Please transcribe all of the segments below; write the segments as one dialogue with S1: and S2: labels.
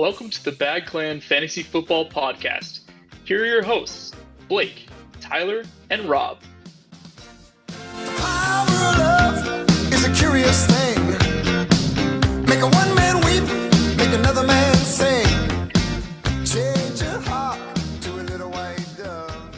S1: Welcome to the Bad Clan Fantasy Football Podcast. Here are your hosts, Blake, Tyler, and Rob.
S2: Power of love is a curious thing. Make a one man weep, make another man sing. Change your heart to a little white dove.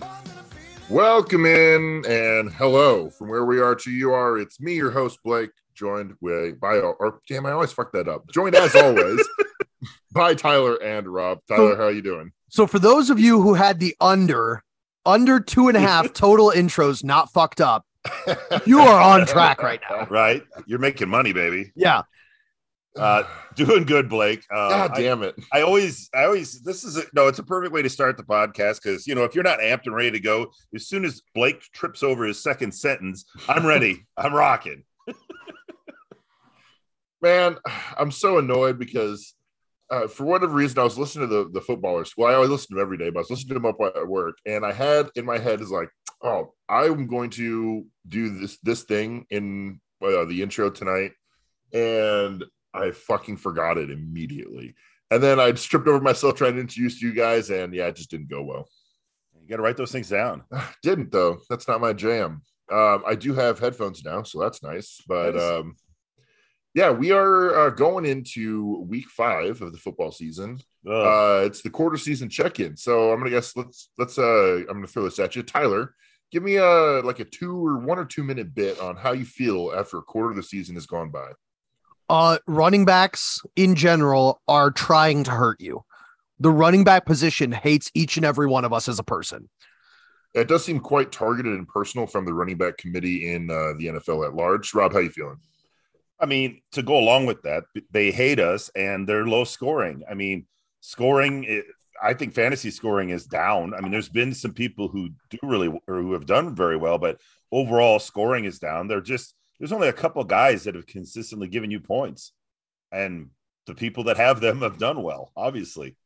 S2: Born in a field-
S3: Welcome in and hello from where we are to you are. It's me, your host Blake, joined with by or damn, I always fuck that up. Joined as always by Tyler and Rob. Tyler, how you doing?
S4: So for those of you who had the under under two and a half total intros not fucked up, you are on track right now.
S5: right? You're making money, baby.
S4: Yeah.
S5: Uh, doing good, Blake. Uh,
S3: God
S5: I,
S3: damn it.
S5: I always, I always, this is a, no, it's a perfect way to start the podcast because you know if you're not amped and ready to go, as soon as Blake trips over his second sentence, I'm ready. I'm rocking.
S3: Man, I'm so annoyed because uh, for whatever reason, I was listening to the, the footballers. Well, I always listen to them every day, but I was listening to them up at work, and I had in my head is like, oh, I'm going to do this this thing in uh, the intro tonight, and I fucking forgot it immediately. And then I tripped over myself trying to introduce you guys, and yeah, it just didn't go well.
S5: You got to write those things down.
S3: Didn't though. That's not my jam. Um, I do have headphones now, so that's nice. But
S5: Nice.
S3: um, yeah, we are uh, going into week five of the football season. Uh, it's the quarter season check-in. So I'm gonna guess let's let's uh I'm gonna throw this at you. Tyler, give me a like a two or one or two minute bit on how you feel after a quarter of the season has gone by.
S4: Uh running backs in general are trying to hurt you. The running back position hates each and every one of us as a person.
S3: It does seem quite targeted and personal from the running back committee in uh, the NFL at large. Rob, how are you feeling?
S5: I mean, to go along with that, they hate us and they're low scoring. I mean, scoring, eh, I think fantasy scoring is down. I mean, there's been some people who do really or who have done very well, but overall scoring is down. They're just, there's only a couple guys that have consistently given you points. And the people that have them have done well, obviously.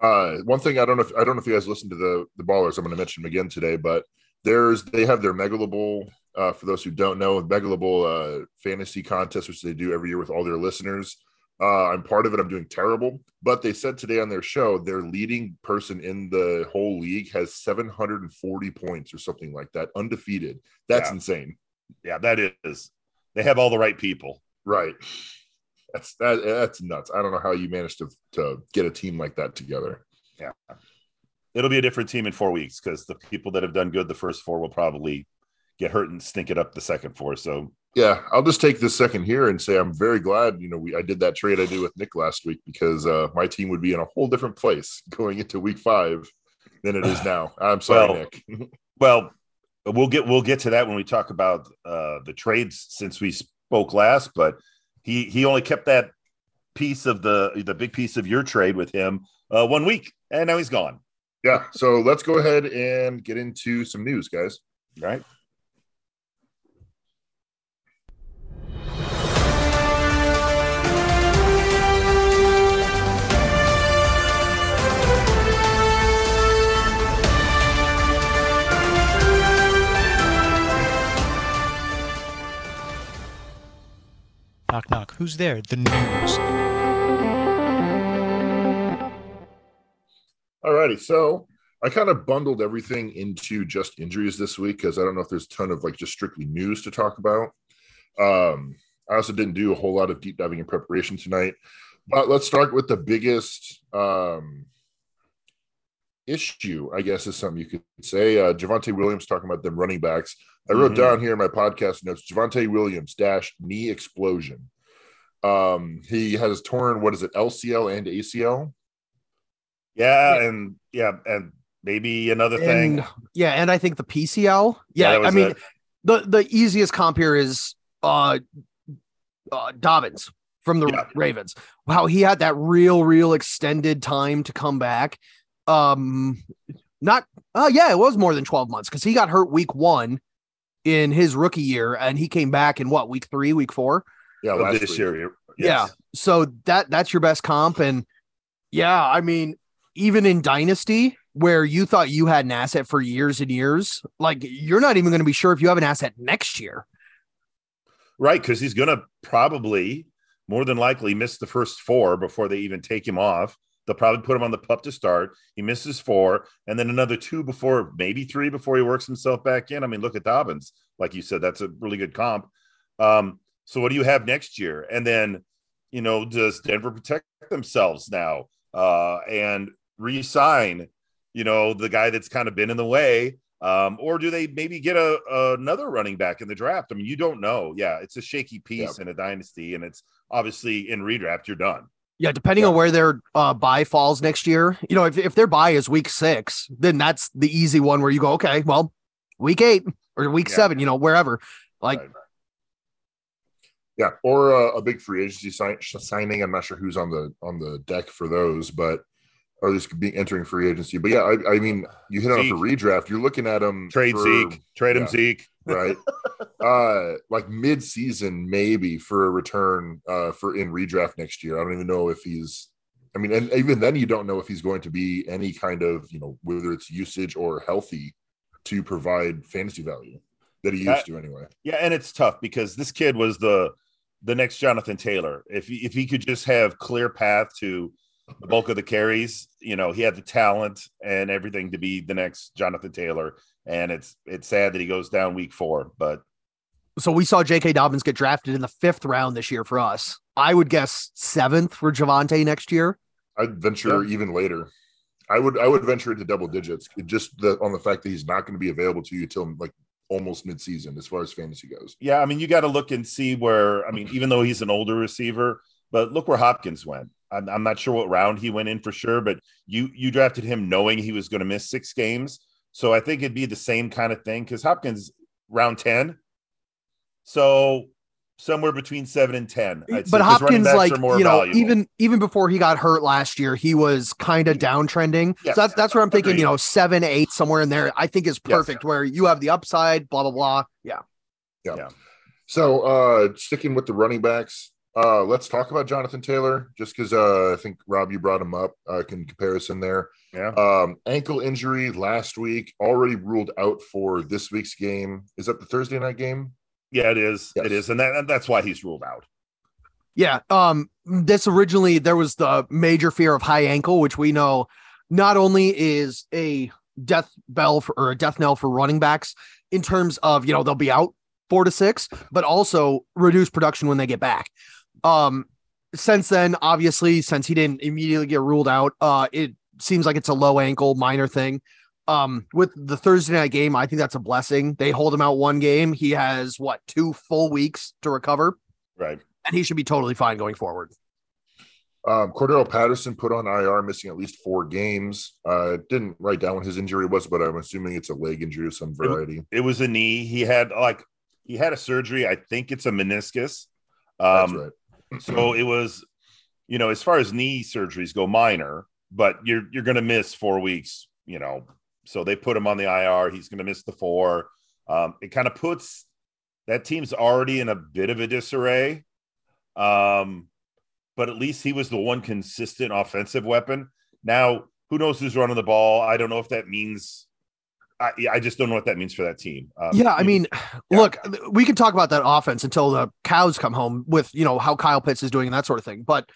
S3: Uh, one thing I don't know if I don't know if you guys listened to the the ballers. I'm going to mention them again today, but there's they have their Bowl. Uh, for those who don't know, Bowl uh, fantasy contest, which they do every year with all their listeners. Uh, I'm part of it. I'm doing terrible, but they said today on their show their leading person in the whole league has 740 points or something like that, undefeated. That's
S5: Yeah.
S3: insane,
S5: Yeah, that is. They have all the right people.
S3: right? That's that. That's nuts. I don't know how you managed to to get a team like that together.
S5: Yeah. It'll be a different team in four weeks because the people that have done good the first four will probably get hurt and stink it up the second four. So
S3: Yeah, I'll just take this second here and say I'm very glad you know we I did that trade I did with Nick last week because uh, my team would be in a whole different place going into week five than it is now. I'm sorry,
S5: Well,
S3: Nick.
S5: Well, we'll get we'll get to that when we talk about uh, the trades since we spoke last. But he he only kept that piece of the the big piece of your trade with him uh, one week, and now he's gone.
S3: yeah, so let's go ahead and get into some news, guys.
S5: Right?
S6: Knock knock. Who's there? The news.
S3: All righty. so I kind of bundled everything into just injuries this week because I don't know if there's a ton of like just strictly news to talk about. Um, I also didn't do a whole lot of deep diving in preparation tonight, but let's start with the biggest um, issue, I guess, is something you could say. Uh, Javonte Williams talking about them running backs. I wrote
S5: Mhm.
S3: down here in my podcast notes Javonte Williams dash knee explosion. Um, he has torn what is it, LCL and ACL?
S5: Yeah, and yeah, and maybe another thing.
S4: Yeah, and I think the PCL.
S5: Yeah,
S4: Yeah, I mean
S5: it.
S4: the the easiest comp here is uh, uh Dobbins from the
S5: Yeah.
S4: Ravens. Wow, he had that real, real extended time to come back. Um, not uh yeah, it was more than 12 months because he got hurt week one in his rookie year, and he came back in what week three, week four.
S3: Yeah,
S5: of
S3: last
S5: this
S3: week.
S5: year.
S4: Yeah. So that that's your best comp. And yeah, I mean, even in Dynasty, where you thought you had an asset for years and years, like you're not even going to be sure if you have an asset next year.
S5: Right, because he's going to probably more than likely miss the first four before they even take him off. They'll probably put him on the pup to start. He misses four, and then another two before, maybe three before he works himself back in. I mean, look at Dobbins. Like you said, that's a really good comp. Um, so what do you have next year? And then, you know, does Denver protect themselves now uh, and re-sign, you know, the guy that's kind of been in the way? Um, or do they maybe get a, another running back in the draft? I mean, you don't know. Yeah, it's a shaky piece
S3: Yeah.
S5: in a dynasty, and it's obviously in redraft, you're done.
S4: Yeah, depending on where their uh, bye falls next year, you know, if, if their bye is week six, then that's the easy one where you go, okay, well, week eight or week
S5: Yeah.
S4: seven, you know, wherever. Like,
S5: Right.
S3: Yeah, or uh, a big free agency sign- signing. I'm not sure who's on the on the deck for those, but or at least be entering free agency. But yeah, I, I mean, you hit on it for redraft. You're looking at them
S5: Trade
S3: for,
S5: Zeke, trade him
S3: yeah.
S5: Zeke.
S3: right? uh, like mid season, maybe for a return uh for in redraft next year. I don't even know if he's. I mean, and even then, you don't know if he's going to be any kind of you know whether it's usage or healthy to provide fantasy value that he used
S5: Uh,
S3: to anyway.
S5: Yeah, and it's tough because this kid was the the next Jonathan Taylor. If he, if he could just have clear path to the bulk of the carries, you know, he had the talent and everything to be the next Jonathan Taylor. And it's it's sad that he goes down week four, but
S4: so we saw J.K. Dobbins get drafted in the fifth round this year for us. I would guess seventh for Javonte next year.
S3: I'd venture even later. I would I would venture into double digits just the, on the fact that he's not going to be available to you till like almost mid season as far as fantasy goes.
S5: yeah, I mean, you got to look and see where. I mean, even though he's an older receiver, but look where Hopkins went. I'm, I'm not sure what round he went in for sure, but you you drafted him knowing he was going to miss six games. So I think it'd be the same kind of thing because Hopkins round ten, so somewhere between seven and ten. I'd say,
S4: but
S5: 'cause running
S4: Hopkins, like
S5: more
S4: you know,
S5: valuable.
S4: even even before he got hurt last year, he was kind of downtrending.
S5: Yes.
S4: So that's that's where I'm thinking.
S5: Agreed.
S4: You know, seven, eight, somewhere in there. I think is
S5: Yes.
S4: perfect. Where you have the upside, blah blah blah. Yeah. Yeah.
S3: So uh sticking with the running backs, uh let's talk about Jonathan Taylor just because uh I think Rob you brought him up uh can comparison there.
S5: yeah,
S3: Um ankle injury last week already ruled out for this week's game. Is that the Thursday night game?
S5: Yeah, it is,
S3: Yes.
S5: it is, and that, that's why he's ruled out.
S4: Yeah. Um, this originally there was the major fear of high ankle, which we know not only is a death bell for or a death knell for running backs in terms of you know they'll be out four to six, but also reduce production when they get back. Um, since then, obviously, since he didn't immediately get ruled out, uh, it seems like it's a low ankle minor thing. Um, with the Thursday night game, I think that's a blessing. They hold him out one game. He has what two full weeks to recover,
S5: Right.
S4: and he should be totally fine going forward.
S3: Um, Cordarrelle Patterson put on IR, missing at least four games. Uh, didn't write down what his injury was, but I'm assuming it's a leg injury of some variety.
S5: It was a knee. He had like he had a surgery. I think it's a meniscus.
S3: That's
S5: Um,
S3: right.
S5: So it was, you know, as far as knee surgeries go, minor, but you're you're going to miss four weeks. You know, so they put him on the IR. He's going to miss the four. Um, it kind of puts that team's already in a bit of a disarray. Um, but at least he was the one consistent offensive weapon. Now, who knows who's running the ball? I don't know if that means. I, I just don't know what that means for that team. Um,
S4: Yeah, I mean,
S5: Yeah.
S4: look, we can talk about that offense until the cows come home with you know how Kyle Pitts is doing and that sort of thing. But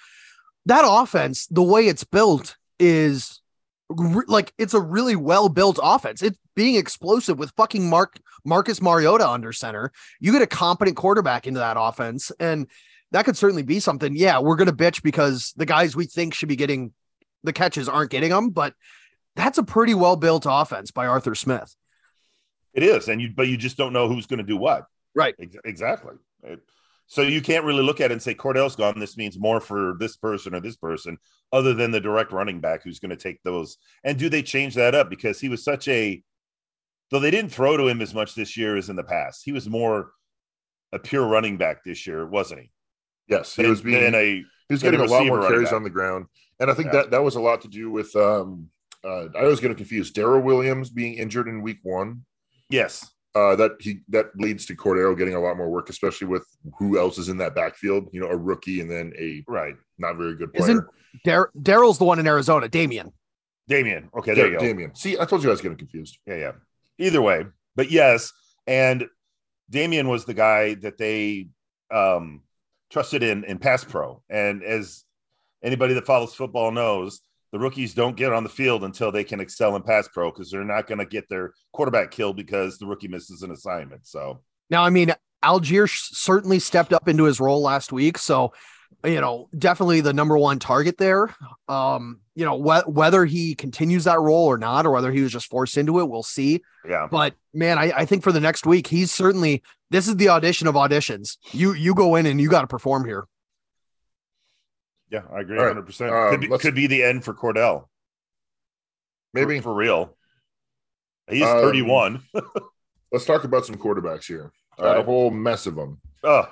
S4: that offense, the way it's built, is re- like it's a really well built offense. It's being explosive with fucking Mark Marcus Mariota under center. You get a competent quarterback into that offense, and that could certainly be something. Yeah, we're gonna bitch because the guys we think should be getting the catches aren't getting them, but that's a pretty well built offense by Arthur Smith.
S5: It is, and you but you just don't know who's going to do what.
S4: Right.
S5: Ex- exactly. So you can't really look at it and say Cordell's gone. This means more for this person or this person, other than the direct running back who's going to take those. And do they change that up because he was such a though they didn't throw to him as much this year as in the past. He was more a pure running back this year, wasn't he?
S3: Yes, he
S5: Than-
S3: was being
S5: a
S3: he was getting a lot more carries
S5: back.
S3: on the ground, and I think
S5: Yeah.
S3: that that was a lot to do with. um uh, I was going to confuse Daryl Williams being injured in week one.
S5: yes.
S3: Uh, that he that leads to Cordarrelle getting a lot more work, especially with who else is in that backfield. You know, a rookie and then a
S5: Right.
S3: not very good player.
S4: Isn't Dar- Daryl's the one in Arizona, Damien.
S5: Damien. Okay, there you go.
S3: Damien. See, I told you I was getting confused.
S5: Yeah, yeah. Either way, but yes, and Damien was the guy that they um trusted in in pass pro. And as anybody that follows football knows, the rookies don't get on the field until they can excel in pass pro because they're not going to get their quarterback killed because the rookie misses an assignment. So
S4: Now, I mean, Allgeier certainly stepped up into his role last week. So, you know, definitely the number one target there. Um, you know, wh- whether he continues that role or not, or whether he was just forced into it, we'll see.
S5: yeah,
S4: But man, I, I think for the next week, he's certainly this is the audition of auditions. You you go in and you got to perform here.
S5: Yeah, I agree,
S3: right,
S5: hundred percent.
S3: um,
S5: Could be could be the end for Cordell.
S3: Maybe
S5: for, for real. He's
S3: Um,
S5: thirty one.
S3: let's talk about some quarterbacks here. A whole mess of them.
S5: Oh,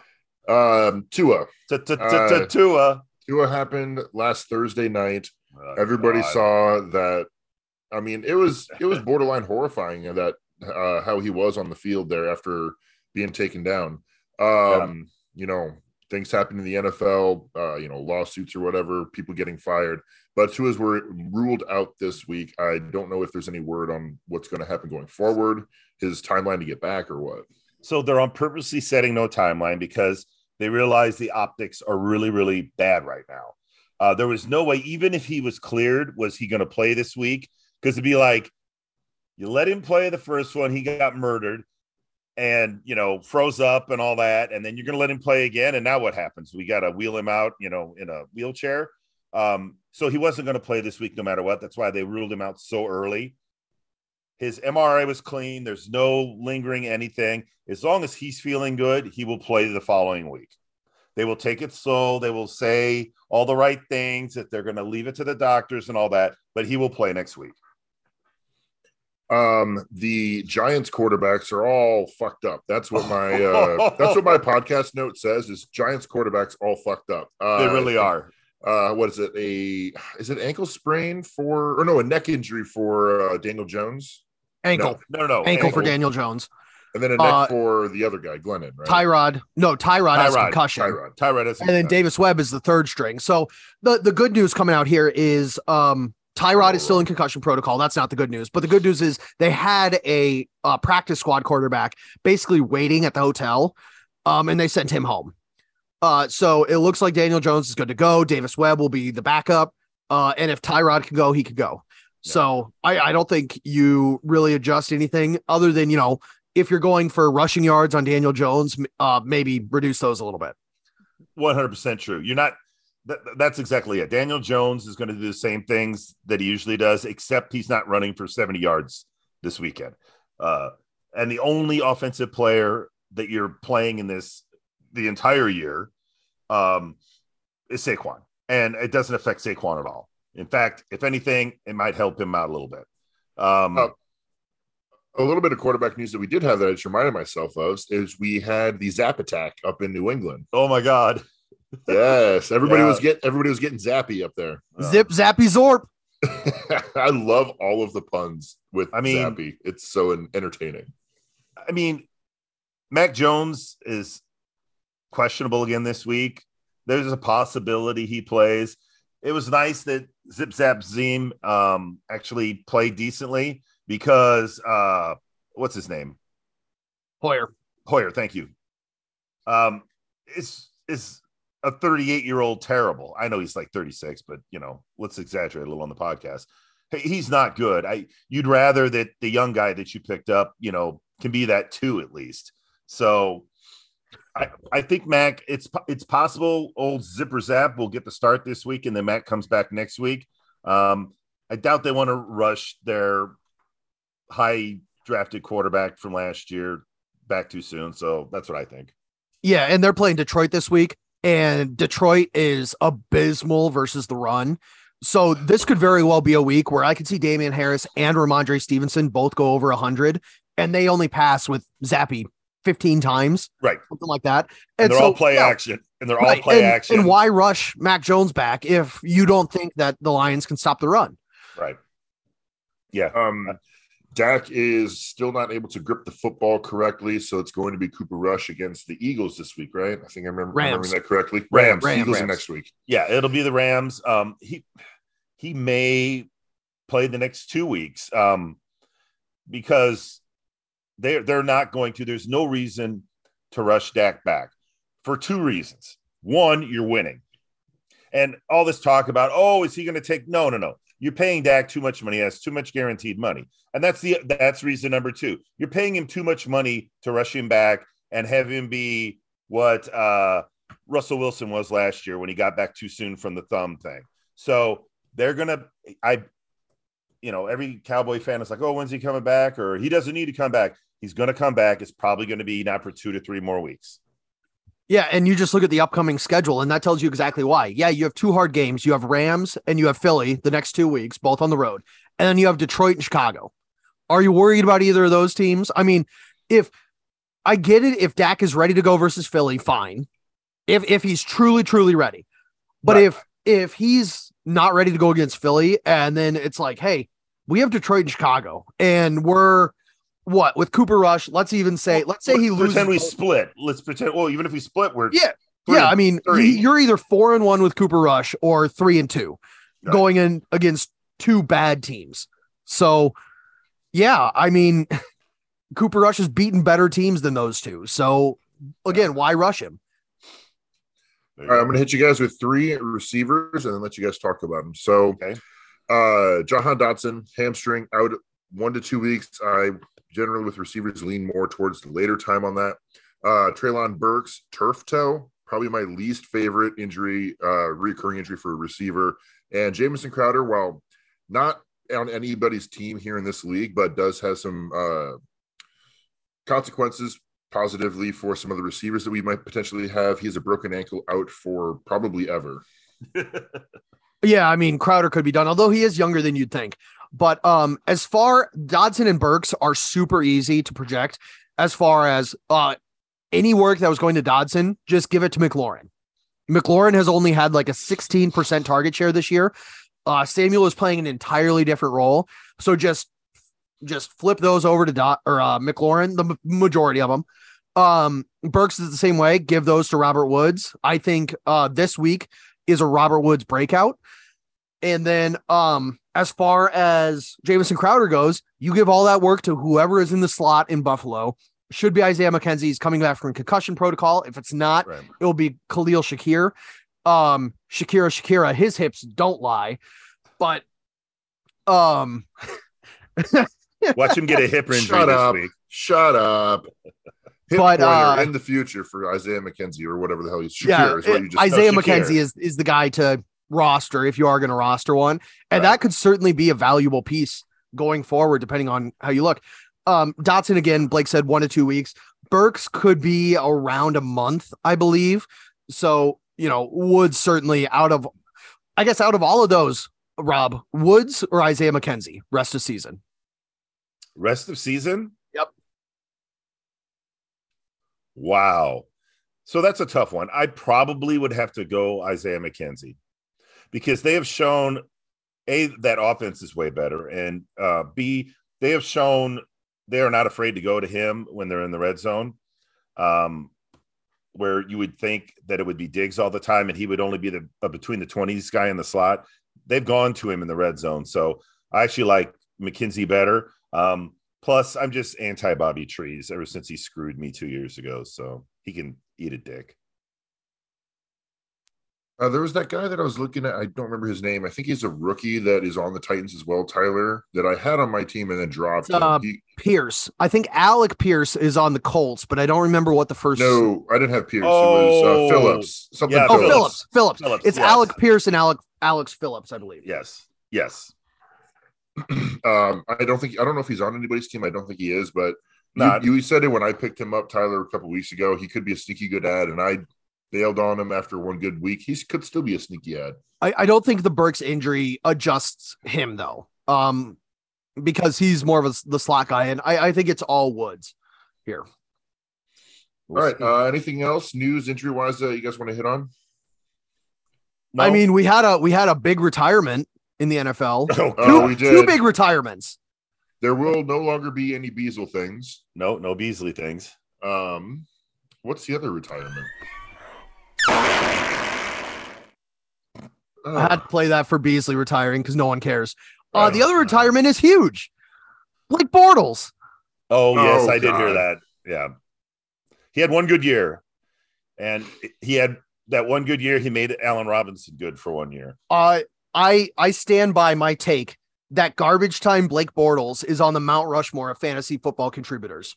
S3: Um, Tua. Uh,
S5: Tua.
S3: Tua happened last Thursday night.
S5: Oh,
S3: Everybody
S5: God.
S3: saw that. I mean, it was it was borderline horrifying that uh, how he was on the field there after being taken down. Um, You know, things happen in the NFL. Uh, you know, lawsuits or whatever, people getting fired. But Tua's were ruled out this week. I don't know if there's any word on what's going to happen going forward, his timeline to get back or what.
S5: So they're on purposely setting no timeline because they realize the optics are really, really bad right now. Uh, there was no way, even if he was cleared, was he going to play this week? Because it'd be like, you let him play the first one, he got murdered and, you know, froze up and all that. And then you're going to let him play again. And now what happens? We got to wheel him out, you know, in a wheelchair. Um, so he wasn't going to play this week no matter what. That's why they ruled him out so early. His MRI was clean. There's no lingering anything. As long as he's feeling good, he will play the following week. They will take it slow. They will say all the right things that they're going to leave it to the doctors and all that, but he will play next week.
S3: Um, the Giants quarterbacks are all fucked up. That's what my uh, that's what my podcast note says. Is Giants quarterbacks all fucked up? Uh,
S5: They really are.
S3: Uh, what is it? A is it ankle sprain for or no a neck injury for uh, Daniel Jones,
S4: Ankle,
S5: No, no, no.
S4: ankle for. Daniel Jones.
S3: and then a neck
S4: Uh,
S3: for the other guy, Glennon. Right?
S4: Tyrod, no, Tyrod, has
S5: Tyrod,
S4: concussion.
S3: Tyrod.
S5: Tyrod is
S4: and then Davis Webb is the third string. So the the good news coming out here is um Tyrod is still in concussion protocol. That's not the good news, but the good news is they had a uh, practice squad quarterback basically waiting at the hotel, um, and they sent him home. Uh, so it looks like Daniel Jones is good to go. Davis Webb will be the backup, uh, and if Tyrod can go, he could go. So I, I don't think you really adjust anything other than you know if you're going for rushing yards on Daniel Jones, uh, maybe reduce those a little bit.
S5: 100% true. You're not, that, that's exactly it. Daniel Jones is going to do the same things that he usually does, except he's not running for 70 yards this weekend. Uh, and the only offensive player that you're playing in this the entire year um, is Saquon. And it doesn't affect Saquon at all. In fact, if anything, it might help him out a little bit. Um,
S3: Oh. a little bit of quarterback news that we did have that I just reminded myself of is we had the Zap attack up in New England.
S5: oh my God.
S3: Yes, everybody
S5: Yeah.
S3: was getting everybody was getting zappy up there.
S4: Zip Zappy Zorp.
S3: I love all of the puns with
S5: I mean-
S3: zappy. It's so entertaining.
S5: I mean, Mac Jones is questionable again this week. There's a possibility he plays. It was nice that Zip Zap Zim um, actually played decently because uh, what's his name?
S4: Hoyer.
S5: Hoyer. Thank you. Um, is is a 38 year old terrible? I know he's like 36, but you know, let's exaggerate a little on the podcast. Hey, he's not good. I you'd rather that the young guy that you picked up, you know, can be that too at least. So I, I think Mac, it's it's possible old Zipper Zap will get the start this week, and then Mac comes back next week. Um, I doubt they want to rush their high drafted quarterback from last year back too soon. So that's what I think.
S4: Yeah, and they're playing Detroit this week, and Detroit is abysmal versus the run. So this could very well be a week where I could see Damien Harris and Rhamondre Stevenson both go over 100, and they only pass with Zappy 15 times,
S5: Right.
S4: something like that.
S5: And, they're
S4: so,
S5: all play
S4: yeah,
S5: action. And they're all
S4: right,
S5: play
S4: and,
S5: action.
S4: And why rush Mac Jones back if you don't think that the Lions can stop the run?
S5: Right. Yeah.
S3: Um, Dak is still not able to grip the football correctly, so it's going to be Cooper Rush against the Eagles this week, right? I think I remember remembering that correctly.
S5: Rams.
S4: Rams,
S3: Eagles are
S4: Rams.
S3: next week.
S5: Yeah, it'll be the Rams. Um, he he may play the next two weeks um, because they're they're not going to. There's no reason to rush Dak back for two reasons. One, you're winning. And all this talk about, oh, is he going to take? No, no, no. You're paying Dak too much money. Has too much guaranteed money, and that's the that's reason number two. You're paying him too much money to rush him back and have him be what uh, Russell Wilson was last year when he got back too soon from the thumb thing. So they're gonna, I, you know, every Cowboy fan is like, oh, when's he coming back? Or he doesn't need to come back. He's to come back. It's probably to be not for two to three more weeks.
S4: Yeah, and you just look at the upcoming schedule, and that tells you exactly why. Yeah, you have two hard games. You have Rams and you have Philly the next two weeks, both on the road, and then you have Detroit and Chicago. Are you worried about either of those teams? I mean, if I get it, if Dak is ready to go versus Philly, fine. If if he's truly truly ready, but
S5: Right.
S4: if if he's not ready to go against Philly, and then it's like, hey, we have Detroit and Chicago, and we're what with Cooper Rush? Let's even say, let's say he
S5: Let's
S4: loses.
S5: Pretend we
S4: both-
S5: split. Let's pretend. Well, even if we split, we're
S4: Yeah, yeah, I mean,
S5: three.
S4: you- you're either four and one with Cooper Rush or three and two,
S5: Right.
S4: going in against two bad teams. So, yeah, I mean, Cooper Rush has beaten better teams than those two. So, again, why rush him?
S3: All right. I'm going to hit you guys with three receivers and then let you guys talk about them. So,
S5: Okay.
S3: uh, Jahan Dotson, hamstring out one to two weeks. I generally with receivers lean more towards the later time on that. Uh, Treylon Burks, turf toe, probably my least favorite injury, uh, recurring injury for a receiver. And Jamison Crowder, while not on anybody's team here in this league, but does have some uh, consequences positively for some of the receivers that we might potentially have. He has a broken ankle out for probably ever.
S4: Yeah, I mean, Crowder could be done, although he is younger than you'd think. But um, as far Dotson and Burks are super easy to project. As far as uh, any work that was going to Dotson, just give it to McLaurin. McLaurin has only had like a 16% target share this year. Uh, Samuel is playing an entirely different role, so just just flip those over to Dot or uh, McLaurin, the m- majority of them. Um, Burks is the same way. Give those to Robert Woods. I think uh, this week is a Robert Woods breakout. And then um as far as Jamison Crowder goes, you give all that work to whoever is in the slot in Buffalo. Should be Isaiah McKenzie. He's coming back from concussion protocol. If it's not,
S5: Right.
S4: it'll be Khalil Shakir. Um, Shakira, Shakira, his hips don't lie. But um
S5: Watch him get a hip injury
S3: Shut
S5: this
S3: up.
S5: week.
S3: Shut up. Hip
S4: But, uh,
S3: in the future for Isaiah McKenzie or whatever the hell he's Shakir
S4: yeah,
S3: is what you just
S4: Isaiah
S5: no,
S4: McKenzie is is the guy to roster if you are going to roster one, and
S5: Right.
S4: that could certainly be a valuable piece going forward, depending on how you look. Um, Dotson again, Blake said one to two weeks. Burks could be around a month, I believe. So you know, Woods certainly out of, I guess, out of all of those, Rob Woods or Isaiah McKenzie rest of season.
S5: Rest of season?
S4: Yep.
S5: Wow. So that's a tough one. I probably would have to go Isaiah McKenzie because they have shown A, that offense is way better. And uh, B, they have shown they are not afraid to go to him when they're in the red zone. Um, where you would think that it would be Diggs all the time and he would only be the uh, between the 20s guy in the slot. They've gone to him in the red zone. So I actually like McKenzie better. Um, plus, I'm just anti Bobby Trees ever since he screwed me two years ago. So he can eat a dick.
S3: Uh, there was that guy that I was looking at. I don't remember his name. I think he's a rookie that is on the Titans as well, Tyler, that I had on my team and then dropped.
S4: Uh,
S3: him. He-
S4: Pierce, I think Alec Pierce is on the Colts, but I don't remember what the first.
S3: no, I didn't have Pierce. it
S5: Oh,
S3: was uh, Phillips. Something
S5: yeah,
S4: Oh,
S3: Phillips.
S4: Phillips. Phillips.
S5: Phillips,
S4: It's
S5: yes.
S4: Alec Pierce and Alec Alex Phillips, I believe.
S5: Yes. Yes.
S3: Um, I don't think I don't know if he's on anybody's team. I don't think he is, but you, you said it when I picked him up, Tyler, a couple weeks ago. He could be a sneaky good add, and I bailed on him after one good week. He could still be a sneaky add.
S4: I, I don't think the Burks injury adjusts him though. Um, because he's more of a, the slot guy, and I, I think it's all Woods here.
S3: All right. Uh, anything else news injury wise that you guys want to hit on?
S5: No?
S4: I mean, we had a we had a big retirement in the NFL.
S5: Oh, God.
S3: we
S4: two, two big retirements.
S3: There will no longer be any Beazle things.
S5: no, no Beasley things.
S3: Um, what's the other retirement?
S4: I had to play that for Beasley retiring because no one cares. Uh, the
S3: Oh,
S4: other
S3: God.
S4: retirement is huge. Blake Bortles.
S5: Oh, yes,
S3: Oh,
S5: I did hear that. Yeah. He had one good year and he had that one good year he made Allen Robinson good for one year.
S4: Uh, I I stand by my take that garbage time Blake Bortles is on the Mount Rushmore of fantasy football contributors.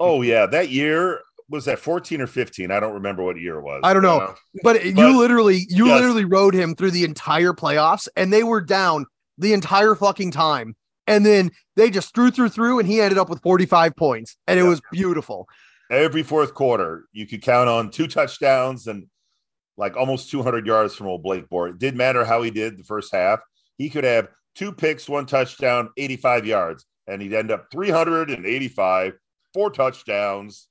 S5: oh yeah, that year was that 14 or 15. I don't remember what year it was.
S4: I don't know,
S3: Uh,
S4: but,
S5: But-
S4: you literally you
S5: Yes.
S4: literally rode him through the entire playoffs, and they were down the entire fucking time, and then they just threw through through, and he ended up with forty five points, and it
S5: Yeah.
S4: was beautiful.
S5: Every fourth quarter, you could count on two touchdowns and like almost 200 yards from old Blake Bort. It didn't matter how he did the first half. He could have two picks, one touchdown, 85 yards, and he'd end up 385, four touchdowns,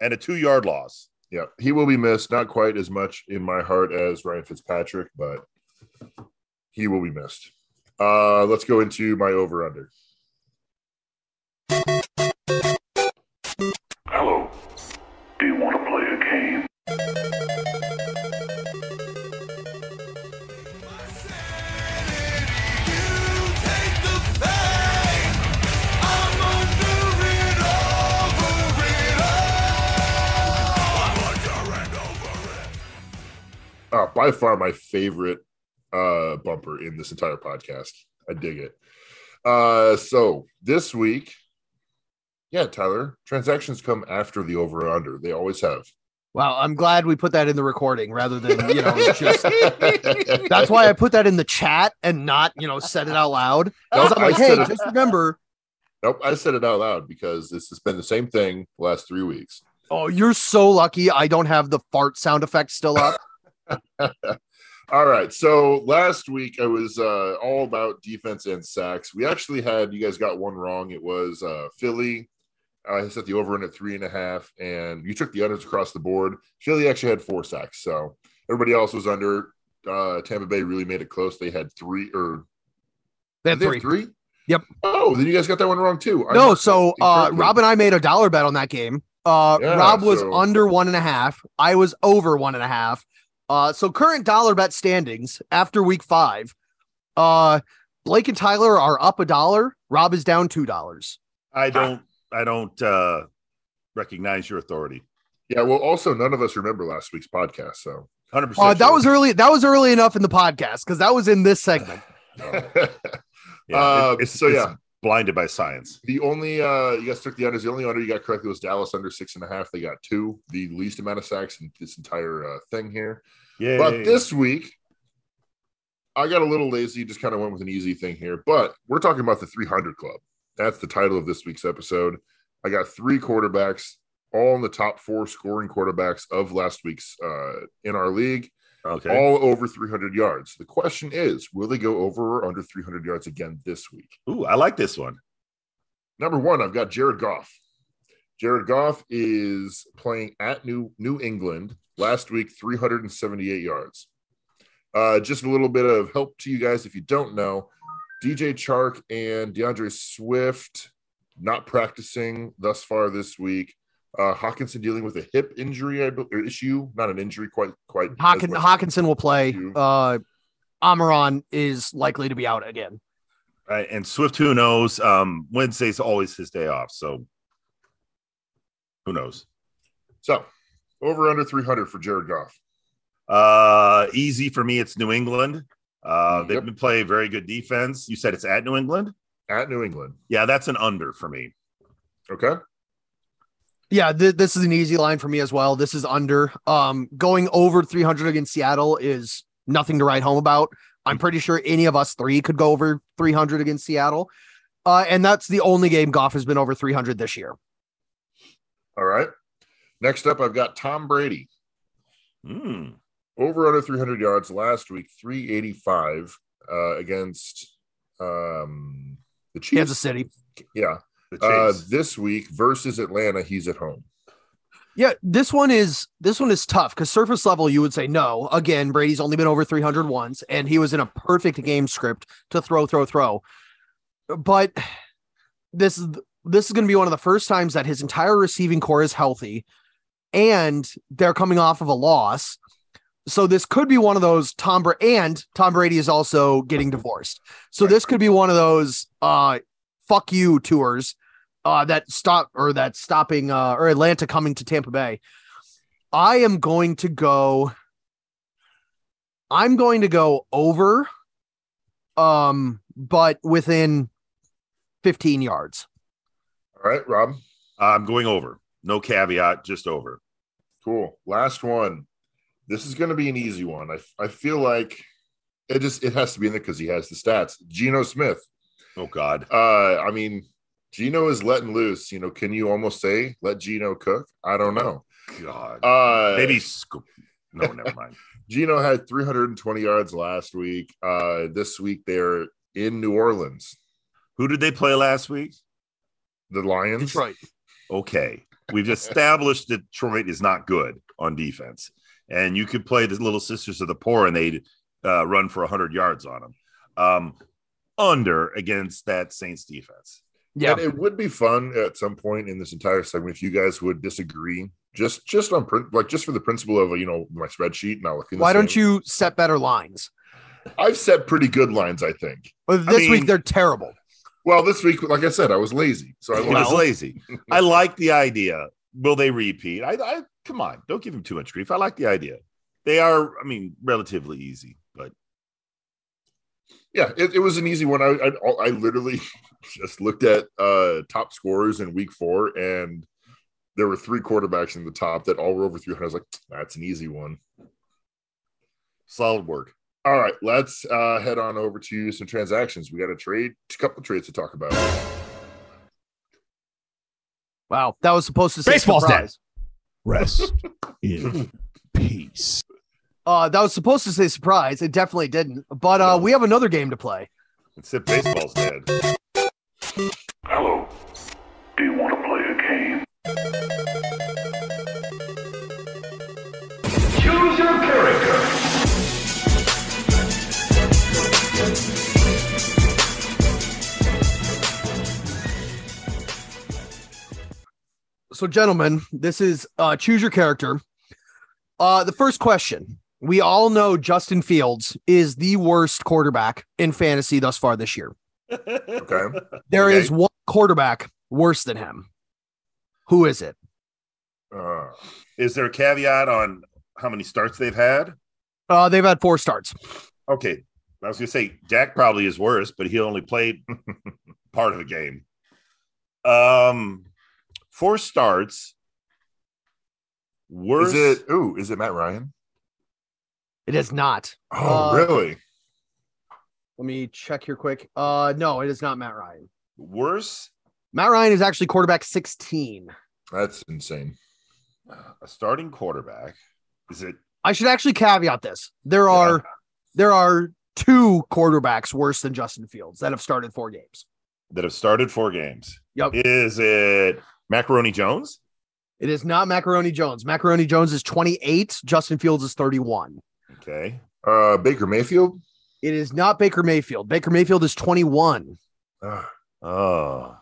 S5: and a two yard loss.
S3: Yeah, he will be missed. Not quite as much in my heart as Ryan Fitzpatrick, but he will be missed. Uh, let's go into my over under. By far my favorite uh, bumper in this entire podcast. I dig it. Uh, so this week, yeah, Tyler, transactions come after the over and under. They always have.
S4: Wow, I'm glad we put that in the recording rather than you know just. That's why I put that in the chat and not you know said it out loud. 'Cause I'm like,
S3: said
S4: hey,
S3: it-
S4: just remember.
S3: Nope, I said it out loud because this has been the same thing the last three weeks.
S4: Oh, you're so lucky. I don't have the fart sound effect still up.
S3: All right. So last week I was uh, all about defense and sacks. We actually had you guys got one wrong. It was uh, Philly. I set the over in at three and a half, and you took the unders across the board. Philly actually had four sacks, so everybody else was under. Uh, Tampa Bay really made it close. They had three or
S4: They had
S3: they
S4: three.
S3: three.
S4: Yep.
S3: Oh, then you guys got that one wrong too.
S4: No, so uh. Rob and I made a dollar bet on that game. Uh,
S3: Yeah,
S4: Rob was
S3: so-
S4: under one and a half. I was over one and a half. Uh, so current dollar bet standings after week five. Uh, Blake and Tyler are up a dollar. Rob is down two dollars.
S5: I don't, I don't uh, recognize your authority.
S3: Yeah. Well, also none of us remember last week's podcast, so
S5: 100%.
S4: Uh, that
S5: sure.
S4: was early. That was early enough in the podcast because that was in this segment.
S5: Yeah,
S3: Uh,
S5: it- it's,
S3: so,
S5: it's
S3: yeah.
S5: Blinded by science.
S3: The only uh you guys took the unders. The only under you got correctly was Dallas under six and a half. They got two, the least amount of sacks in this entire uh, thing here.
S5: Yeah.
S3: But this week, I got a little lazy, just kind of went with an easy thing here. But we're talking about the 300 Club. That's the title of this week's episode. I got three quarterbacks, all in the top four scoring quarterbacks of last week's uh, in our league,
S5: okay.
S3: all over 300 yards. The question is, will they go over or under 300 yards again this week?
S5: Ooh, I like this one.
S3: Number one, I've got Jared Goff. Jared Goff is playing at New New England last week, 378 yards. Uh, just a little bit of help to you guys if you don't know. DJ Chark and D'Andre Swift not practicing thus far this week. Uh, Hockenson dealing with a hip injury I bel- or issue, not an injury, quite quite.
S4: Hawkin,
S3: much-
S4: Hockenson will play.
S3: You.
S4: Uh, Amon-Ra is likely to be out again.
S5: Right. And Swift, who knows? Um, Wednesday's always his day off. So who knows?
S3: So over under 300 for Jared Goff.
S5: Uh, easy for me. It's New England. Uh, they've
S3: Yep.
S5: been playing very good defense. You said it's at New England.
S3: At New England.
S5: Yeah, that's an under for me.
S3: Okay.
S4: Yeah, th- this is an easy line for me as well. This is under. Um, going over 300 against Seattle is nothing to write home about. I'm pretty sure any of us three could go over 300 against Seattle. Uh, and that's the only game Goff has been over 300 this year.
S3: All right. Next up, I've got Tom Brady.
S5: Hmm.
S3: over under 300 yards last week 385 uh against um the chiefs
S4: Kansas City.
S3: yeah
S5: The
S3: uh this week versus atlanta he's at home
S4: Yeah, this one is this one is tough because surface level you would say no. Again, Brady's only been over 300 once, and he was in a perfect game script to throw, throw, throw. But this is this is going to be one of the first times that his entire receiving corps is healthy, and they're coming off of a loss. So this could be one of those Tom Bra- and Tom Brady is also getting divorced. So
S3: Right.
S4: this could be one of those uh fuck you tours uh that stop or that stopping uh or Atlanta coming to Tampa Bay. I am going to go. I'm going to go over, um, but within 15 yards.
S3: All right, Rob.
S5: I'm going over. No caveat, just over.
S3: Cool. Last one. This is going to be an easy one. I, I feel like it just it has to be in there because he has the stats. Geno Smith.
S5: Oh God.
S3: Uh, I mean, Geno is letting loose. You know, can you almost say let Geno cook? I don't know.
S5: God.
S3: Uh,
S5: Maybe. Sc- no, never mind.
S3: Geno had 320 yards last week. Uh, this week they're in New Orleans.
S5: Who did they play last week?
S3: The Lions.
S4: Detroit.
S5: Okay. We've established that Detroit is not good on defense. And you could play the Little Sisters of the Poor and they'd uh, run for 100 yards on them. Um, under against that Saints defense.
S4: Yeah.
S3: And it would be fun at some point in this entire segment if you guys would disagree, just just on print, like just for the principle of you know my spreadsheet. Not looking. the
S4: Why don't you set better lines?
S3: I've set pretty good lines, I think.
S4: Well, this
S5: mean-
S4: week they're terrible.
S3: Well, this week, like I said, I was lazy, so I
S5: was
S3: lost.
S5: lazy. I like the idea. Will they repeat? I, I come on, don't give him too much grief. I like the idea. They are, I mean, relatively easy, but
S3: Yeah, it, it was an easy one. I, I I literally just looked at uh top scorers in week four, and there were three quarterbacks in the top that all were over 300. I was like, that's an easy one.
S5: solid work.
S3: All right, let's uh, head on over to some transactions. We got a trade, a couple trades to talk about.
S4: Wow. That was supposed to say
S6: Baseball's
S4: surprise.
S6: Rest in peace.
S4: Uh, that was supposed to say surprise. It definitely didn't. But uh, we have another game to play.
S5: Except baseball's dead.
S7: Hello. Do you want to play a game? Choose your character.
S4: So, gentlemen, this is uh, choose your character. Uh, the first question: We all know Justin Fields is the worst quarterback in fantasy thus far this year.
S3: Okay.
S4: There is
S5: Okay.
S4: one quarterback worse than him. Who is it?
S3: Uh,
S5: Is there a caveat on how many starts they've had?
S4: Uh, they've had four starts.
S5: Okay. I was gonna say Dak probably is worse, but he only played part of a game. Um four starts. Worse
S3: is it? Ooh, is it Matt Ryan?
S4: It is not.
S3: Oh,
S4: Uh,
S3: really?
S4: Let me check here quick. Uh, no, it is not Matt Ryan.
S5: worse?
S4: Matt Ryan is actually quarterback 16.
S3: That's insane.
S5: A starting quarterback. Is it
S4: I should actually caveat this. There are there are two quarterbacks worse than Justin Fields that have started four games.
S5: that have started four games?
S4: Yep.
S5: Is it Macaroni Jones?
S4: It is not Macaroni Jones. Macaroni Jones is 28. Justin Fields is 31.
S5: Okay.
S3: Uh, Baker Mayfield.
S4: It is not Baker Mayfield. Baker Mayfield is 21.
S3: Ah,
S5: Oh.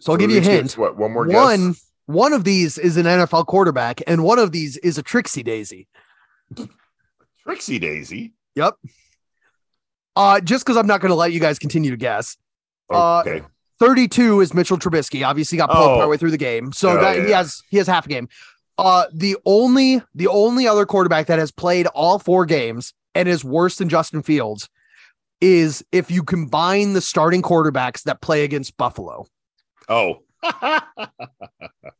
S4: So I'll
S3: so
S4: give you a hint.
S3: What? One more
S4: One
S3: guess.
S4: one of these is an NFL quarterback, and one of these is a Trixie Daisy.
S5: Trixie Daisy.
S4: Yep. Uh, just because I'm not going to let you guys continue to guess. Uh,
S5: Okay.
S4: 32 is Mitchell Trubisky. Obviously got pulled
S5: Oh.
S4: partway through the game. So
S3: Oh,
S4: that he has he has half a game. Uh the only the only other quarterback that has played all four games and is worse than Justin Fields is if you combine the starting quarterbacks that play against Buffalo.
S5: oh.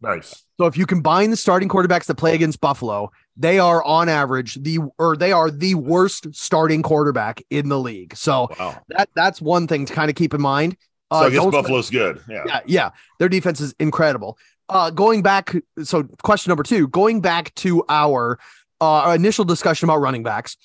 S3: Nice.
S4: So if you combine the starting quarterbacks that play against Buffalo, they are on average the or they are the worst starting quarterback in the league. So
S5: wow.
S4: that that's one thing to kind of keep in mind.
S5: So I guess Buffalo's good. Yeah.
S4: yeah, yeah. Their defense is incredible. Uh, going back, so question number two, going back to our uh, initial discussion about running backs,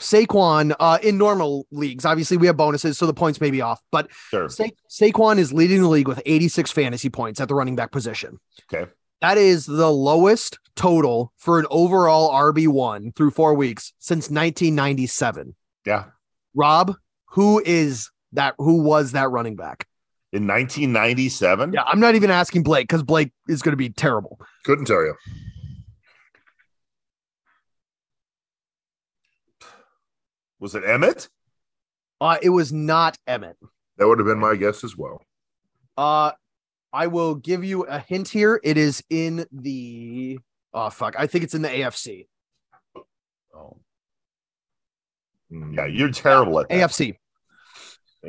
S4: Saquon uh, in normal leagues, obviously we have bonuses, so the points may be off, but
S5: Sure.
S4: Sa- Saquon is leading the league with 86 fantasy points at the running back position.
S5: Okay.
S4: That is the lowest total for an overall RB1 through four weeks since 1997.
S5: Yeah.
S4: Rob, who is that? Who was that running back?
S5: In 1997.
S4: Yeah, I'm not even asking Blake because Blake is going to be terrible.
S3: Couldn't tell you.
S5: Was it Emmitt?
S4: Uh, it was not Emmitt.
S3: That would have been my guess as well.
S4: Uh, I will give you a hint here. It is in the Oh fuck. I think it's in the AFC.
S5: Oh,
S3: Mm.
S5: yeah, you're terrible at that.
S4: AFC.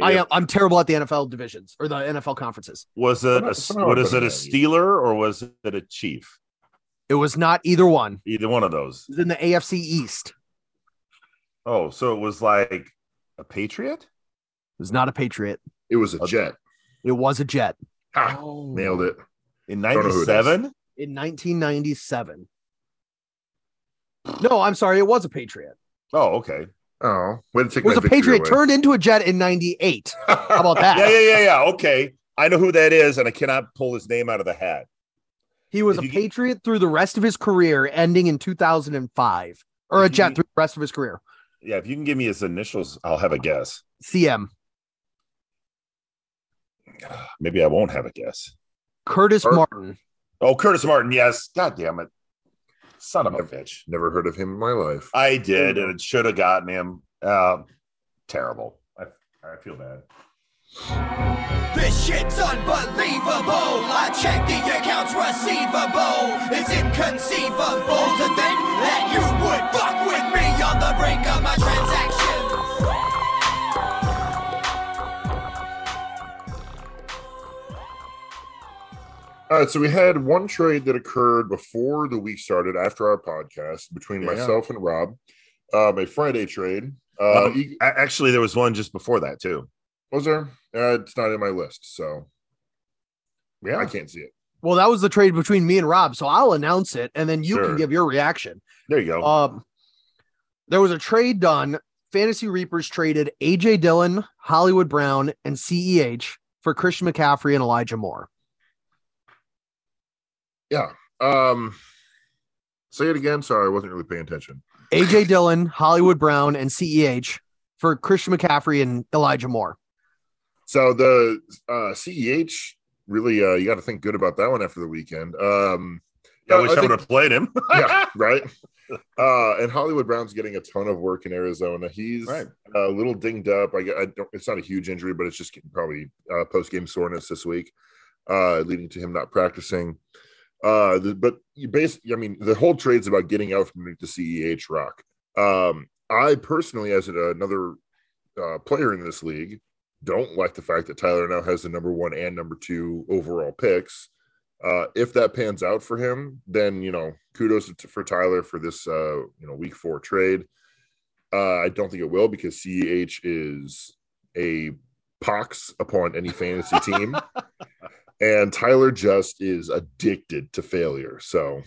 S4: I am I'm terrible at the NFL divisions or the NFL conferences.
S5: Was it a,
S3: Somehow
S5: what
S3: I
S5: is
S3: put
S5: it a Steeler or was it a Chief?
S4: It was not either one.
S5: Either one of those.
S4: It was in the AFC East.
S5: Oh, so it was like a Patriot.
S4: It was not a Patriot.
S3: It was a jet.
S4: It was a Jet
S3: Ha,
S5: Oh.
S3: nailed it.
S5: in
S3: Don't know who it is.
S5: '97.
S4: in 1997. No, I'm sorry. It was a Patriot.
S5: Oh, okay.
S3: Oh, when
S4: It was a Patriot
S3: away.
S4: turned into a Jet in 98. How about that?
S5: Yeah, yeah, yeah, yeah. Okay, I know who that is, and I cannot pull his name out of the hat.
S4: He was
S5: If
S4: a
S5: get-
S4: Patriot through the rest of his career, ending in 2005, or a
S5: If you
S4: Jet
S5: get-
S4: through the rest of his career.
S5: Yeah, if you can give me his initials, I'll have a guess.
S4: CM
S5: Maybe I won't have a guess.
S4: Curtis
S3: Or-
S4: Martin.
S5: Oh, Curtis Martin. Yes. God damn it. Son of a bitch.
S3: Never heard of him in my life.
S5: I did, and it should have gotten him. Uh, terrible. I, I feel bad.
S2: This shit's unbelievable. I checked the accounts receivable. It's inconceivable to think that you would fuck with me on the brink of my transactions.
S3: All right, so we had one trade that occurred before the week started after our podcast between
S5: Yeah.
S3: myself and Rob. Um, a Friday trade. Uh,
S5: Um,
S3: E-
S5: a- actually, there was one just before that too.
S3: was there? Uh, it's not in my list, so
S5: Yeah.
S3: I can't see it.
S4: Well, that was the trade between me and Rob. So I'll announce it and then you
S5: Sure.
S4: can give your reaction.
S5: There you go.
S4: Um, there was a trade done. Fantasy Reapers traded AJ Dillon, Hollywood Brown, and CEH for Christian McCaffrey and Elijah Moore.
S3: Yeah. Um, say it again. Sorry, I wasn't really paying attention.
S4: AJ Dillon, Hollywood Brown, and CEH for Christian McCaffrey and Elijah Moore.
S3: So the uh, CEH really, uh, you got to think good about that one after the weekend. Um,
S5: I wish I, would have played him.
S3: yeah, right. Uh, and Hollywood Brown's getting a ton of work in Arizona. He's
S5: Right.
S3: a little dinged up. I, I don't. It's not a huge injury, but it's just probably uh, post game soreness this week, uh, leading to him not practicing. Uh, the, but you basically, I mean, the whole trade's about getting out from the CEH rock. Um, I personally, as another uh, player in this league, don't like the fact that Tyler now has the number one and number two overall picks. Uh, if that pans out for him, then you know, kudos for Tyler for this uh, you know week four trade. Uh, I don't think it will because CEH is a pox upon any fantasy team, and Tyler just is addicted to failure. So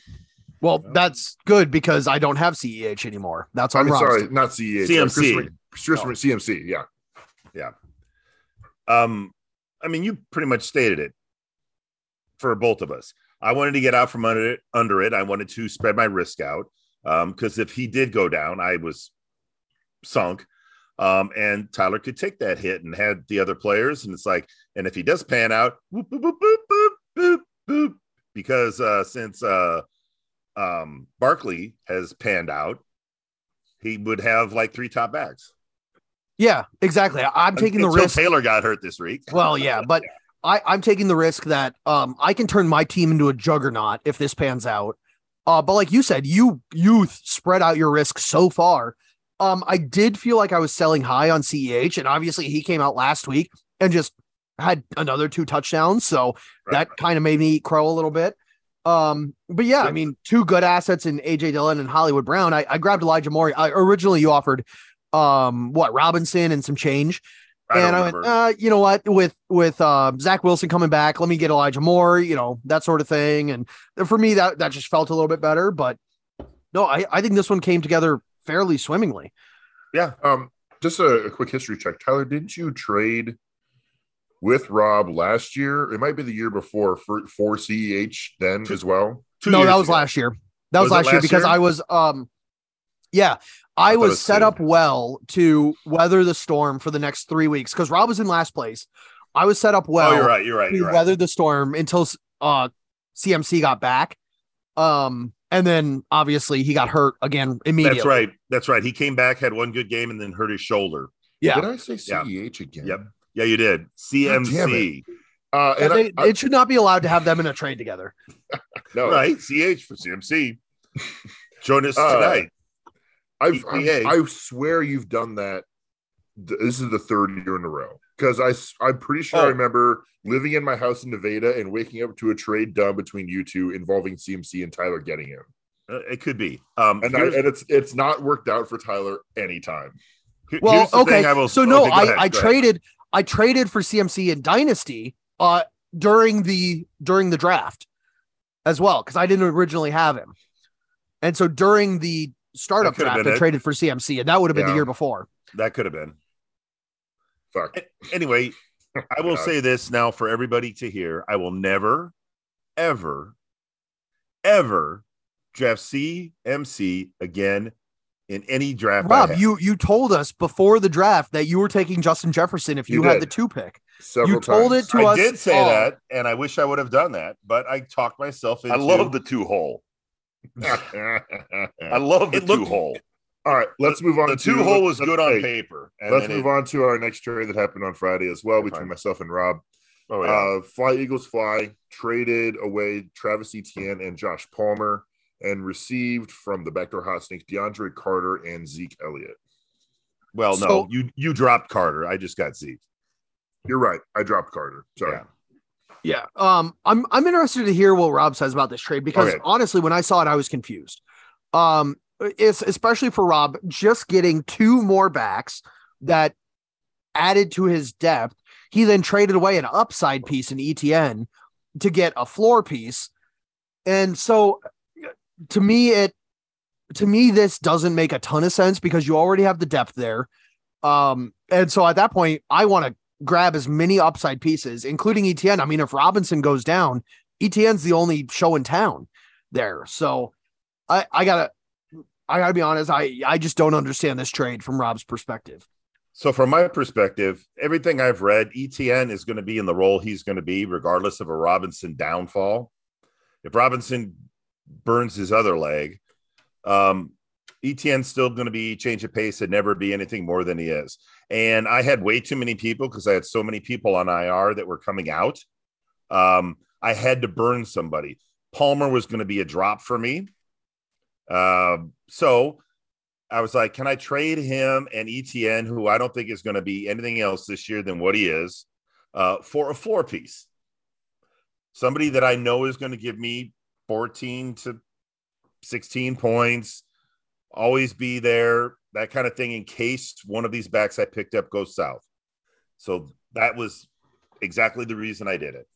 S4: Well, that's good because I don't have CEH anymore. That's
S3: I'm
S4: Rob's
S3: sorry, not CEH,
S5: CMC.
S3: Christopher- Christopher- CMC, yeah. Yeah.
S5: Um, I mean, you pretty much stated it for both of us. I wanted to get out from under it. Under it, I wanted to spread my risk out because if he did go down, I was sunk. Um, and Tyler could take that hit and had the other players, and it's like, and if he does pan out, whoop, because uh, since uh, um, Barkley has panned out, he would have like three top backs.
S4: Yeah, exactly. I'm taking the risk.
S5: Taylor got hurt this week.
S4: Well, yeah, but I, I'm taking the risk that um, I can turn my team into a juggernaut if this pans out. Uh, but like you said, you you spread out your risk so far. Um, I did feel like I was selling high on CEH, and obviously he came out last week and just had another two touchdowns. So
S5: Right.
S4: that kind of made me crow a little bit. Um, but yeah, I mean, two good assets in AJ Dillon and Hollywood Brown. I, I grabbed Elijah Moore. I, originally, you offered um what Robinson and some change
S5: I
S4: and I went, uh, you know what, with with uh, Zach Wilson coming back, let me get Elijah Moore, you know, that sort of thing. And for me, that that just felt a little bit better. But no, I, I think this one came together fairly swimmingly. Yeah.
S3: Um, just a, a quick history check. Tyler, didn't you trade with Rob last year? It might be the year before for, for CEH then as well.
S5: Two
S4: no, that was
S5: ago.
S4: last year. That was,
S5: Was it
S4: last year because
S5: year?
S4: I was um yeah, I,
S5: I
S4: was,
S5: was
S4: set
S5: two.
S4: up well to weather the storm for the next three weeks because Rob was in last place. I was set up well
S5: oh, you're right. You're right.
S4: to
S5: You're right.
S4: weather the storm until uh CMC got back. Um, and then obviously he got hurt again immediately.
S5: That's right. That's right. He came back, had one good game, and then hurt his shoulder.
S4: Yeah.
S3: Did I say
S5: Yeah.
S3: CEH again?
S5: Yep. Yeah, you did.
S3: damn
S5: CMC.
S3: Uh, and
S4: They-
S3: I, I,
S4: it should not be allowed to have them in a trade together.
S3: no,
S5: Right. CH for CMC. Join us
S3: Uh,
S5: tonight.
S3: I've, I, I swear you've done that. This is the third year in a row because I I'm pretty sure I
S5: Oh.
S3: remember living in my house in Nevada and waking up to a trade done between you two involving CMC and Tyler getting him,
S5: Uh, It could be. Um,
S3: and I, and it's it's not worked out for Tyler anytime.
S5: here-
S4: Well, okay.
S5: I will-
S4: so no,
S5: okay,
S4: I,
S5: ahead,
S4: I
S5: go ahead.
S4: traded I traded for CMC in Dynasty uh during the during the draft as well because I didn't originally have him, and so during the startup draft I
S5: it.
S4: traded for CMC and that would have been the year before.
S5: That could have been.
S3: Fuck.
S5: Anyway, I will
S3: God.
S5: say this now for everybody to hear. I will never, ever, ever draft CMC again in any draft. I
S4: Rob, you you told us before the draft that you were taking Justin Jefferson if you,
S3: You
S4: had the two pick.
S3: Several
S4: You told
S3: times.
S4: it to
S5: I
S4: us I
S5: did say
S4: all.
S5: that, and I wish I would have done that, but I talked myself into
S8: I love the two hole. I love the
S5: It looked-
S8: two hole.
S3: right, let's move on.
S5: The two hole was good on paper. And
S3: Let's move
S5: it-
S3: on to our next trade that happened on Friday as well between
S5: fine.
S3: myself and Rob.
S5: Oh, yeah.
S3: Uh, Fly Eagles Fly traded away Travis Etienne and Josh Palmer and received from the backdoor hot snakes DeAndre Carter and Zeke Elliott.
S5: well, no,
S4: so-
S5: you you dropped Carter. I just got Zeke.
S3: You're right. I dropped Carter. Sorry.
S5: Yeah.
S4: Yeah. Um, I'm I'm interested to hear what Rob says about this trade because
S5: Okay.
S4: honestly, when I saw it, I was confused. Um, it's especially for Rob just getting two more backs that added to his depth. He then traded away an upside piece in ETN to get a floor piece. And so to me, it to me, this doesn't make a ton of sense because you already have the depth there. Um, and so at that point, I want to grab as many upside pieces, including ETN. I mean, if Robinson goes down, ETN's the only show in town there. So I, I gotta, I gotta be honest. I, I just don't understand this trade from Rob's perspective.
S5: So, from my perspective, everything I've read, ETN is going to be in the role he's going to be, regardless of a Robinson downfall. If Robinson burns his other leg, um, ETN's still going to be change of pace and never be anything more than he is. And I had way too many people because I had so many people on IR that were coming out. Um, I had to burn somebody. Palmer was going to be a drop for me. Um, so I was like, can I trade him and ETN, who I don't think is going to be anything else this year than what he is, uh, for a floor piece? Somebody that I know is going to give me 14 to 16 points, always be there, that kind of thing, in case one of these backs I picked up goes south. So that was exactly the reason I did it.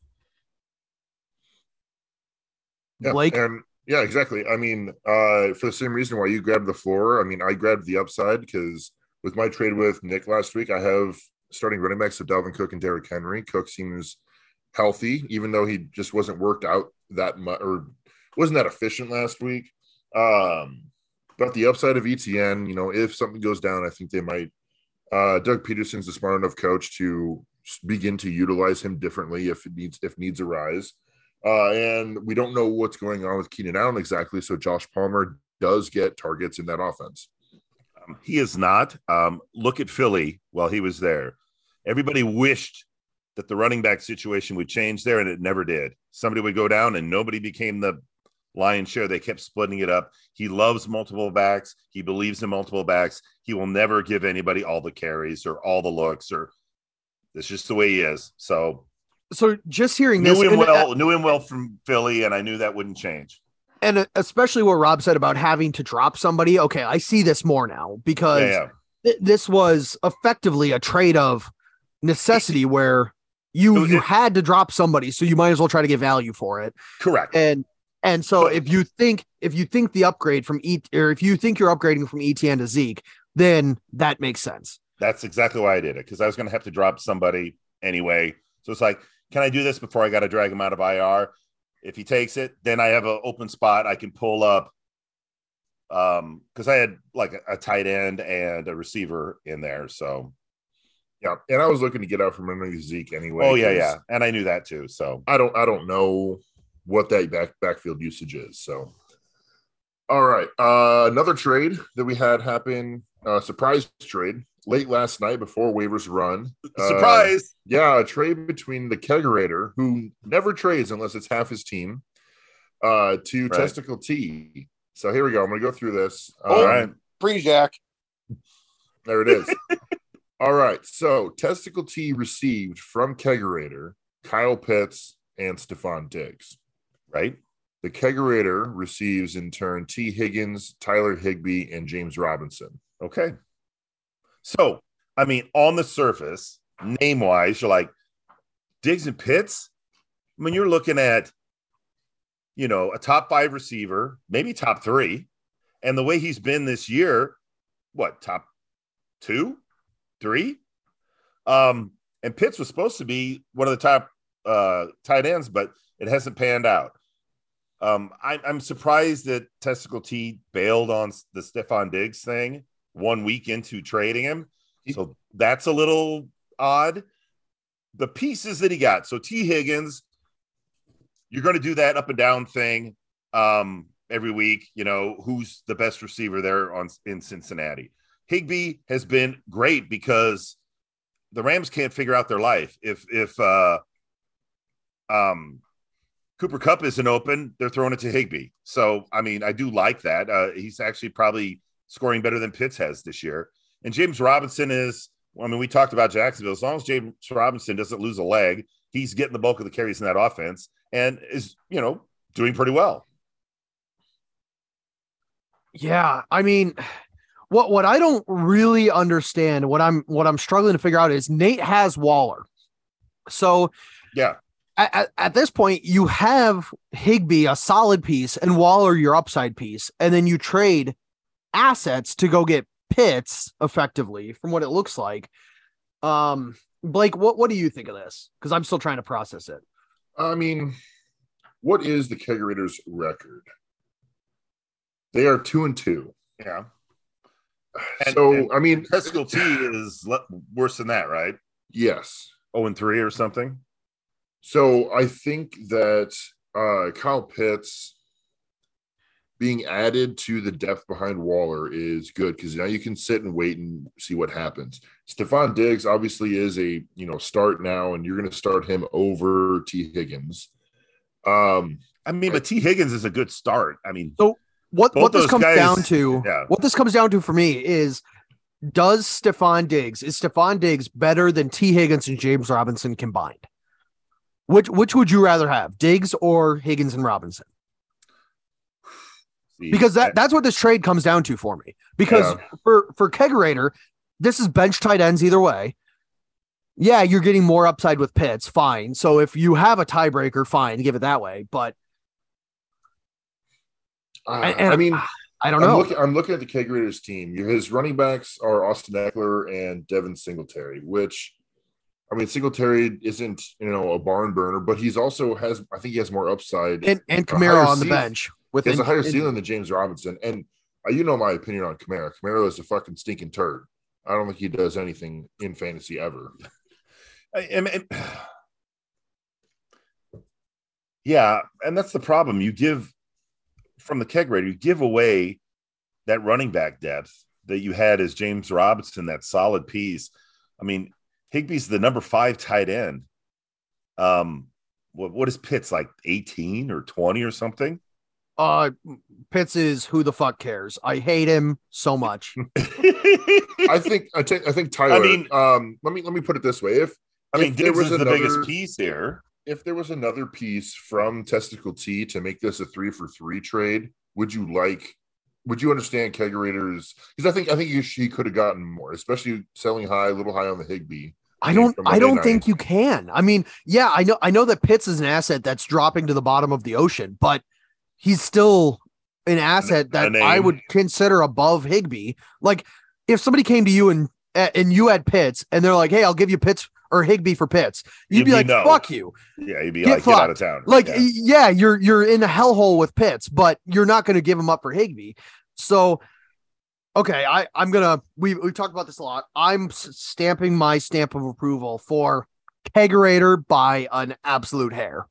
S3: Yeah,
S4: Blake?
S3: And yeah, exactly. I mean, uh, for the same reason why you grabbed the floor, I mean, I grabbed the upside because with my trade with Nick last week, I have starting running backs of Dalvin Cook and Derrick Henry. Cook seems healthy, even though he just wasn't worked out that much or wasn't that efficient last week. Um, but the upside of ETN, you know, if something goes down, I think they might. Uh, Doug Pederson's a smart enough coach to begin to utilize him differently if it needs if needs arise. Uh, and we don't know what's going on with Keenan Allen exactly. So Josh Palmer does get targets in that offense.
S5: Um, he is not. Um, look at Philly while he was there. Everybody wished that the running back situation would change there, and it never did. Somebody would go down, and nobody became the lion's share. They kept splitting it up. He loves multiple backs. He believes in multiple backs. He will never give anybody all the carries or all the looks, or it's just the way he is. So
S4: So just hearing this,
S5: knew him
S4: and, uh,
S5: well, knew him well from Philly, and I knew that wouldn't change.
S4: and uh, especially what Rob said about having to drop somebody. Okay, I see this more now because
S5: Yeah, yeah.
S4: th- this was effectively a trade of necessity where you you
S5: it-
S4: had to drop somebody, so you might as well try to get value for it.
S5: correct.
S4: And and so if you think if you think the upgrade from E or if you think you're upgrading from ETN to Zeke, then that makes sense.
S5: That's exactly why I did it because I was going to have to drop somebody anyway. So it's like, can I do this before I got to drag him out of IR? If he takes it, then I have an open spot I can pull up. Um, because I had like a, a tight end and a receiver in there. So,
S3: Yeah. And I was looking to get out from underneath Zeke anyway.
S5: oh yeah, yeah, and I knew that too. So
S3: I don't I don't know what that back backfield usage is. So all right. Uh another trade that we had happen, uh surprise trade late last night before waivers run. Uh,
S5: surprise.
S3: Yeah, a trade between the kegerator, who never trades unless it's half his team, uh, to
S5: Right.
S3: Testicle T. So here we go. I'm going to go through this.
S5: All
S3: Um,
S5: right.
S9: Pre-Jack.
S3: There it is. All right. So testicle T received from Kegerator, Kyle Pitts, and Stefon Diggs.
S5: Right.
S3: The Kegerator receives in turn T. Higgins, Tyler Higbee, and James Robinson.
S5: Okay. So, I mean, on the surface, name wise, you're like Diggs and Pitts. I mean, you're looking at, you know, a top five receiver, maybe top three. And the way he's been this year, what, top two, three? Um, and Pitts was supposed to be one of the top uh, tight ends, but it hasn't panned out. Um, I, I'm surprised that Testicle T bailed on the Stefon Diggs thing one week into trading him. So that's a little odd. The pieces that he got. So T. Higgins, you're going to do that up and down thing um, every week. You know who's the best receiver there on in Cincinnati. Higbee has been great because the Rams can't figure out their life. If if uh, um, Cooper Kupp isn't open, they're throwing it to Higbee. So I mean, I do like that. Uh, he's actually probably scoring better than Pitts has this year. And James Robinson is. I mean, we talked about Jacksonville. As long as James Robinson doesn't lose a leg, he's getting the bulk of the carries in that offense and is you know doing pretty well.
S4: Yeah, I mean, what what I don't really understand, what I'm what I'm struggling to figure out is Nate has Waller. So
S5: Yeah,
S4: at, at, at this point, you have Higbee, a solid piece, and Waller, your upside piece, and then you trade assets to go get Pitts effectively, from what it looks like. Um, Blake, what what do you think of this? Because I'm still trying to process it.
S3: I mean, what is the Kegerator's record? They are two and two.
S5: yeah. And-
S3: so
S5: and
S3: I mean,
S5: Testicle T is le- worse than that, right?
S3: yes.
S5: Oh, and three or something.
S3: So I think that uh, Kyle Pitts being added to the depth behind Waller is good because now you can sit and wait and see what happens. Stefon Diggs obviously is a you know start now, and you're going to start him over T Higgins. Um,
S5: I mean, but T Higgins is a good start. I mean, so
S4: What
S5: Both
S4: what this
S5: those
S4: comes
S5: guys-
S4: down to,
S5: yeah.
S4: what this comes down to for me is does Stefon Diggs is Stefon Diggs better than T Higgins and James Robinson combined? Which which would you rather have, Diggs or Higgins and Robinson? Because that that's what this trade comes down to for me. Because for for Kegerator, this is bench tight ends either way. Yeah, you're getting more upside with Pitts, fine. So if you have a tiebreaker, fine, give it that way. But uh,
S3: I,
S4: and-
S3: I mean,
S4: I don't
S3: I'm
S4: know.
S3: looking, I'm looking at the Kegerator's team. His running backs are Austin Ekeler and Devin Singletary, which I mean, Singletary isn't you know a barn burner, but he's also has I think he has more upside.
S4: and and
S3: a Kamara
S4: on the bench with
S3: he has a higher ceiling than James Robinson, and uh, you know my opinion on Kamara. Kamara is a fucking stinking turd. I don't think he does anything in fantasy ever.
S5: I, I mean, yeah, and that's the problem. You give from the keg kegerator, you give away that running back depth that you had as James Robinson, that solid piece. I mean, Higbee's the number five tight end. Um, what what is Pitts like 18 or 20 or something?
S4: Uh, Pitts is who the fuck cares. I hate him so much.
S3: I think I think I think Tyler.
S5: I mean-
S3: um, let me let me put it this way: if
S5: I mean,
S3: if there
S5: Diggs
S3: was
S5: is the
S3: another-
S5: biggest piece here.
S3: if there was another piece from Testicle T to make this a three for three trade, would you like? Would you understand Kegerator's? Because I think I think you, she could have gotten more, especially selling high, a little high on the Higbee.
S4: I don't. I don't
S3: night.
S4: think you can. I mean, yeah, I know. I know that Pitts is an asset that's dropping to the bottom of the ocean, but he's still an asset that. I would consider above Higbee. Like, if somebody came to you and and you had Pitts, and they're like, "Hey, I'll give you Pitts or Higbee for Pitts," you'd,
S5: You'd
S4: be
S5: be
S4: like,
S5: no.
S4: "Fuck you."
S5: Yeah, you'd be
S4: Get
S5: like, get out of town.
S4: Like,
S5: Yeah.
S4: yeah. you're you're in a hellhole with Pitts, but you're not going to give him up for Higbee. So, okay, I I'm gonna we we talked about this a lot. I'm stamping my stamp of approval for Kegerator by an absolute hair.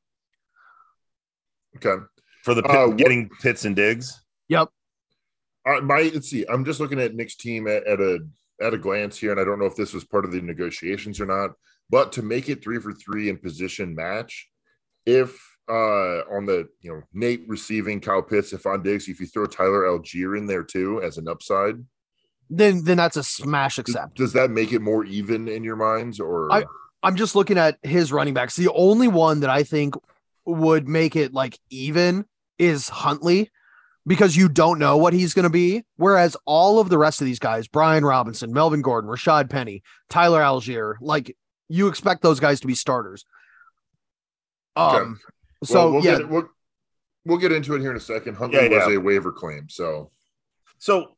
S3: Okay.
S5: For the
S3: Uh, what-
S5: getting Pitts and Diggs.
S4: Yep.
S3: Uh, my let's see. I'm just looking at Nick's team at, at a at a glance here, and I don't know if this was part of the negotiations or not. But to make it three for three in position match, if uh, on the you know Nate receiving Kyle Pitts and Von Diggs. If you throw Tyler Allgeier in there too as an upside,
S4: Then then that's a smash
S3: does,
S4: accept.
S3: does that make it more even in your minds? Or
S4: I- I'm just looking at his running backs. The only one that I think would make it like even is Huntley because you don't know what he's going to be. Whereas all of the rest of these guys, Brian Robinson, Melvin Gordon, Rashaad Penny, Tyler Allgeier, like you expect those guys to be starters.
S3: Okay.
S4: Um, so
S3: Well, we'll
S4: yeah,
S3: get, we'll, we'll get into it here in a second. Huntley
S5: Yeah,
S3: was
S5: yeah.
S3: a waiver claim, so
S5: So,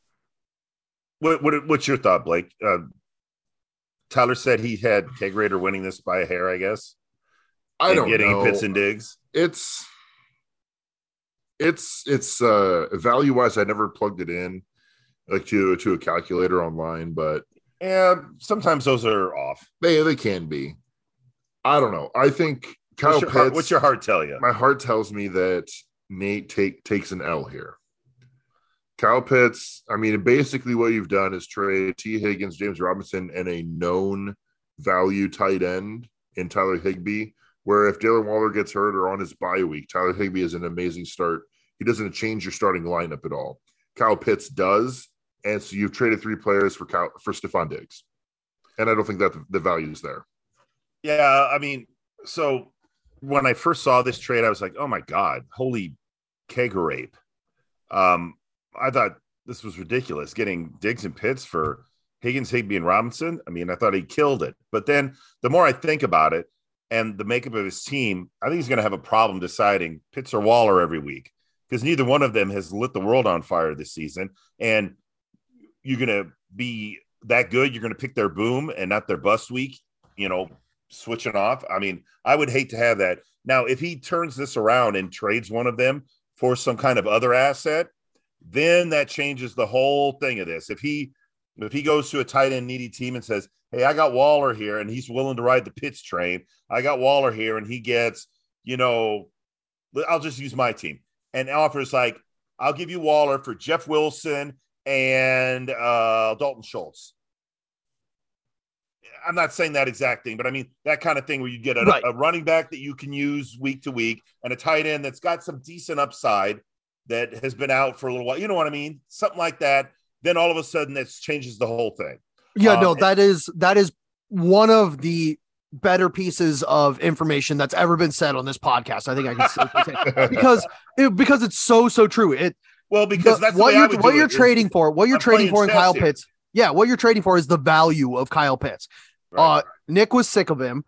S5: what, what what's your thought, Blake? Uh, Tyler said he had Kegerator winning this by a hair, I guess.
S3: I don't
S5: getting
S3: know.
S5: Pitts and Diggs.
S3: it's it's it's uh value wise i never plugged it in like to to a calculator online but
S5: Yeah, sometimes those are off.
S3: they they can be i don't know i think kyle
S5: What's your,
S3: pitts
S5: heart, what's your heart tell you?
S3: my heart tells me that nate take takes an l here kyle pitts i mean basically what you've done is trade t higgins james robinson and a known value tight end in tyler higbee where if Jalen Waller gets hurt or on his bye week, Tyler Higbee is an amazing start. He doesn't change your starting lineup at all. Kyle Pitts does, and so you've traded three players for Kyle, for Stefon Diggs, and I don't think that the, value is there.
S5: Yeah, I mean, so when I first saw this trade, I was like, "Oh my god, holy keg rape!" Um, I thought this was ridiculous, getting Diggs and Pitts for Higgins, Higbee, and Robinson. I mean, I thought he killed it. But then the more I think about it and the makeup of his team, I think he's going to have a problem deciding Pitts or Waller every week because neither one of them has lit the world on fire this season. And you're going to be that good. You're going to pick their boom and not their bust week, you know, switching off. I mean, I would hate to have that. Now, if he turns this around and trades one of them for some kind of other asset, then that changes the whole thing of this. If he if he goes to a tight end needy team and says, Hey, I got Waller here and he's willing to ride the Pitts train. I got Waller here and he gets, you know, I'll just use my team and offers like, I'll give you Waller for Jeff Wilson and uh, Dalton Schultz. I'm not saying that exact thing, but I mean that kind of thing where you get a,
S4: Right.
S5: a running back that you can use week to week and a tight end that's got some decent upside that has been out for a little while. You know what I mean? Something like that. Then all of a sudden, that changes the whole thing.
S4: Yeah, no,
S5: Um,
S4: that is that is one of the better pieces of information that's ever been said on this podcast. I think I can say because it, because it's so so true. It
S5: Well, because
S4: the-
S5: that's
S4: what you're what you're
S5: it, is-
S4: trading for. What you're
S5: I'm
S4: trading for in Kyle
S5: here.
S4: Pitts. Yeah, what you're trading for is the value of Kyle Pitts.
S5: Right.
S4: Uh, Nick was sick of him.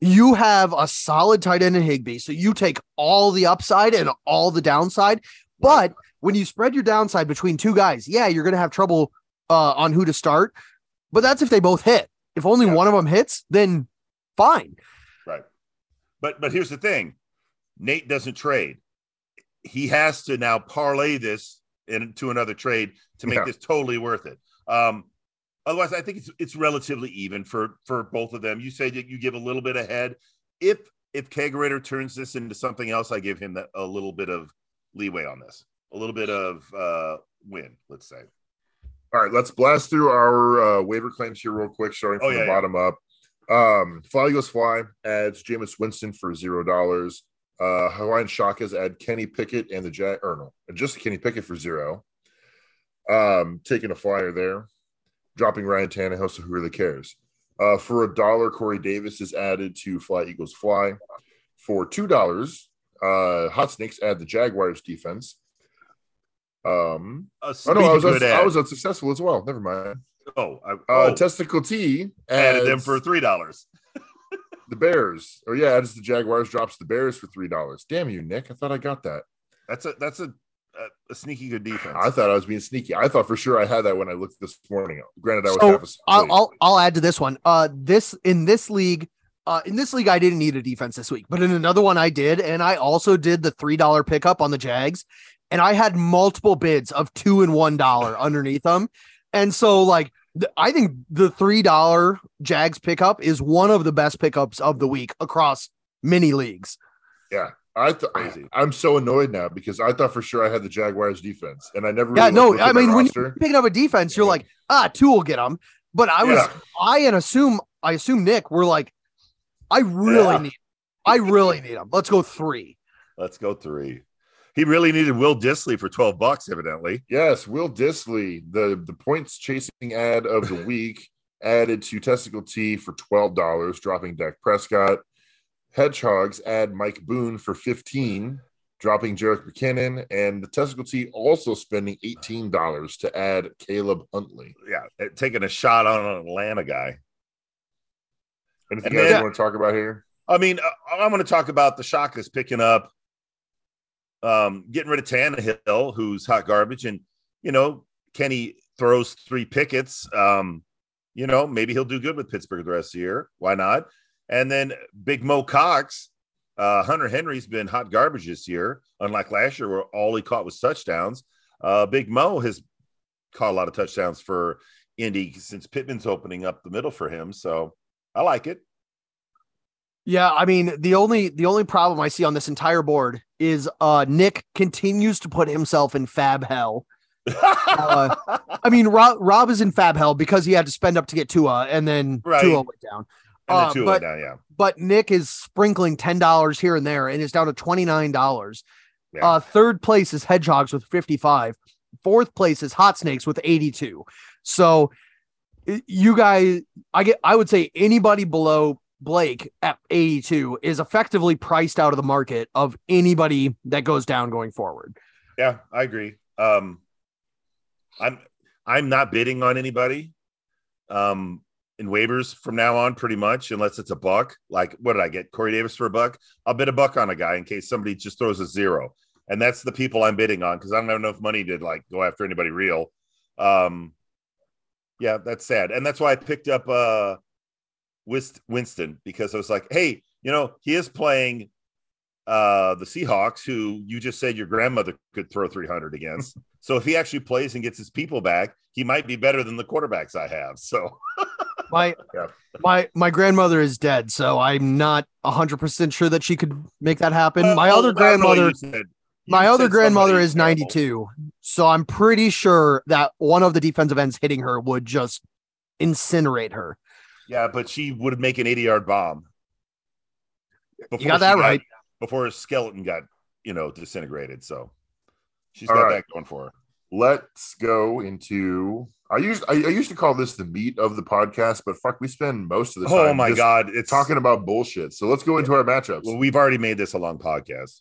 S4: You have a solid tight end in Higbee, so you take all the upside and all the downside. But when you spread your downside between two guys, yeah, you're gonna have trouble uh, on who to start. But that's if they both hit. If only
S5: Yeah.
S4: one of them hits, then fine.
S5: Right. But but here's the thing. Nate doesn't trade. He has to now parlay this into another trade to make
S3: Yeah.
S5: this totally worth it. Um otherwise I think it's it's relatively even for for both of them. You say that you give a little bit ahead. If if Kegerator turns this into something else, I give him that a little bit of leeway on this. A little bit of uh win, let's say.
S3: All right, let's blast through our uh, waiver claims here real quick, starting
S5: Oh,
S3: from
S5: yeah,
S3: the
S5: yeah.
S3: bottom up. Um, Fly Eagles Fly adds Jameis Winston for zero dollars. Uh, Hawaiian Shakas add Kenny Pickett and the Jack, or no, just Kenny Pickett for zero. Um, taking a flyer there, dropping Ryan Tannehill. So who really cares? Uh, for a dollar, Corey Davis is added to Fly Eagles Fly. For two dollars, uh, Hot Snakes add the Jaguars defense. Um,
S5: A
S3: Oh no, I was,
S5: speedy good
S3: I
S5: ad.
S3: was unsuccessful as well. Never mind.
S5: oh, I,
S3: Uh,
S5: oh,
S3: Testicle T
S5: added them for three dollars.
S3: the Bears. Oh yeah, adds the Jaguars, drops the Bears for three dollars. Damn you, Nick! I thought I got that.
S5: That's a that's a a, a sneaky good defense.
S3: I thought I was being sneaky. I thought for sure I had that when I looked this morning. Granted, I was
S4: So,
S3: half asleep.
S4: I'll, I'll I'll add to this one. Uh, this in this league, uh, in this league, I didn't need a defense this week, but in another one, I did, and I also did the three dollar pickup on the Jags, and I had multiple bids of two and one dollar underneath them, and so like th- I think the three dollar Jags pickup is one of the best pickups of the week across many leagues.
S3: yeah, I thought
S5: Crazy.
S3: I'm so annoyed now because I thought for sure I had the Jaguars defense, and I never.
S4: Yeah, no, I mean when
S3: roster.
S4: you're picking up a defense, you're
S3: Yeah.
S4: like, ah, two will get them. But I was,
S3: Yeah.
S4: I and assume, I assume Nick, we're like, I really
S5: Yeah.
S4: need, I really need them. Let's go three.
S5: Let's go three. He really needed Will Dissly for 12 bucks, evidently.
S3: Yes, Will Dissly, the the points chasing ad of the week, added to Testicle T for twelve dollars, dropping Dak Prescott. Hedgehogs add Mike Boone for fifteen, dropping Jerick McKinnon, and the Testicle T also spending eighteen dollars to add Caleb Huntley.
S5: Yeah, eh, taking a shot on an Atlanta guy.
S3: Anything
S5: And
S3: else
S5: then-
S3: you want to talk about here?
S5: I mean, uh, I'm going to talk about the Shakas picking up, um, getting rid of Tannehill, who's hot garbage, and you know, Kenny throws three pickets. Um, you know, maybe he'll do good with Pittsburgh the rest of the year. Why not? And then Big Mo Cox, uh, Hunter Henry's been hot garbage this year, unlike last year where all he caught was touchdowns. Uh, Big Mo has caught a lot of touchdowns for Indy since Pittman's opening up the middle for him. So I like it.
S4: Yeah, I mean the only the only problem I see on this entire board is uh Nick continues to put himself in FAAB hell. Uh, I mean Rob Rob is in FAAB hell because he had to spend up to get Tua and then
S5: Right.
S4: Tua went down.
S5: and
S4: uh,
S5: two
S4: but-
S5: them, yeah.
S4: But Nick is sprinkling ten dollars here and there and is down to twenty nine dollars.
S5: Yeah.
S4: Uh, third place is Hedgehogs with fifty five. Fourth place is Hot Snakes with eighty two. So you guys, I get, I would say anybody below Blake at 82 is effectively priced out of the market of anybody that goes down going forward.
S5: Yeah, I agree. Um, I'm I'm not bidding on anybody um, in waivers from now on, pretty much, unless it's a buck. Like, what did I get? Corey Davis for a buck? I'll bid a buck on a guy in case somebody just throws a zero, and that's the people I'm bidding on because I don't have enough money to like go after anybody real. Um, yeah, that's sad, and that's why I picked up uh, Winston because I was like, hey, you know, he is playing uh the Seahawks, who you just said your grandmother could throw 300 against. so if he actually plays and gets his people back, he might be better than the quarterbacks I have. So
S4: My
S3: Yeah.
S4: my my grandmother is dead, so I'm not 100% sure that she could make that happen. my
S5: Well,
S4: other grandmother
S5: you said- you
S4: my other grandmother is 92. So I'm pretty sure that one of the defensive ends hitting her would just incinerate her.
S5: Yeah, but she would make an 80 yard bomb. Before
S4: got that right.
S5: Before her skeleton got, you know, disintegrated. So she's
S3: All
S5: got
S3: right.
S5: that going for her.
S3: Let's go into. I used I, I used to call this the meat of the podcast, but fuck, we spend most of the oh time.
S5: Oh my God. It's
S3: talking about bullshit. So let's go into our matchups.
S5: Well, we've already made this a long podcast.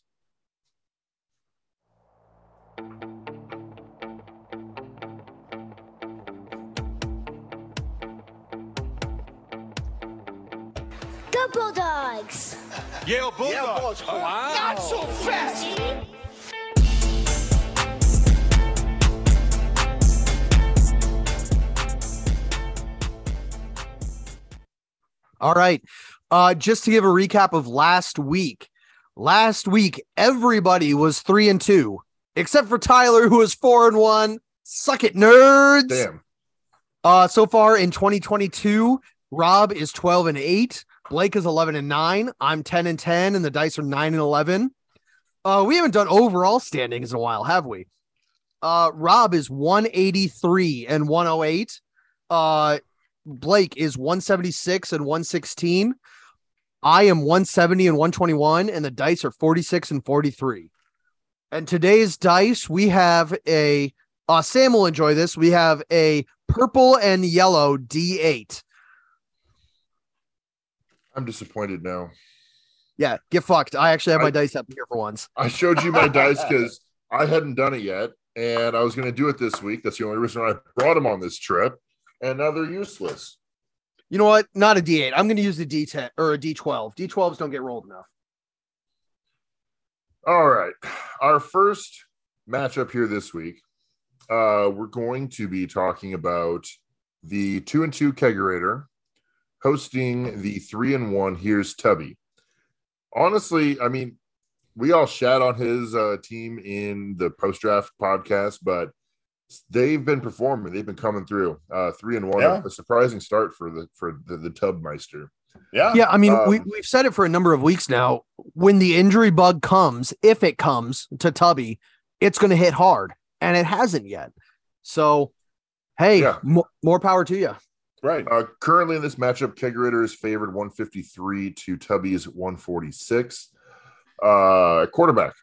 S9: Go Bulldogs!
S2: Yale Bulldogs. wow. Not so fast.
S4: All right. Uh, just to give a recap of last week. Last week, everybody was three and two, except for Tyler, who was four and one. Suck it, nerds.
S3: Damn.
S4: Uh, so far in 2022, Rob is 12 and 8, Blake is 11 and 9, I'm 10 and 10, and the dice are 9 and 11. Uh, we haven't done overall standings in a while, have we? Uh, Rob is 183 and 108. Uh, Blake is 176 and 116. I am 170 and 121, and the dice are 46 and 43. And today's dice, we have a uh, Sam will enjoy this. We have a purple and yellow D8.
S3: I'm disappointed now.
S4: Yeah, get fucked. I actually have my
S3: I-
S4: dice up here for once.
S3: I showed you my dice because I hadn't done it yet, and I was going to do it this week. That's the only reason I brought them on this trip, and now they're useless.
S4: You know what? Not a D8. I'm going to use the D10 or a D12. D12s don't get rolled enough.
S3: All right, our first matchup here this week, uh, we're going to be talking about the two and two kegerator hosting the three and one. Here's Tubby. Honestly, I mean, we all shat on his uh, team in the post draft podcast, but they've been performing. They've been coming through. Uh, three and one,
S5: Yeah.
S3: a surprising start for the for the, the Tubmeister.
S5: Yeah.
S4: Yeah, I mean, we,
S3: Um,
S4: we've said it for a number of weeks now. When the injury bug comes, if it comes to Tubby, it's going to hit hard, and it hasn't yet. So, hey,
S3: Yeah.
S4: mo- more power to you.
S5: Right.
S3: Uh, currently in this matchup, Kegerator is favored 153 to Tubby's 146. Uh, quarterback.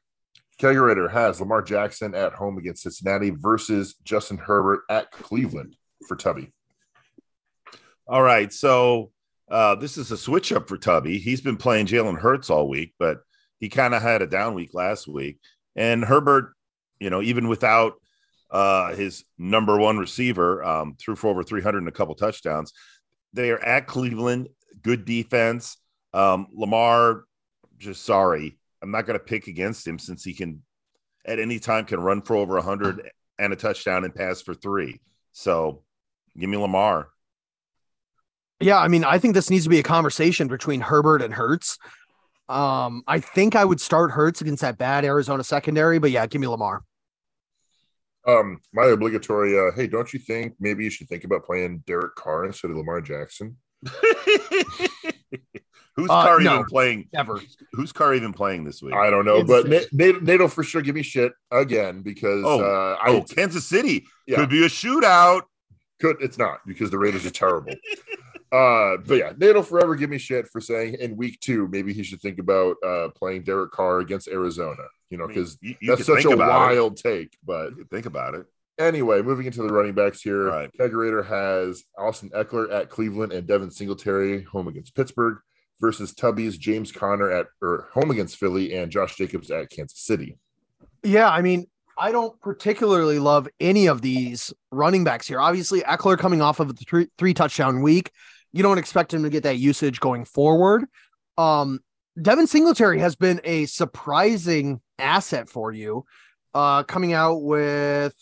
S3: Kegerator has Lamar Jackson at home against Cincinnati versus Justin Herbert at Cleveland for Tubby.
S5: All right. So uh, this is a switch up for Tubby. He's been playing Jalen Hurts all week, but he kind of had a down week last week. And Herbert, you know, even without uh, his number one receiver, um, threw for over 300 and a couple touchdowns. They are at Cleveland, good defense. Um, Lamar, just sorry. I'm not going to pick against him since he can at any time can run for over 100 and a touchdown and pass for three. So give me Lamar.
S4: Yeah, I mean, I think this needs to be a conversation between Herbert and Hurts. Um, I think I would start Hurts against that bad Arizona secondary, but yeah, give me Lamar.
S3: Um, my obligatory. Uh, hey, don't you think maybe you should think about playing Derek Carr instead of Lamar Jackson?
S5: Who's
S4: Uh,
S5: Carr
S4: no.
S5: even playing?
S4: Never.
S5: Who's Carr even playing this week?
S3: I don't know,
S4: It's-
S3: but Nate, Nate, Nate will for sure give me shit again because
S5: Oh,
S3: uh, I
S5: oh, Kansas City
S3: Yeah.
S5: could be a shootout.
S3: could. It's not because the Raiders are terrible. Uh, but yeah, Nate will forever give me shit for saying in week two maybe he should think about uh, playing Derek Carr against Arizona. You know,
S5: I mean,
S3: because
S5: you, you
S3: that's such a
S5: about it.
S3: wild take. But
S5: think about it.
S3: anyway, moving into the running backs here,
S5: Right.
S3: Kegerator has Austin Ekeler at Cleveland and Devin Singletary home against Pittsburgh versus Tubby's James Conner at or home against Philly and Josh Jacobs at Kansas City.
S4: Yeah, I mean, I don't particularly love any of these running backs here. Obviously, Ekeler coming off of a three, three touchdown week. You don't expect him to get that usage going forward. Um, Devin Singletary has been a surprising asset for you, uh, coming out with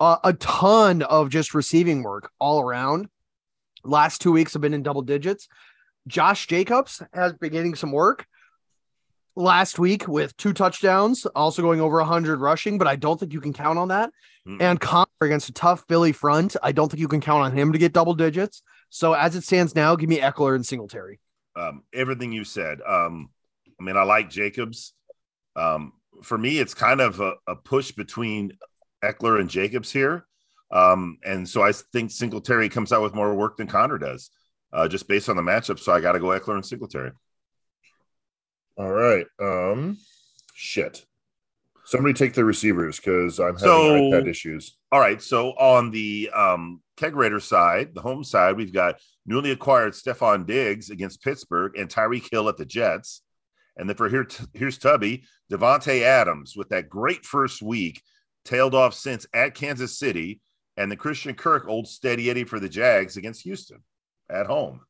S4: a, a ton of just receiving work all around. Last two weeks have been in double digits. Josh Jacobs has been getting some work last week with two touchdowns, also going over 100 rushing, but I don't think you can count on that.
S5: Mm-mm.
S4: And Conner against a tough Philly front, I don't think you can count on him to get double digits. So as it stands now, give me Ekeler and Singletary.
S5: um, everything you said. Um, I mean, I like Jacobs. Um, for me, it's kind of a, a push between Ekeler and Jacobs here. Um, and so I think Singletary comes out with more work than Conner does, uh, just based on the matchup. So I got to go Ekeler and Singletary.
S3: All right. Um shit. Somebody take the receivers because I'm having
S5: So-
S3: iPad issues.
S5: All right. So on the um, Kegerator side, the home side, we've got newly acquired Stefon Diggs against Pittsburgh and Tyreek Hill at the Jets. And then for here, here's Tubby, Davante Adams with that great first week, tailed off since at Kansas City, and the Christian Kirk old steady Eddie for the Jags against Houston at home.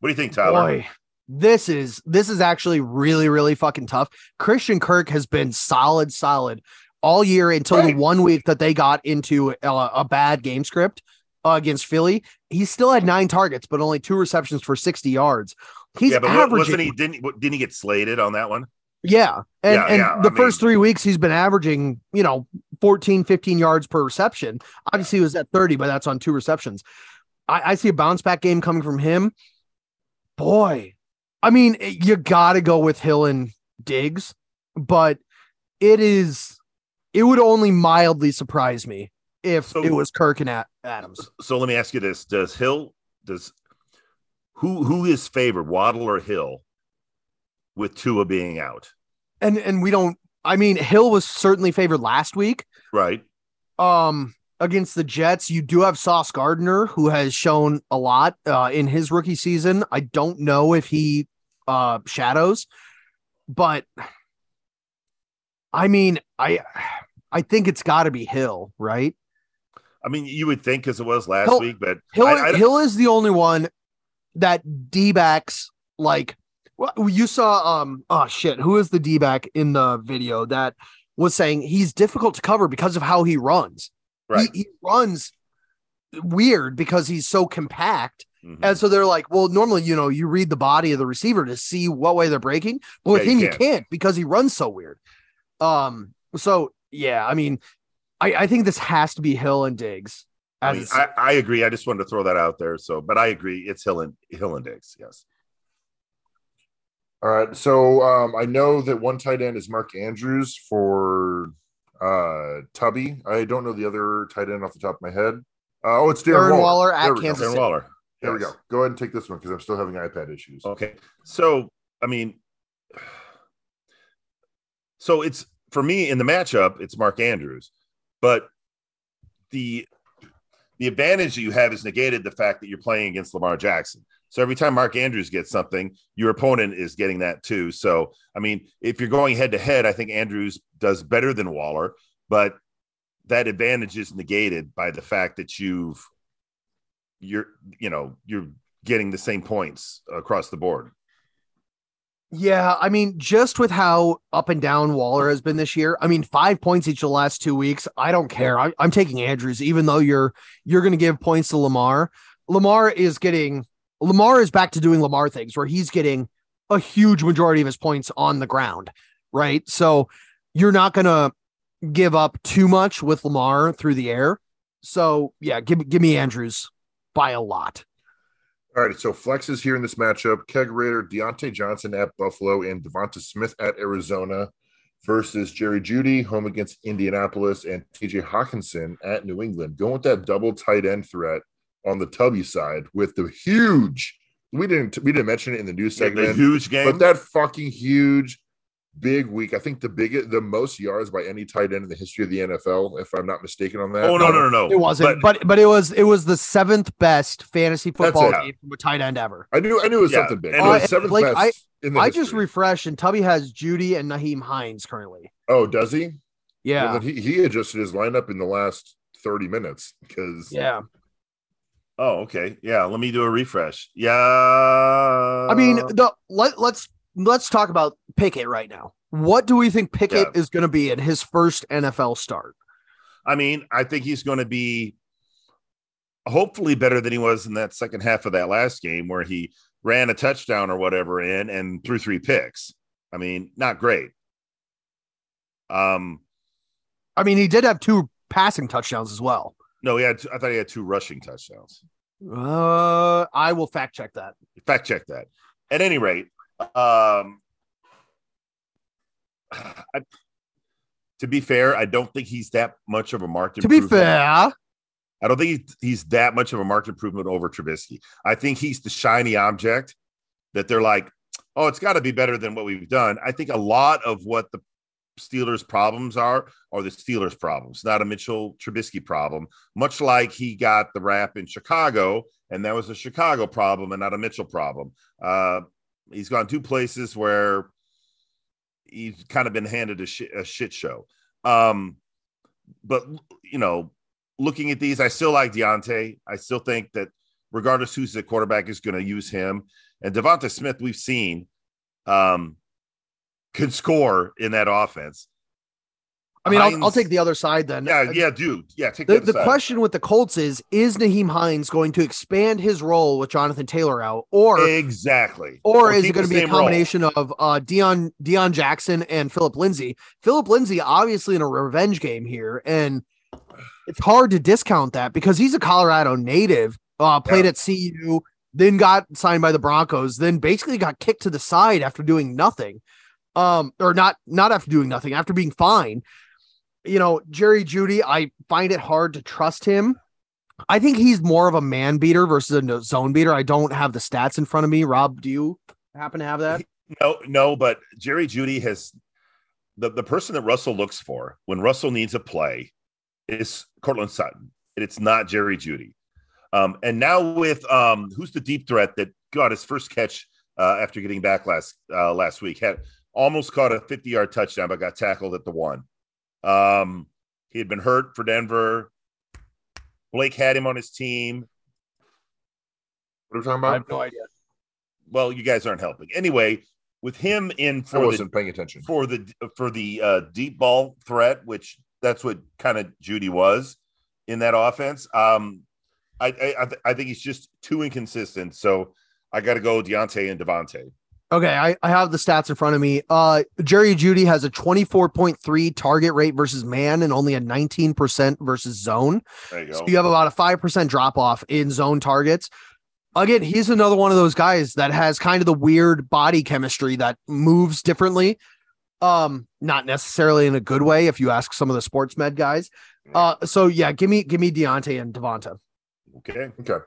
S5: What do you think, Tyler?
S4: Boy, this is this is actually really really fucking tough. Christian Kirk has been solid, solid all year until
S3: Right.
S4: the one week that they got into a, a bad game script uh, against Philly. He still had nine targets, but only two receptions for sixty yards. He's
S5: yeah, but
S4: averaging.
S5: wasn't he? Didn't didn't he get slated on that one?
S4: Yeah. And,
S5: Yeah,
S4: and
S5: yeah,
S4: the
S5: I
S4: first
S5: mean-
S4: three weeks, he's been averaging, you know, 14, 15 yards per reception. Obviously, he was at 30, but that's on two receptions. I, I see a bounce back game coming from him. Boy, I mean, you got to go with Hill and Diggs, but it is, it would only mildly surprise me if
S5: So-
S4: it was Kirk and Adams.
S5: So let me ask you this: Does Hill does who who is favored, Waddle or Hill, with Tua being out?
S4: And, and we don't, I mean, Hill was certainly favored last week.
S5: Right.
S4: um against the Jets, you do have Sauce Gardner, who has shown a lot uh, in his rookie season. I don't know if he uh, shadows, but I mean, I I think it's got to be Hill, right?
S5: I mean, you would think as it was last
S4: Hill-
S5: week, but
S4: Hill
S5: I, I,
S4: Hill is the only one that D backs like. Well, you saw um oh shit, who is the D back in the video that was saying he's difficult to cover because of how he runs.
S5: right.
S4: he, he runs weird because he's so compact.
S5: Mhm.
S4: And so they're like, well, normally, you know, you read the body of the receiver to see what way they're breaking, but with
S5: Yeah, you
S4: him, you
S5: can't.
S4: can't because he runs so weird. Um, so yeah, I mean, I, I think this has to be Hill and Diggs.
S5: I, mean, I, I agree. I just wanted to throw that out there. So, but I agree. It's Hill and Hill and Diggs. Yes.
S3: All right. So um, I know that one tight end is Mark Andrews for uh, Tubby. I don't know the other tight end off the top of my head. Uh, oh, it's Darren,
S4: Darren
S3: Waller.
S4: Waller at
S3: There we go.
S4: Kansas
S5: Darren
S4: City.
S5: Waller.
S3: There we go. Go ahead and take this one because I'm still having iPad issues.
S5: Okay. So, I mean, So it's for me in the matchup, it's Mark Andrews, but the the advantage that you have is negated the fact that you're playing against Lamar Jackson. So every time Mark Andrews gets something, your opponent is getting that too. So I mean, if you're going head to head, I think Andrews does better than Waller, but that advantage is negated by the fact that you've you're you know you're getting the same points across the board.
S4: Yeah, I mean, just with how up and down Waller has been this year, I mean, five points each of the last two weeks. I don't care. I, I'm taking Andrews, even though you're you're going to give points to Lamar. Lamar is getting Lamar is back to doing Lamar things where he's getting a huge majority of his points on the ground, right? So you're not going to give up too much with Lamar through the air. So yeah, give give me Andrews by a lot.
S3: All right, so flexes here in this matchup: Kegerator, Diontae Johnson at Buffalo, and Devonta Smith at Arizona versus Jerry Jeudy home against Indianapolis and TJ Hockenson at New England. Going with that double tight end threat on the Tubby side with the huge. We didn't we didn't mention it in the news
S5: Yeah,
S3: segment,
S5: the huge game.
S3: but that fucking huge, big week. I think the biggest, the most yards by any tight end in the history of the NFL, if I'm not mistaken on that.
S5: oh no, no, no, no.
S4: It wasn't, but but, it was it was the seventh best fantasy football game from a tight end ever.
S3: I knew I knew it was
S5: Yeah,
S3: something big.
S5: and
S3: It was
S4: Uh,
S3: seventh
S4: Blake,
S3: best
S4: I-
S3: in the
S4: I just
S3: history.
S4: refreshed, and Tubby has Jeudy and Nyheim Hines currently.
S3: oh, does he?
S4: Yeah,
S3: Well, he, he adjusted his lineup in the last 30 minutes because
S4: yeah.
S5: Oh, okay. Yeah, let me do a refresh. Yeah. I
S4: I mean, the let let's let's talk about Pickett right now. What do we think Pickett
S5: Yeah.
S4: is going to be in his first NFL start?
S5: I mean, I think he's going to be hopefully better than he was in that second half of that last game where he ran a touchdown or whatever in and threw three picks. I mean, not great. Um,
S4: I mean, he did have two passing touchdowns as well.
S5: no, he had. I thought he had two rushing touchdowns.
S4: Uh, I will fact check that.
S5: Fact check that. At any rate, um, I, to be fair, I don't think he's that much of a market.
S4: To be fair,
S5: I don't think he's, that much of a marked improvement over Trubisky. I think he's the shiny object that they're like, oh, it's got to be better than what we've done. I think a lot of what the Steelers' problems are are the Steelers' problems, not a Mitchell Trubisky problem. Much like he got the rap in Chicago, and that was a Chicago problem and not a Mitchell problem. Uh, he's gone two places where he's kind of been handed a, shi- a shit show. Um, but you know, looking at these, I still like Diontae. I still think that regardless who's the quarterback is going to use him. And Devonta Smith, we've seen, um, can score in that offense.
S4: I mean, I'll, I'll take the other side then.
S5: Yeah, yeah, dude. Yeah, take
S4: The,
S5: the,
S4: the question with the Colts is: Is Nyheim Hines going to expand his role with Jonathan Taylor out, or
S5: exactly,
S4: or, is it going to be a
S5: same role.
S4: combination of uh Deon Deon Jackson and Phillip Lindsay? Phillip Lindsay obviously in a revenge game here, and it's hard to discount that because he's a Colorado native. Uh, played
S5: Yeah.
S4: at CU, then got signed by the Broncos, then basically got kicked to the side after doing nothing. Um, or not not after doing nothing, after being fine. You know, Jerry Jeudy, I find it hard to trust him. I think he's more of a man beater versus a zone beater. I don't have the stats in front of me. Rob, do you happen to have that?
S5: No, no, but Jerry Jeudy has the, the person that Russell looks for when Russell needs a play is Courtland Sutton. It's not Jerry Jeudy. Um, and now with um, who's the deep threat that got his first catch uh, after getting back last uh, last week had almost caught a 50 yard touchdown, but got tackled at the one. Um, he had been hurt for Denver. Blake had him on his team.
S3: What are we talking about?
S4: I have no idea.
S5: Well, you guys aren't helping. Anyway, with him in
S3: I
S5: for the
S3: wasn't paying attention.
S5: for the for the uh, deep ball threat, which that's what kind of Jeudy was in that offense. Um, I I, I, th- I think he's just too inconsistent. So I got to go Diontae and Devontae.
S4: Okay, I, I have the stats in front of me. Uh Jerry Jeudy has a 24.3 target rate versus man and only a 19% versus zone.
S5: There you go.
S4: So you have about a 5% drop off in zone targets. Again, he's another one of those guys that has kind of the weird body chemistry that moves differently. Um, not necessarily in a good way if you ask some of the sports med guys. Uh, so yeah, give me give me Diontae and Devonta.
S5: okay.
S3: Okay.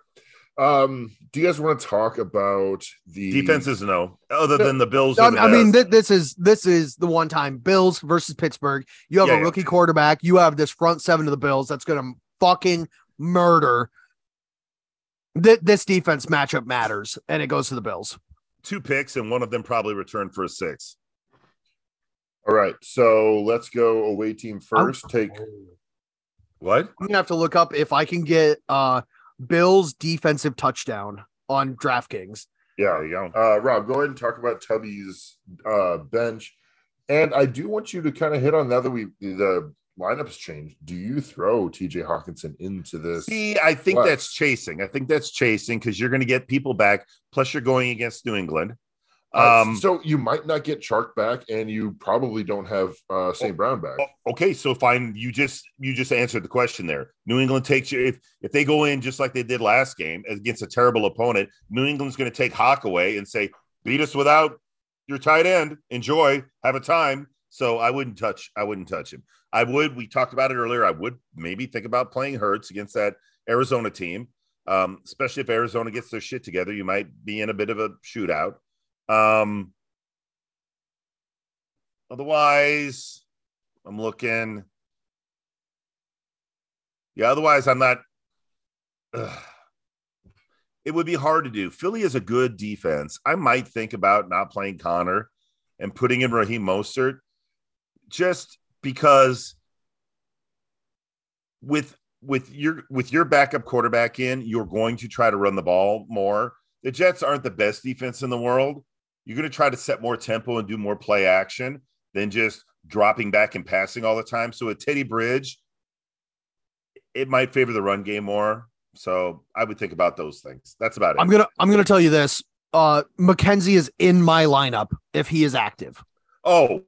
S3: Um, do you guys want to talk about the
S5: Defenses, no. Other
S3: No.
S5: than the Bills.
S4: I,
S5: the
S4: I mean, th- this is this is the one time Bills versus Pittsburgh. You have
S5: Yeah,
S4: a
S5: yeah.
S4: rookie quarterback. You have this front seven of the Bills that's going to fucking murder. Th- this defense matchup matters, and it goes to the Bills.
S5: two picks, and one of them probably returned for a six.
S3: All right, so let's go away team first. Take
S5: What?
S4: I'm gonna have to look up if I can get uh Bills defensive touchdown on DraftKings.
S3: yeah,
S5: go.
S3: uh, Rob, go ahead and talk about Tubby's uh, bench. And I do want you to kind of hit on now that we the lineups changed. Do you throw TJ Hockenson into this?
S5: See, I think
S3: Flex.
S5: that's chasing. I think that's chasing because you're going to get people back. Plus, you're going against New England.
S3: Uh,
S5: Um,
S3: so you might not get Chark back, and you probably don't have uh, St. Brown back.
S5: okay, so fine. You just you just answered the question there. New England takes you if if they go in just like they did last game against a terrible opponent. New England's going to take Hawk away and say, "Beat us without your tight end. Enjoy, have a time." So I wouldn't touch. I wouldn't touch him. I would. We talked about it earlier. I would maybe think about playing Hurts against that Arizona team, um, especially if Arizona gets their shit together. You might be in a bit of a shootout. Um, otherwise, I'm looking. Yeah, otherwise, I'm not. Ugh. It would be hard to do. Philly is a good defense. I might think about not playing Conner and putting in Raheem Mostert just because with with your with your backup quarterback in, you're going to try to run the ball more. The Jets aren't the best defense in the world. You're going to try to set more tempo and do more play action than just dropping back and passing all the time. So with Teddy Bridge, it might favor the run game more. So I would think about those things. That's about it.
S4: I'm gonna I'm gonna tell you this. Uh McKenzie is in my lineup if he is active.
S5: Oh,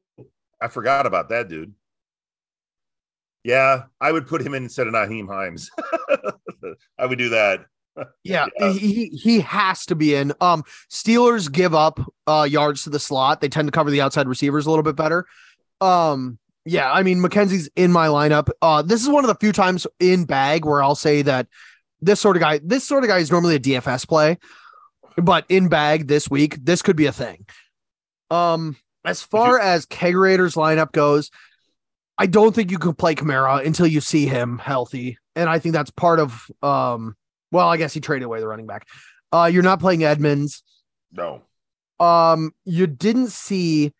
S5: I forgot about that dude. Yeah, I would put him in instead of Nyheim Hines. I would do that.
S4: Yeah,
S5: Yeah.
S4: He, he has to be in. Um, Steelers give up uh yards to the slot. They tend to cover the outside receivers a little bit better. Um, yeah, I mean McKenzie's in my lineup. Uh, this is one of the few times in bag where I'll say that this sort of guy, this sort of guy is normally a DFS play, but in bag this week, this could be a thing. Um, as far as Kegerator's lineup goes, I don't think you can play Kamara until you see him healthy, and I think that's part of um. Well, I guess he traded away the running back. Uh, you're not playing Edmonds.
S5: No.
S4: Um, you didn't see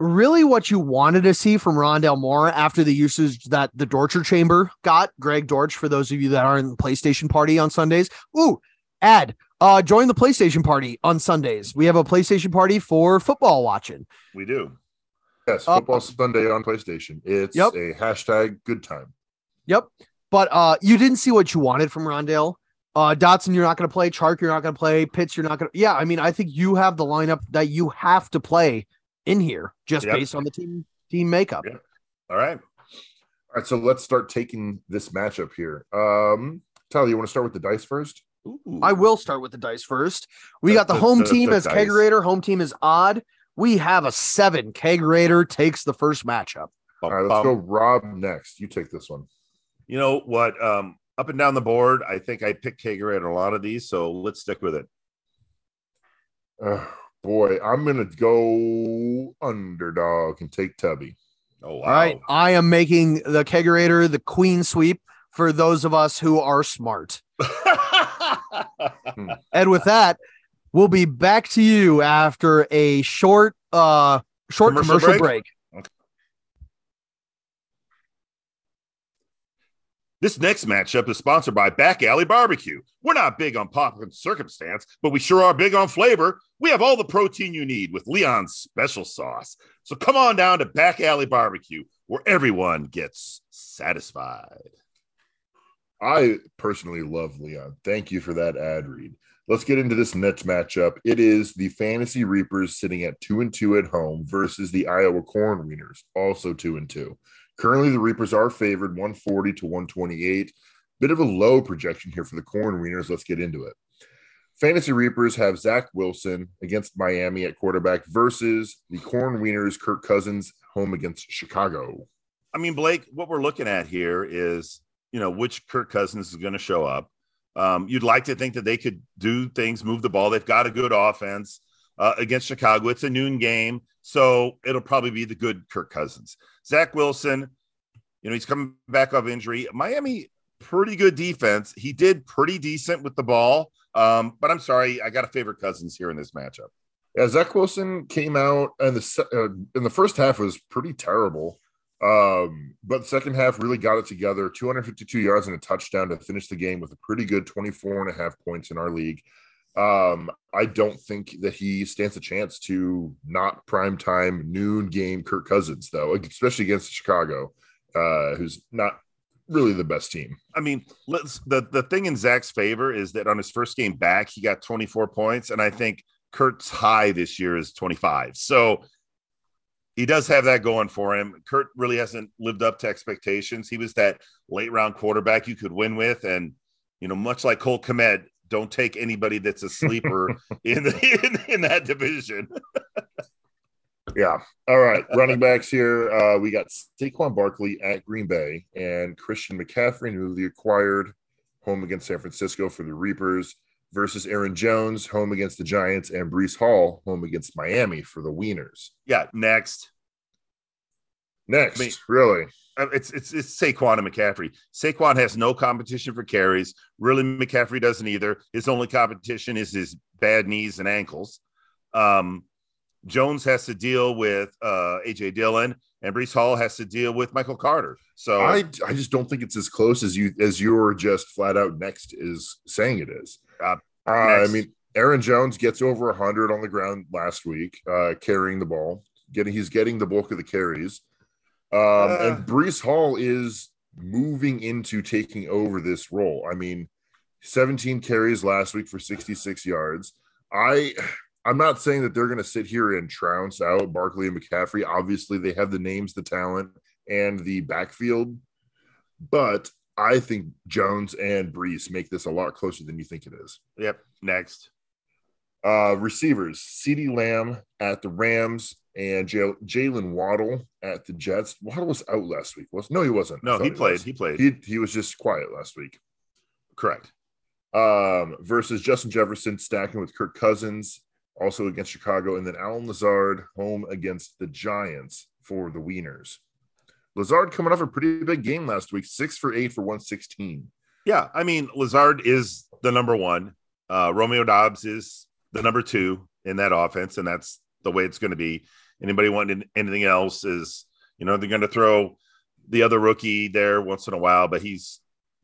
S4: really what you wanted to see from Rondale Moore after the usage that the Dorcher Chamber got. Greg Dortch, for those of you that are in the PlayStation party on Sundays. Ooh, ad. Uh, join the PlayStation party on Sundays. We have a PlayStation party for football watching.
S5: We do.
S3: Yes,
S4: Uh,
S3: football Sunday on PlayStation. It's
S4: Yep.
S3: a hashtag good time.
S4: Yep. But uh, you didn't see what you wanted from Rondale. Uh, Dotson, you're not going to play. Chark, you're not going to play. Pitts, you're not going to. Yeah, I mean, I think you have the lineup that you have to play in here just
S5: Yep.
S4: based on the team team makeup.
S5: Yeah. All right.
S3: All right, so let's start taking this matchup here. Um, Tyler, you want to start with the dice first?
S5: Ooh.
S4: I will start with the dice first. We
S5: The-
S4: got the,
S5: the-
S4: home
S5: the-
S4: team
S5: the
S4: as
S5: dice.
S4: Kegerator. Home team is odd. We have a seven. Kegerator takes the first matchup.
S3: All right, let's go. Rob next. You take this one.
S5: You know what? Um, up and down the board, I think I picked Kager at a lot of these, so let's stick with it.
S3: Oh, boy, I'm gonna go underdog and take Tubby.
S5: Oh wow!
S4: All right. I am making the Kegerator the queen sweep for those of us who are smart. And with that, we'll be back to you after a short uh short
S5: Commercial
S4: commercial,
S5: break?
S4: break.
S5: This next matchup is sponsored by Back Alley Barbecue. We're not big on pop and circumstance, but we sure are big on flavor. We have all the protein you need with Leon's special sauce. So come on down to Back Alley Barbecue, where everyone gets satisfied.
S3: I personally love Leon. Thank you for that ad read. Let's get into this next matchup. It is the Fantasy Reapers sitting at two and two at home versus the Iowa Corn Wieners, also two and two. Currently, the Reapers are favored 140 to 128. Bit of a low projection here for the Corn Wieners. Let's get into it. Fantasy Reapers have Zach Wilson against Miami at quarterback versus the Corn Wieners, Kirk Cousins, home against Chicago.
S5: I mean, Blake, what we're looking at here is, you know, which Kirk Cousins is going to show up. Um, you'd like to think that they could do things, move the ball. They've got a good offense uh, against Chicago. It's a noon game, so it'll probably be the good Kirk Cousins. Zach Wilson, you know, he's coming back off injury. Miami, pretty good defense. He did pretty decent with the ball. Um, but I'm sorry, I got to favor Cousins here in this matchup.
S3: Yeah, Zach Wilson came out and the uh, in the first half was pretty terrible. Um, but the second half really got it together 252 yards and a touchdown to finish the game with a pretty good 24 and a half points in our league. Um, I don't think that he stands a chance to not prime time noon game Kirk Cousins, though, especially against Chicago, uh, who's not really the best team.
S5: I mean, let's the the thing in Zach's favor is that on his first game back, he got 24 points, and I think Kurt's high this year is 25. So he does have that going for him. Kurt really hasn't lived up to expectations. He was that late round quarterback you could win with, and you know, much like Cole Kmet, don't take anybody that's a sleeper in, the, in in that division.
S3: Yeah. All right. Running backs here. Uh, we got Saquon Barkley at Green Bay and Christian McCaffrey, newly acquired, home against San Francisco for the Reapers, versus Aaron Jones, home against the Giants, and Breece Hall, home against Miami for the Wieners.
S5: yeah, next.
S3: Next,
S5: I mean-
S3: really.
S5: Uh, It's it's it's Saquon and McCaffrey. Saquon has no competition for carries. Really, McCaffrey doesn't either. His only competition is his bad knees and ankles. Um, Jones has to deal with uh, AJ Dillon, and Breece Hall has to deal with Michael Carter. So
S3: I I just don't think it's as close as you as you're just flat out next is saying it is.
S5: Uh,
S3: Uh, I mean, Aaron Jones gets over hundred on the ground last week, uh, carrying the ball, getting he's getting the bulk of the carries. Um,
S5: Uh.
S3: and Breece Hall is moving into taking over this role. I mean, 17 carries last week for 66 yards. I I'm not saying that they're going to sit here and trounce out Barkley and McCaffrey. Obviously, they have the names, the talent, and the backfield, but I think Jones and Breece make this a lot closer than you think it is.
S5: yep, next.
S3: Uh, receivers: CeeDee Lamb at the Rams and J- Jalen Waddle at the Jets. Waddle was out last week. Was no, he wasn't.
S5: No, he played.
S3: was.
S5: He played.
S3: He he was just quiet last week.
S5: Correct.
S3: Um, versus Justin Jefferson stacking with Kirk Cousins, also against Chicago, and then Allen Lazard home against the Giants for the Wieners. Lazard coming off a pretty big game last week, six for eight for one sixteen.
S5: Yeah, I mean Lazard is the number one. Uh, Romeo Doubs is the number two in that offense, and that's the way it's going to be. Anybody wanting anything else is, you know, they're going to throw the other rookie there once in a while, but he's,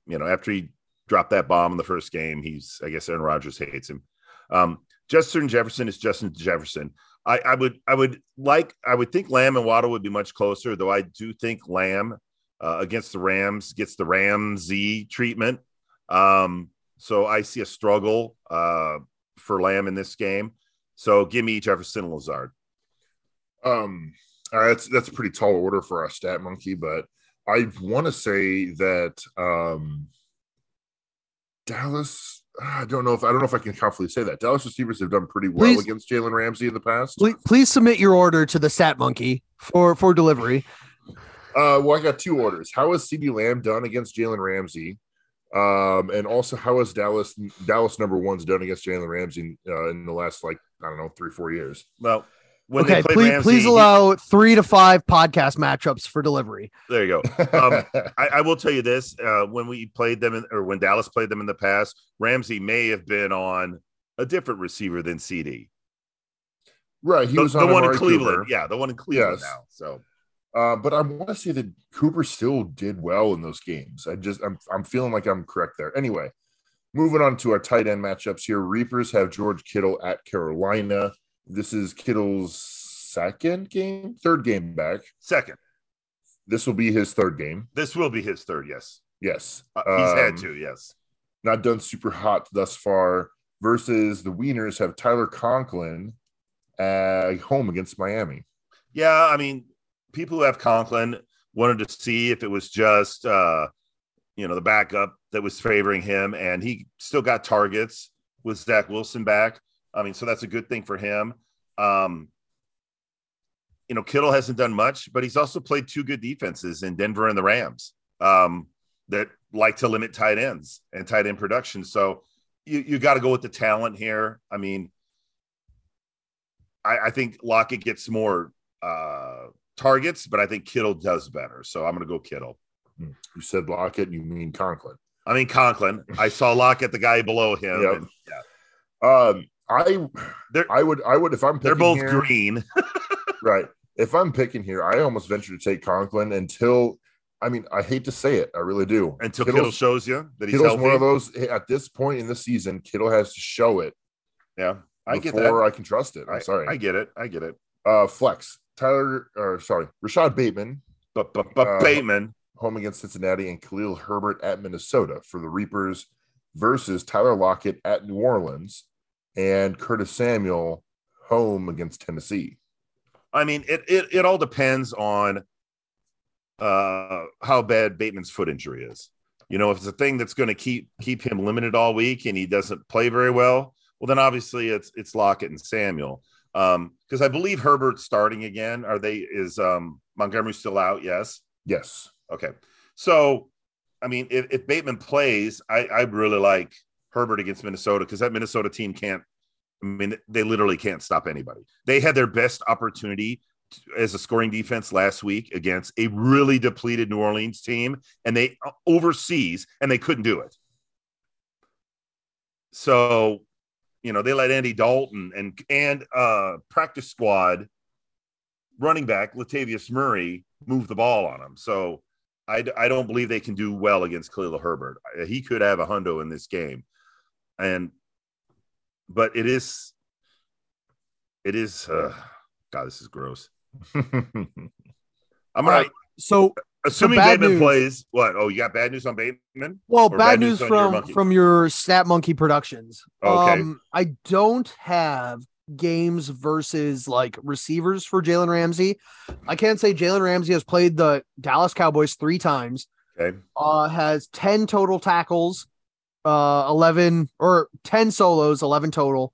S5: you know, after he dropped that bomb in the first game, he's, I guess, Aaron Rodgers hates him. Um, Justin Jefferson is Justin Jefferson. I, I would, I would like, I would think Lamb and Waddle would be much closer, though. I do think Lamb uh, against the Rams gets the Ramsey treatment. Um, so I see a struggle uh, for Lamb in this game. So give me Jefferson Lazard.
S3: Um, uh, that's that's a pretty tall order for our stat monkey, but I want to say that um, Dallas. I don't know if I don't know if I can confidently say that Dallas receivers have done pretty well
S4: Please-
S3: against Jalen Ramsey in the past.
S4: Please, please submit your order to the Stat Monkey for for delivery.
S3: Uh, well, I got two orders. How has CeeDee Lamb done against Jalen Ramsey? Um, and also how has Dallas Dallas number one's done against Jalen Ramsey uh, in the last like I don't know three four years?
S5: Well, when
S4: okay,
S5: they
S4: please
S5: Ramsey,
S4: please
S5: he-
S4: allow three to five podcast matchups for delivery.
S5: there you go. Um, I, I will tell you this: uh, when we played them, in, or when Dallas played them in the past, Ramsey may have been on a different receiver than CeeDee.
S3: right, he
S5: The,
S3: was
S5: the
S3: on
S5: one in Cleveland,
S3: Cooper.
S5: yeah, the one in Cleveland
S3: Yes.
S5: now. So
S3: Uh, but I want to say that Cooper still did well in those games. I just I'm I'm feeling like I'm correct there. Anyway, moving on to our tight end matchups here. Reapers have George Kittle at Carolina. This is Kittle's second game, third game back.
S5: second,
S3: This will be his third game.
S5: this will be his third. Yes,
S3: Yes,
S5: uh, he's
S3: Um,
S5: had to. Yes,
S3: not done super hot thus far. Versus the Wieners have Tyler Conklin at home against Miami.
S5: Yeah, I mean, people who have Conklin wanted to see if it was just uh, you know the backup that was favoring him, and he still got targets with Zach Wilson back. I mean, so that's a good thing for him. Um, you know, Kittle hasn't done much, but he's also played two good defenses in Denver and the Rams. Um, that like to limit tight ends and tight end production. So you, you got to go with the talent here. I mean, I, I think Lockett gets more uh, targets, but I think Kittle does better. So I'm going to go Kittle.
S3: You said Lockett, you mean Conklin.
S5: I mean Conklin. I saw Lockett, the guy below him.
S3: Yep.
S5: and, yeah.
S3: Um, I,
S5: They're-
S3: I would, I would, if I'm
S5: They're both
S3: here-
S5: green.
S3: right? If I'm picking here, I almost venture to take Conklin until. I mean, I hate to say it, I really do.
S5: Until
S3: Kittle's-
S5: Kittle shows you that he's
S3: Kittle's
S5: healthy.
S3: one of those at this point in the season. Kittle has to show it
S5: yeah, I get
S3: before
S5: that.
S3: I can trust it. I'm
S5: I,
S3: sorry.
S5: I get it. I get it.
S3: uh, flex Tyler, or sorry, Rashad Bateman
S5: But
S3: Uh,
S5: Bateman,
S3: home against Cincinnati and Khalil Herbert at Minnesota for the Reapers versus Tyler Lockett at New Orleans and Curtis Samuel home against Tennessee.
S5: I mean, it it it all depends on uh how bad Bateman's foot injury is. You know, if it's a thing that's going to keep keep him limited all week and he doesn't play very well, well then obviously it's it's Lockett and Samuel. Um, because I believe Herbert's starting again. Are they is um Montgomery still out? Yes.
S3: Yes.
S5: Okay. So, I mean, if, if Bateman plays, I, I really like Herbert against Minnesota because that Minnesota team can't, I mean, they literally can't stop anybody. They had their best opportunity as a scoring defense last week against a really depleted New Orleans team, and they uh, overseas, and they couldn't do it. So, you know, they let Andy Dalton and and uh practice squad running back Latavius Murray move the ball on him. So I, I don't believe they can do well against Khalil Herbert. He could have a hundo in this game, and but it is it is uh, God. This is gross. I'm
S4: All
S5: gonna
S4: right. So,
S5: assuming
S4: bad
S5: Bateman
S4: news-
S5: plays. What? Oh, you got bad news on Bateman?
S4: well,
S5: Or
S4: bad news
S5: your
S4: from
S5: monkey?
S4: from your Snap Monkey Productions.
S5: Okay.
S4: Um, I don't have games versus like receivers for Jalen Ramsey. I can't say Jalen Ramsey has played the Dallas Cowboys three times.
S5: Okay.
S4: Uh, has ten total tackles, uh, eleven or ten solos, eleven total.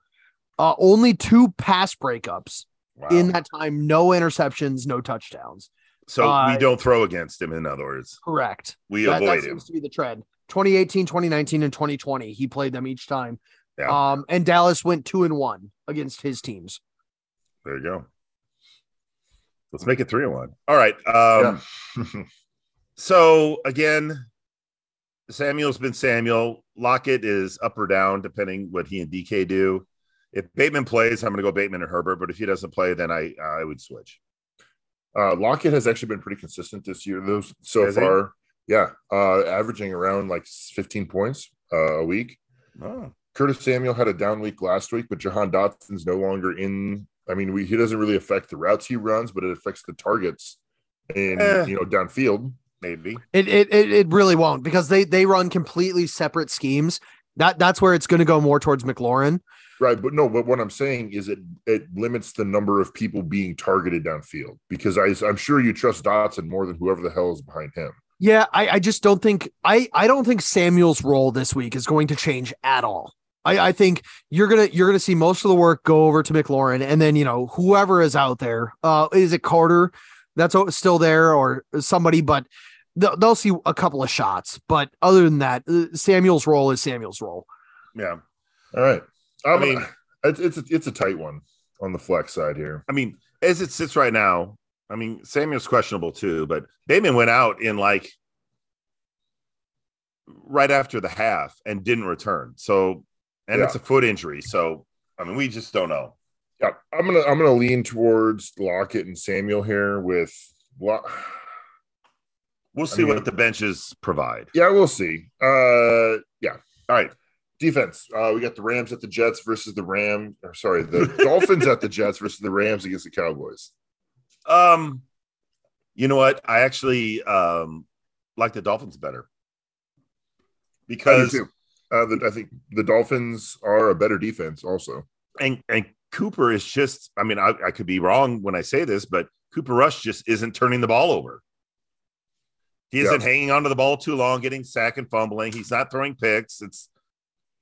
S4: Uh, only two pass breakups
S5: Wow.
S4: in that time. No interceptions, no touchdowns.
S5: So
S4: uh,
S5: we don't throw against him. In other words,
S4: Correct.
S5: we
S4: that,
S5: avoid
S4: that
S5: him.
S4: seems to be the trend. 2018, 2019, and 2020. He played them each time.
S5: Yeah.
S4: Um, and Dallas went two and one against his teams.
S5: There you go. Let's make it three and one. All right. Um, So again, Samuel's been Samuel. Lockett is up or down depending what he and DK do. If Bateman plays, I'm going to go Bateman and Herbert. But if he doesn't play, then I I would switch.
S3: Uh, Lockett has actually been pretty consistent this year, though. So
S5: Has he?
S3: far, yeah, uh, averaging around like 15 points uh, a week.
S5: Oh,
S3: Curtis Samuel had a down week last week, but Jahan Dotson's no longer in. I mean, we, he doesn't really affect the routes he runs, but it affects the targets and
S5: Eh.
S3: you know downfield.
S5: maybe.
S4: It it it, it really won't because they they run completely separate schemes. That that's where it's going to go more towards McLaurin.
S3: Right, but no, but what I'm saying is it it limits the number of people being targeted downfield because I, I'm sure you trust Dotson more than whoever the hell is behind him.
S4: Yeah, I, I just don't think I I don't think Samuel's role this week is going to change at all. I, I think you're gonna you're gonna see most of the work go over to McLaurin, and then you know whoever is out there, uh, is it Carter that's still there or somebody, but they'll, they'll see a couple of shots. But other than that, uh, Samuel's role is Samuel's role.
S5: Yeah.
S3: All right,
S5: I
S3: I
S5: mean-
S3: it's it's a, it's a tight one on the flex side here.
S5: I mean, as it sits right now, I mean, Samuel's questionable too, but Bateman went out in like right after the half and didn't return. So, and it's a foot injury. So, I mean, we just don't know.
S3: Yeah, I'm gonna I'm gonna lean towards Lockett and Samuel here with Lo-
S5: We'll see
S3: mean-
S5: what the benches provide.
S3: yeah, we'll see. Uh, yeah,
S5: All right.
S3: Defense. Uh, we got the Rams at the Jets versus the Ram. Or sorry, the Dolphins at the Jets versus the Rams against the Cowboys.
S5: Um, you know what? I actually um like the Dolphins better because
S3: too. Uh, the, I think the Dolphins are a better defense, also.
S5: and and Cooper is just. I mean, I, I could be wrong when I say this, but Cooper Rush just isn't turning the ball over. He isn't
S3: Yeah.
S5: hanging onto the ball too long, getting sack and fumbling. He's not throwing picks. It's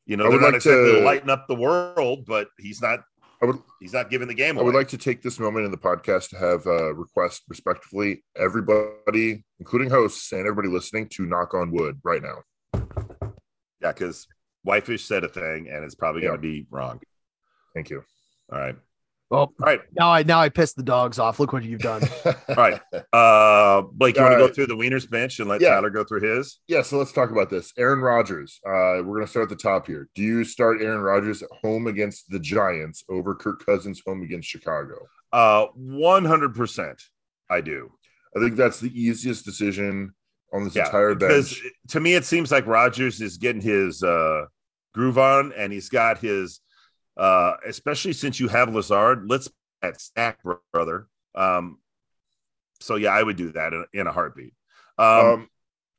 S5: you know they're not
S3: like
S5: exactly
S3: to-
S5: lighting up the world, but he's not
S3: I would-
S5: he's not giving the game away.
S3: I would like to take this moment in the podcast to have uh, request respectively everybody, including hosts and everybody listening, to knock on wood right now.
S5: yeah, because Whitefish said a thing and it's probably
S3: Yeah.
S5: going to be wrong.
S3: Thank you.
S5: All right.
S4: Oh,
S5: All right.
S4: now I now I pissed the dogs off. Look what you've done.
S5: All right. Uh, Blake, you want to
S3: Uh,
S5: go through the Wieners bench and let
S3: yeah.
S5: Tyler go through his?
S3: yeah, so let's talk about this. Aaron Rodgers. Uh, we're going to start at the top here. Do you start Aaron Rodgers at home against the Giants over Kirk Cousins home against Chicago?
S5: Uh, 100%. I do.
S3: I think that's the easiest decision on this
S5: Yeah.
S3: entire
S5: Because
S3: bench.
S5: to me, it seems like Rodgers is getting his uh, groove on and he's got his, uh, especially since you have Lazard, let's at stack, brother. Um, so, yeah, I would do that in, in a heartbeat. Um,
S3: Um,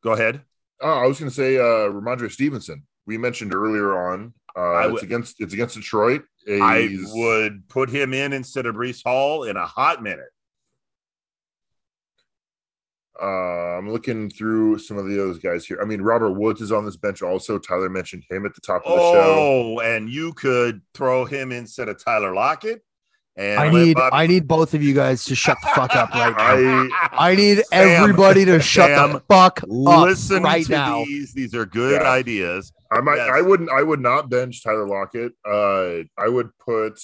S5: go ahead.
S3: oh, I was going to say uh, Rhamondre Stevenson. We mentioned earlier on. Uh, it's against it's against Detroit.
S5: I would put him in instead of Breece Hall in a hot minute.
S3: Uh, I'm looking through some of the other guys here. I mean, Robert Woods is on this bench also. Tyler mentioned him at the top of the show.
S5: Oh, and you could throw him instead of Tyler Lockett. And
S4: I need
S5: Bobby-
S4: I need both of you guys to shut the fuck up right now.
S3: I
S4: I need
S5: Sam,
S4: everybody to shut
S5: Sam,
S4: the fuck up
S5: listen
S4: right
S5: to
S4: now.
S5: these. These are good
S3: Yeah.
S5: ideas.
S3: I might
S5: Yes.
S3: I wouldn't I would not bench Tyler Lockett. Uh I would put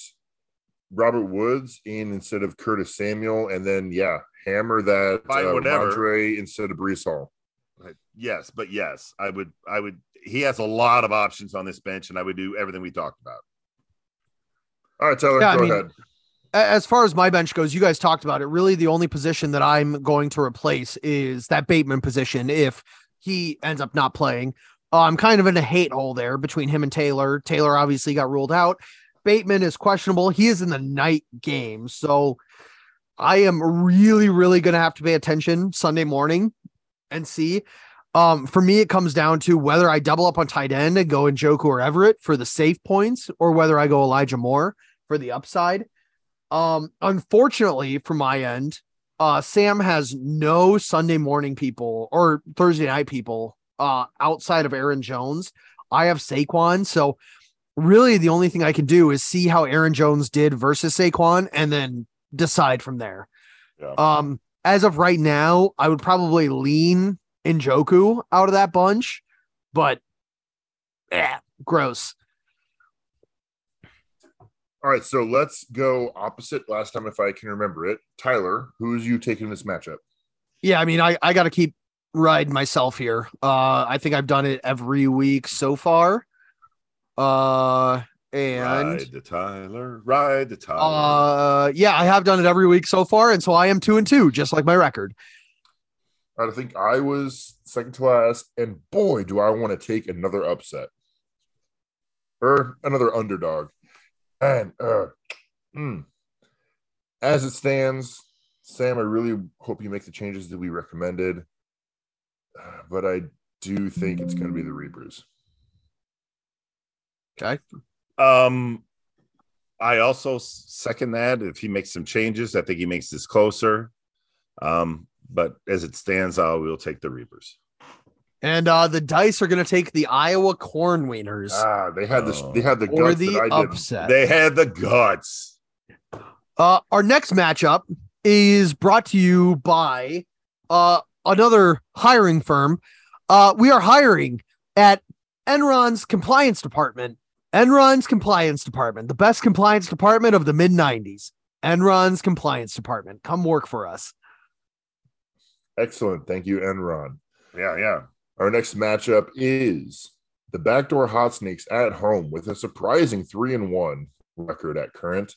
S3: Robert Woods in instead of Curtis Samuel, and then yeah, hammer that
S5: Fine,
S3: uh,
S5: whatever.
S3: Rhamondre instead of Breece Hall.
S5: Yes, but yes, I would. I would. He has a lot of options on this bench, and I would do everything we talked about.
S3: All right, Tyler,
S4: Yeah, I
S3: go
S4: mean,
S3: ahead.
S4: As far as my bench goes, you guys talked about it. Really, the only position that I'm going to replace is that Bateman position if he ends up not playing. Uh, I'm kind of in a hate hole there between him and Taylor. Taylor obviously got ruled out. Bateman is questionable. He is in the night game. So I am really, really going to have to pay attention Sunday morning and see. Um, for me, it comes down to whether I double up on tight end and go in Njoku or Everett for the safe points, or whether I go Elijah Moore for the upside. Um, unfortunately, from my end, uh, Sam has no Sunday morning people or Thursday night people uh outside of Aaron Jones. I have Saquon, so really the only thing I can do is see how Aaron Jones did versus Saquon and then decide from there.
S5: Yeah.
S4: Um, as of right now, I would probably lean Njoku out of that bunch, but yeah, gross.
S3: All right, so let's go opposite last time if I can remember it. Tyler, who's you taking this matchup?
S4: Yeah, I mean, I, I got to keep riding myself here. Uh, I think I've done it every week so far. Uh, and
S5: ride the Tyler, ride the Tyler.
S4: uh, yeah, I have done it every week so far, and so I am two and two, just like my record.
S3: I think I was second to last, and boy, do I want to take another upset or another underdog. And uh, mm, as it stands, Sam, I really hope you make the changes that we recommended, but I do think it's going to be the Reapers.
S4: Okay.
S5: Um, I also second that. If he makes some changes, I think he makes this closer. Um, but as it stands, I will take the Reapers.
S4: And uh, the dice are going to take the Iowa corn wieners
S3: Ah, they had this.
S5: Oh.
S3: They had the
S4: or
S3: guts
S4: the
S3: that I did.
S4: upset.
S5: They had the guts.
S4: Uh, our next matchup is brought to you by uh, another hiring firm. Uh, we are hiring at Enron's compliance department. Enron's compliance department, the best compliance department of the mid 90s. Enron's compliance department. Come work for us.
S3: Excellent, thank you, Enron.
S5: Yeah, yeah.
S3: Our next matchup is the backdoor hot snakes at home with a surprising three and one record at current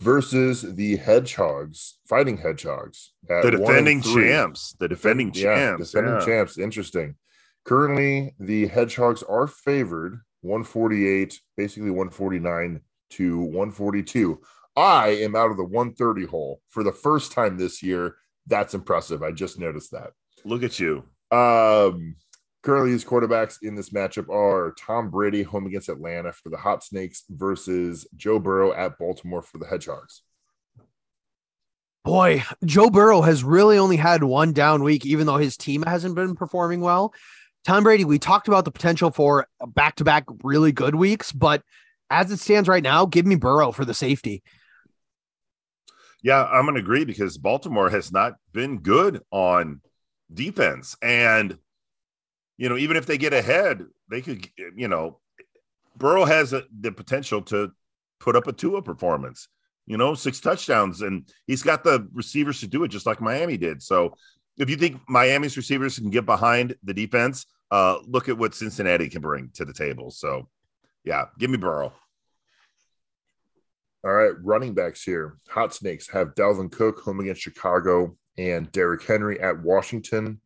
S3: versus the hedgehogs fighting hedgehogs at
S5: The defending
S3: three.
S5: champs. The defending
S3: yeah,
S5: champs.
S3: defending
S5: yeah.
S3: champs interesting currently the hedgehogs are favored 148 basically 149 to 142 i am out of the 130 hole for the first time this year that's impressive i just noticed that
S5: Look at you.
S3: um, currently, his quarterbacks in this matchup are Tom Brady home against Atlanta for the Hot Snakes versus Joe Burrow at Baltimore for the Hedgehogs.
S4: Boy, Joe Burrow has really only had one down week, even though his team hasn't been performing well. Tom Brady, we talked about the potential for back to back really good weeks, but as it stands right now, give me Burrow for the safety.
S5: Yeah, I'm going to agree because Baltimore has not been good on defense. And, you know, even if they get ahead, they could, you know, Burrow has a, the potential to put up a Tua performance, you know, six touchdowns. And he's got the receivers to do it just like Miami did. So if you think Miami's receivers can get behind the defense, uh, look at what Cincinnati can bring to the table. So, yeah, give me Burrow.
S3: All right, running backs here. Hot Snakes have Dalvin Cook home against Chicago and Derrick Henry at Washington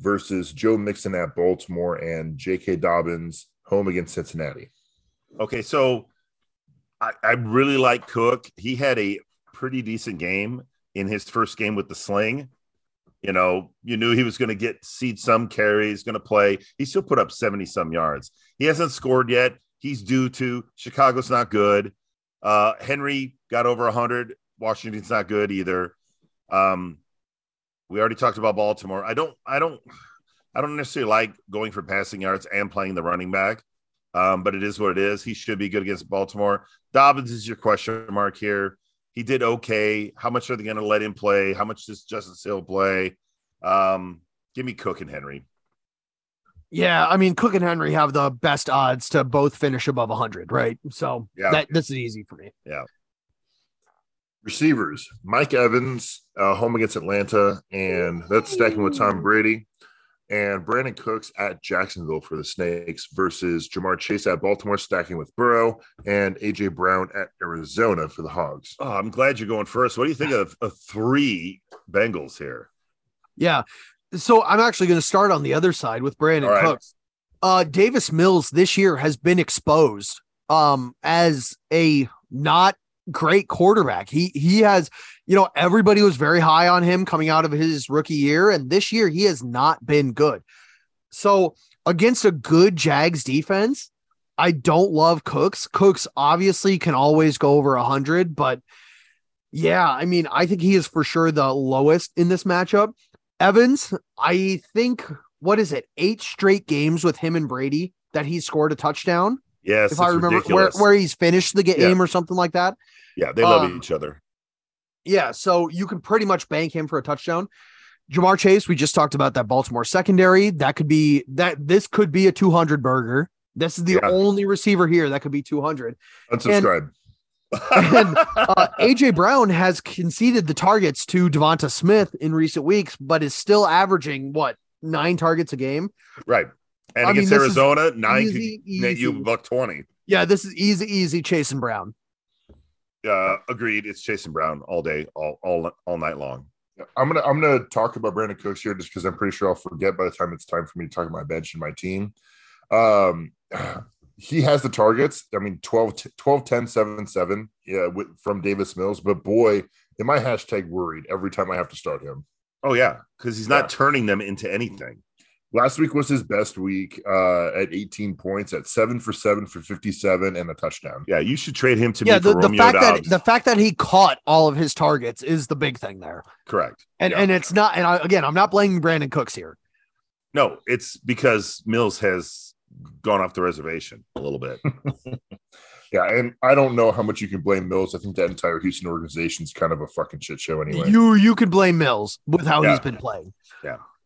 S3: versus Joe Mixon at Baltimore and J.K. Dobbins home against Cincinnati.
S5: Okay, so I, I really like Cook. He had a pretty decent game in his first game with the sling. You know, you knew he was going to get seed some carries, going to play. He still put up 70 some yards. He hasn't scored yet. He's due to. Chicago's not good. Uh, Henry got over 100. Washington's not good either. Um, we already talked about Baltimore. I don't, I don't, I don't necessarily like going for passing yards and playing the running back, um, but it is what it is. He should be good against Baltimore. Dobbins is your question mark here. He did okay. How much are they going to let him play? How much does Justice Hill play? Um, give me Cook and Henry.
S4: Yeah, I mean, Cook and Henry have the best odds to both finish above 100, right? So
S5: Yeah.
S4: that this is easy for me. Yeah.
S3: Receivers Mike Evans uh, home against Atlanta, and that's stacking with Tom Brady. And Brandin Cooks at Jacksonville for the Snakes versus Ja'Marr Chase at Baltimore, stacking with Burrow, and AJ Brown at Arizona for the Hogs.
S5: Oh, I'm glad you're going first. What do you think of, of three Bengals here?
S4: Yeah. So I'm actually going to start on the other side with Brandin
S5: All right.
S4: Cooks. Uh, Davis Mills this year has been exposed um, as a not great quarterback. He he has, you know, everybody was very high on him coming out of his rookie year, and this year he has not been good. So against a good Jags defense, I don't love Cooks. Cooks obviously can always go over a hundred, but yeah, I mean, I think he is for sure the lowest in this matchup. Evans, I think what is it, eight straight games with him and Brady that he scored a touchdown.
S5: Yes,
S4: if I remember where, where he's finished the game
S5: Yeah.
S4: or something like that.
S5: yeah, they love
S4: um,
S5: each other.
S4: Yeah, so you can pretty much bank him for a touchdown. Ja'Marr Chase, we just talked about that Baltimore secondary. That could be that this could be a 200 burger. This is the
S5: Yeah.
S4: only receiver here that could be 200.
S3: Unsubscribe.
S4: And uh, AJ Brown has conceded the targets to Devonta Smith in recent weeks, but is still averaging what nine targets a game.
S5: right. And
S4: I mean,
S5: against
S4: this is
S5: Arizona, nine
S4: easy,
S5: could net you a buck 20.
S4: Yeah, this is easy, easy chasing Brown.
S5: Uh, agreed. It's chasing Brown all day, all all all night long.
S3: I'm gonna I'm gonna talk about Brandin Cooks here just because I'm pretty sure I'll forget by the time it's time for me to talk about my bench and my team. Um, he has the targets. I mean, 12, 12 10, 7, 7 yeah, with, from Davis Mills. But boy, am I hashtag worried every time I have to start him.
S5: Oh yeah, because he's not
S3: Yeah.
S5: turning them into anything.
S3: Last week was his best week uh, at 18 points, at seven for seven for 57 and a touchdown.
S5: Yeah, you should trade him to
S4: Yeah,
S5: me
S4: the,
S5: for
S4: the
S5: Romeo
S4: fact that the fact that he caught all of his targets is the big thing there.
S5: Correct.
S4: And
S5: Yeah.
S4: and it's not and I, again, I'm not blaming Brandin Cooks here.
S5: No, it's because Mills has gone off the reservation a little bit.
S3: Yeah, and I don't know how much you can blame Mills. I think that entire Houston organization is kind of a fucking shit show anyway.
S4: You you could blame Mills with how
S5: Yeah.
S4: he's been playing.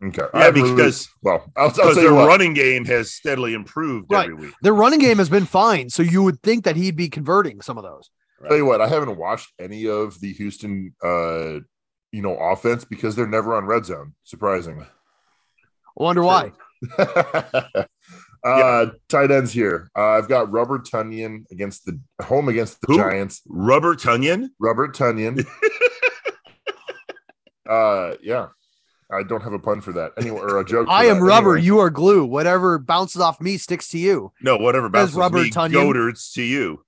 S3: Okay,
S5: Yeah, because-
S3: well, I'll, I'll
S5: Because
S3: tell you
S5: their
S3: what.
S5: running game has steadily improved
S4: Right.
S5: every week.
S4: Their running game has been fine, so you would think that he'd be converting some of those.
S3: Tell you what, I haven't watched any of the Houston, uh, you know, offense because they're never on red zone. Surprising.
S4: I wonder why.
S3: uh, tight ends here. Uh, I've got Robert Tonyan against the home against the
S5: Who?
S3: Giants.
S5: Rubber Tonyan.
S3: Robert Tonyan. uh, yeah, I don't have a pun for that anyway, or a joke.
S4: I am
S3: that.
S4: rubber,
S3: Anyway.
S4: you are glue. Whatever bounces off me sticks to you.
S5: No, whatever bounces
S4: Rubber
S5: me, Tonyan. to you.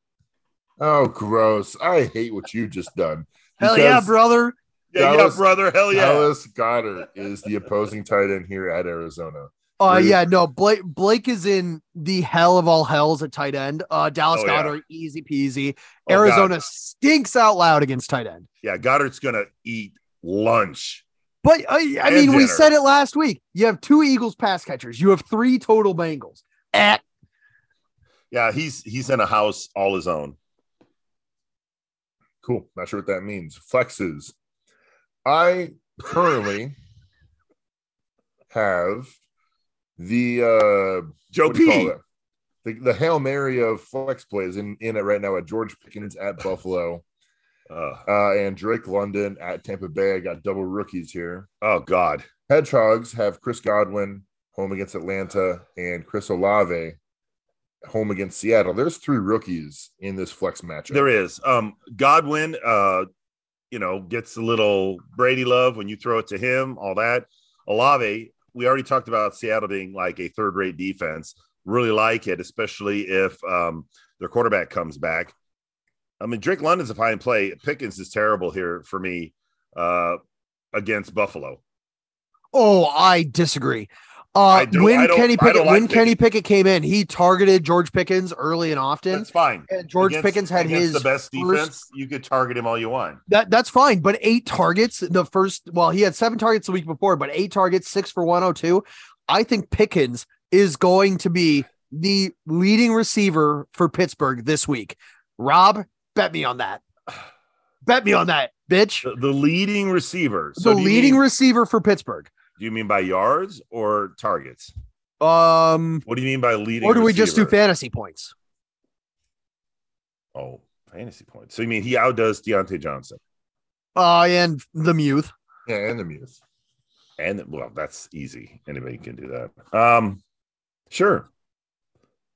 S3: Oh, gross! I hate what you just done.
S4: Hell yeah, brother.
S5: Yeah,
S3: Dallas-
S5: yeah, brother. Hell yeah.
S3: Dallas Goedert is the opposing tight end here at Arizona.
S4: Uh yeah, no, Blake Blake is in the hell of all hells at tight end. Uh Dallas
S5: Oh, yeah.
S4: Goedert, easy peasy.
S5: Oh,
S4: Arizona
S5: God.
S4: stinks out loud against tight end.
S5: Yeah, Goedert's gonna eat lunch.
S4: But I, I
S5: And
S4: mean, we said it last week. You have two Eagles pass catchers. You have three total Bengals. Eh,
S5: Yeah, he's he's in a house all his own.
S3: Cool. Not sure what that means. Flexes. I currently have the uh
S5: Joe
S3: what do you call
S5: P.
S3: The, the Hail Mary of flex plays in, in it right now at George Pickens at Buffalo
S5: Uh,
S3: uh, and Drake London at Tampa Bay. I got double rookies here.
S5: oh God,
S3: Hedgehogs have Chris Godwin home against Atlanta and Chris Olave home against Seattle. There's three rookies in this flex matchup.
S5: there is. Um, Godwin, uh, you know, gets a little Brady love when you throw it to him. All that. Olave, we already talked about Seattle being like a third-rate defense. Really like it, especially if um, their quarterback comes back. I mean, Drake London's a fine play. Pickens is terrible here for me uh, against Buffalo.
S4: Oh, I disagree. Uh,
S5: I
S4: when Kenny Pickett
S5: like
S4: when Kenny
S5: Pickett.
S4: Pickett came in, he targeted George Pickens early and often.
S5: That's fine.
S4: And George
S5: Against-
S4: Pickens had his
S5: the best
S4: first-
S5: defense. You could target him all you want.
S4: That that's fine, but eight targets the first. Well, he had seven targets the week before, but eight targets, six for one hundred two. I think Pickens is going to be the leading receiver for Pittsburgh this week. Rob, bet me on that. Bet me on that, bitch.
S5: The, the leading receiver.
S4: the leading
S5: mean-
S4: receiver for Pittsburgh.
S5: Do you mean by yards or targets?
S4: Um,
S5: What do you mean by leading?
S4: or do we just do fantasy points?
S5: Oh, fantasy points. So you mean he outdoes Diontae Johnson?
S4: Uh, and the Muth.
S3: yeah, and the Muse.
S5: And well, that's easy. Anybody can do that. Um, sure.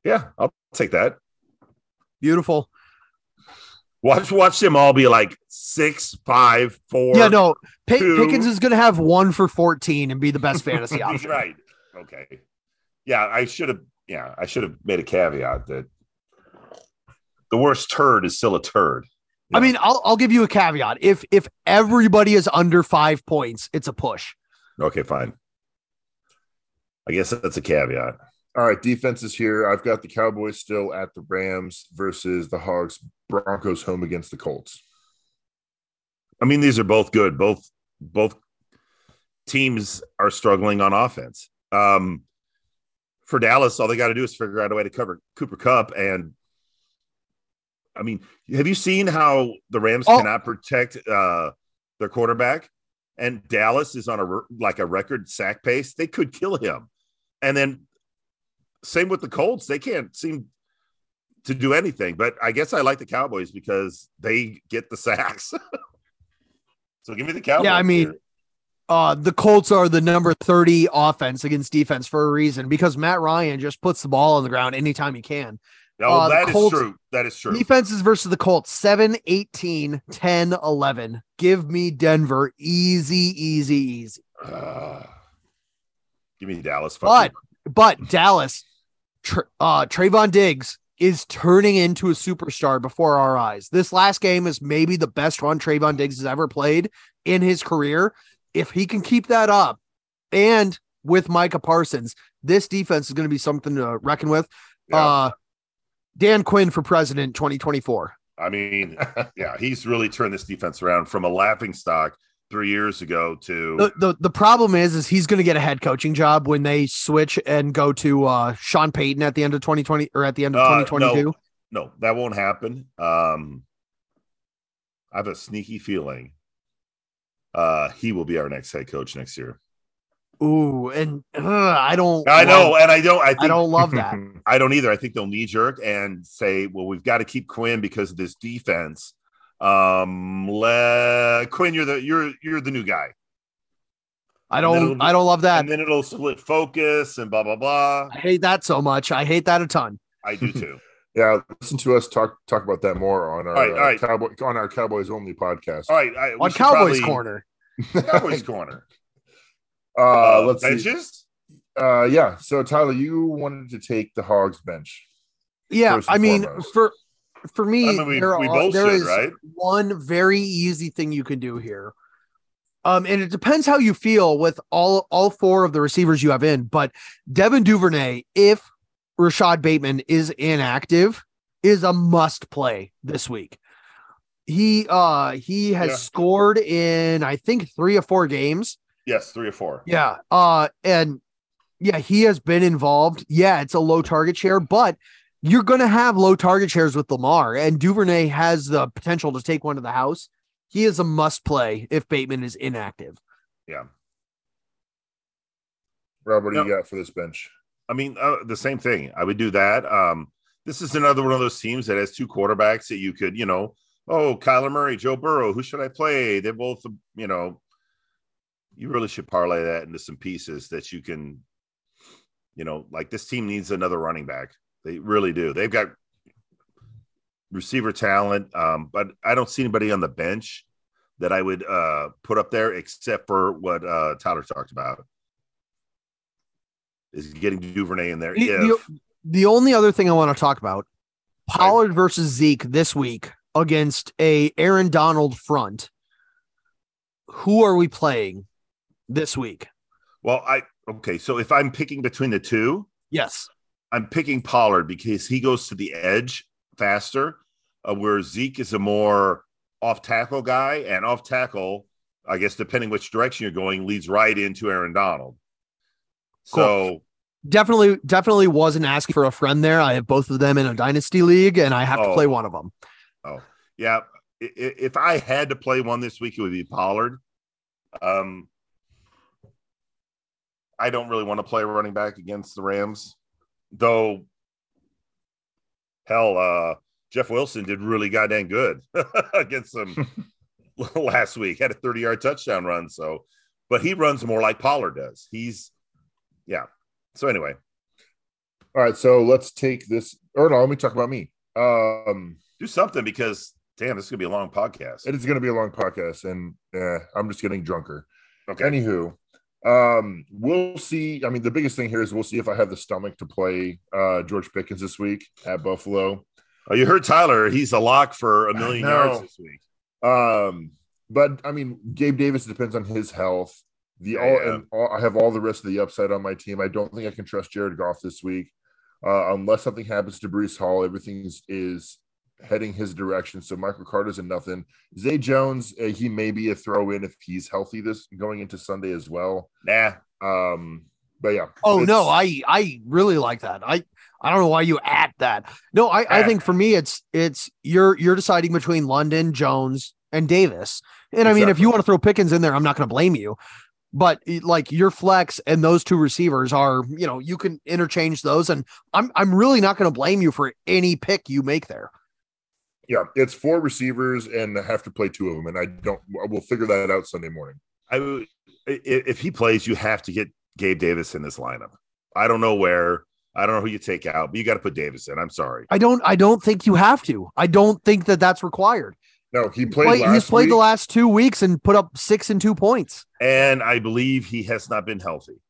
S5: Yeah, I'll take that.
S4: Beautiful.
S5: Watch, watch them all be like six, five, four.
S4: yeah, no,
S5: two.
S4: Pickens is going to have one for 14 and be the best fantasy option.
S5: right. Okay. Yeah, I should have. Yeah, I should have made a caveat that the worst turd is still a turd.
S4: I mean, I'll I'll give you a caveat. If if everybody is under five points, it's a push.
S5: Okay, fine. I guess that's a caveat.
S3: All right, defenses here. I've got the Cowboys still at the Rams versus the Hogs. Broncos home against the Colts.
S5: I mean, these are both good. Both both teams are struggling on offense. Um, for Dallas, all they got to do is figure out a way to cover Cooper Kupp. And I mean, have you seen how the Rams
S4: Oh.
S5: cannot protect uh, their quarterback? And Dallas is on a like a record sack pace. They could kill him. And then same with the Colts. They can't seem to do anything. But I guess I like the Cowboys because they get the sacks. so give me the Cowboys.
S4: Yeah, I mean,
S5: here.
S4: Uh, the Colts are the number 30 offense against defense for a reason because Matt Ryan just puts the ball on the ground anytime he can.
S5: Oh,
S4: uh,
S5: that is
S4: Colts-
S5: true. That is true.
S4: Defenses versus the Colts 7, 18, 10, 11. Give me Denver easy, easy, easy.
S5: Uh, give me Dallas.
S4: But
S5: you.
S4: but Dallas, Tr- uh, Trevon Diggs is turning into a superstar before our eyes. This last game is maybe the best run Trevon Diggs has ever played in his career. If he can keep that up, and with Micah Parsons, this defense is going to be something to reckon with.
S5: Yeah.
S4: Uh, Dan Quinn for president 2024.
S5: I mean, yeah, he's really turned this defense around from a laughing stock three years ago to
S4: The, the the problem is is he's going to get a head coaching job when they switch and go to uh, Sean Payton at the end of 2020 or at the end of
S5: Uh,
S4: 2022.
S5: no, no, that won't happen. Um, I have a sneaky feeling uh, he will be our next head coach next year.
S4: Ooh, and uh, I don't.
S5: I know,
S4: love-
S5: and I don't. I, think,
S4: I don't love that.
S5: I don't either. I think they'll knee jerk and say, "Well, we've got to keep Quinn because of this defense." Um, le- Quinn, you're the you're you're the new guy,
S4: I don't.
S5: it'll-
S4: I don't love that.
S5: and then it'll split focus and blah blah blah.
S4: I hate that so much. I hate that a ton.
S5: I do too.
S3: Yeah, listen to us talk talk about that more on our
S5: All right, all
S3: uh,
S5: right.
S3: Cowboy on our Cowboys only podcast.
S5: All right, I, we
S4: On Cowboys
S5: probably-
S4: corner.
S5: Cowboys corner.
S3: Uh,
S5: Uh,
S3: let's see. Uh, yeah. So Tyler, you wanted to take the Hogs bench.
S4: Yeah, I mean,
S3: foremost.
S4: for for me,
S5: I mean, we-
S4: there,
S5: we
S4: are-
S5: both
S4: there
S5: should,
S4: is
S5: right?
S4: one very easy thing you can do here. Um, and it depends how you feel with all all four of the receivers you have in. But Devin Duvernay, if Rashod Bateman is inactive, is a must play this week. He uh he has
S5: Yeah.
S4: scored in I think three or four games.
S5: Yes, three or four.
S4: Yeah. Uh, and yeah, he has been involved. Yeah, it's a low target share, but you're going to have low target shares with Lamar, and Duvernay has the potential to take one to the house. He is a must play if Bateman is inactive.
S5: Yeah.
S3: Rob, what do
S5: No.
S3: you got for this bench?
S5: I mean, uh, the same thing. I would do that. Um, this is another one of those teams that has two quarterbacks that you could, you know, oh, Kyler Murray, Joe Burrow, who should I play? They're both, you know, you really should parlay that into some pieces that you can, you know, like this team needs another running back. They really do. They've got receiver talent, um, but I don't see anybody on the bench that I would uh, put up there except for what uh, Tyler talked about. Is getting Duvernay in there.
S4: The,
S5: if-
S4: the- the only other thing I want to talk about Pollard versus Zeke this week against a Aaron Donald front. Who are we playing this week?
S5: Well, I okay. So if I'm picking between the two,
S4: Yes.
S5: I'm picking Pollard because he goes to the edge faster, uh, where Zeke is a more off tackle guy, and off tackle, I guess depending which direction you're going, leads right into Aaron Donald. So
S4: Definitely, definitely wasn't asking for a friend there. I have both of them in a dynasty league, and I have to
S5: Oh.
S4: play one of them.
S5: Oh, yeah, if I had to play one this week, it would be Pollard. Um, I don't really want to play running back against the Rams, though. Hell, uh, Jeff Wilson did really goddamn good against them last week. Had a 30 yard touchdown run. So, but he runs more like Pollard does. He's, yeah. So, anyway,
S3: All right, so let's take this. Or no, let me talk about me. Um,
S5: do something because, damn, this is going to be a long podcast.
S3: it is going to be a long podcast, and uh, I'm just getting drunker.
S5: Okay.
S3: Anywho, um, we'll see. I mean, the biggest thing here is we'll see if I have the stomach to play uh, George Pickens this week at Buffalo.
S5: Oh, you heard Tyler. He's a lock for a million yards this week.
S3: Um, but I mean, Gabe Davis depends on his health. The all,
S5: yeah.
S3: and all, I have all the rest of the upside on my team. I don't think I can trust Jared Goff this week, uh, unless something happens to Breece Hall. Everything is, is heading his direction. So Michael Carter's in nothing. Zay Jones, uh, he may be a throw in if he's healthy this going into Sunday as well.
S5: Nah.
S3: Um, but yeah.
S4: Oh no, I I really like that. I I don't know why you add that. No, I I think for me it's it's you're you're deciding between London, Jones, and Davis. And I mean, if you want to throw Pickens in there, I'm not going to blame you. But like your flex and those two receivers are, you know, you can interchange those, and I'm I'm really not going to blame you for any pick you make there.
S3: Yeah, it's four receivers and I have to play two of them. And I don't, we'll figure that out Sunday morning.
S5: I if he plays, you have to get Gabe Davis in this lineup. I don't know where. I don't know who you take out, but you got to put Davis in. I'm sorry.
S4: I don't I don't think you have to. I don't think that that's required.
S3: No, he played
S4: Play-
S3: last
S4: he's played the last two weeks and put up six and two points.
S5: And I believe he has not been healthy.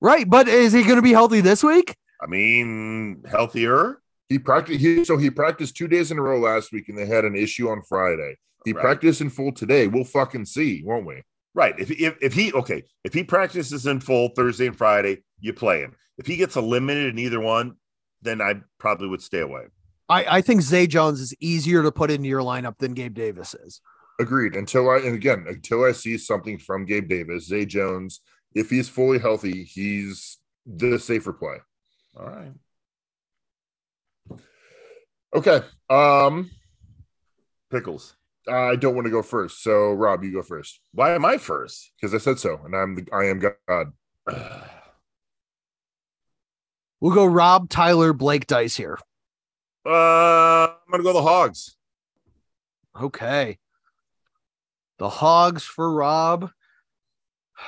S4: Right, but is he going to be healthy this week?
S5: I mean, healthier.
S3: He practiced. He, so he practiced two days in a row last week, and they had an issue on Friday. He
S5: Right.
S3: practiced in full today. We'll fucking see, won't we?
S5: Right. If, if if he okay, if he practices in full Thursday and Friday, you play him. If he gets eliminated in either one, then I probably would stay away.
S4: I, I think Zay Jones is easier to put into your lineup than Gabe Davis is.
S3: Agreed. Until I and again, until I see something from Gabe Davis, Zay Jones, if he's fully healthy, he's the safer play.
S5: All right.
S3: Okay. Um,
S5: Pickles.
S3: I don't want to go first, so Rob, you go first
S5: Why am I first?
S3: because I said so, and I'm the I am God.
S4: We'll go Rob, Tyler, Blake Dice here.
S5: Uh, I'm gonna go the Hogs.
S4: Okay. The Hogs for Rob.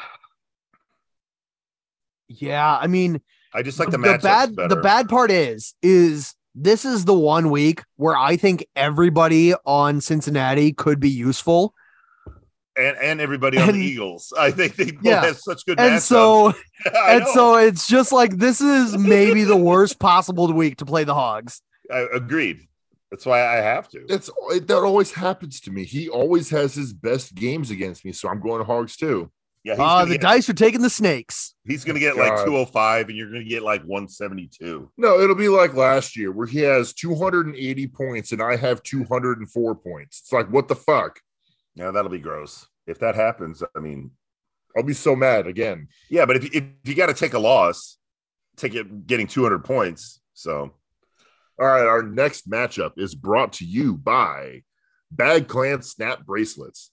S4: Yeah, I mean,
S5: I just like the,
S4: the bad
S5: better.
S4: the bad part is is this is the one week where I think everybody on Cincinnati could be useful.
S5: and and everybody on
S4: And-
S5: the Eagles. I think they both
S4: Yeah.
S5: have such good
S4: And
S5: matchups.
S4: so
S5: I
S4: and
S5: know.
S4: so it's just like this is maybe the worst possible week to play the Hogs.
S5: I agreed. That's why I have to.
S3: It's it, that always happens to me. He always has his best games against me, so I'm going to Hogs too.
S5: Yeah, he's,
S4: Uh, the
S5: get,
S4: dice are taking the snakes.
S5: he's gonna get like 205 and you're gonna get like 172.
S3: No, it'll be like last year where he has 280 points and I have 204 points. It's like what the fuck?
S5: Yeah, that'll be gross. If that happens, I mean,
S3: I'll be so mad again.
S5: yeah, but if, if you got to take a loss, take it getting 200 points. So
S3: All right, our next matchup is brought to you by Bag Clan Snap Bracelets.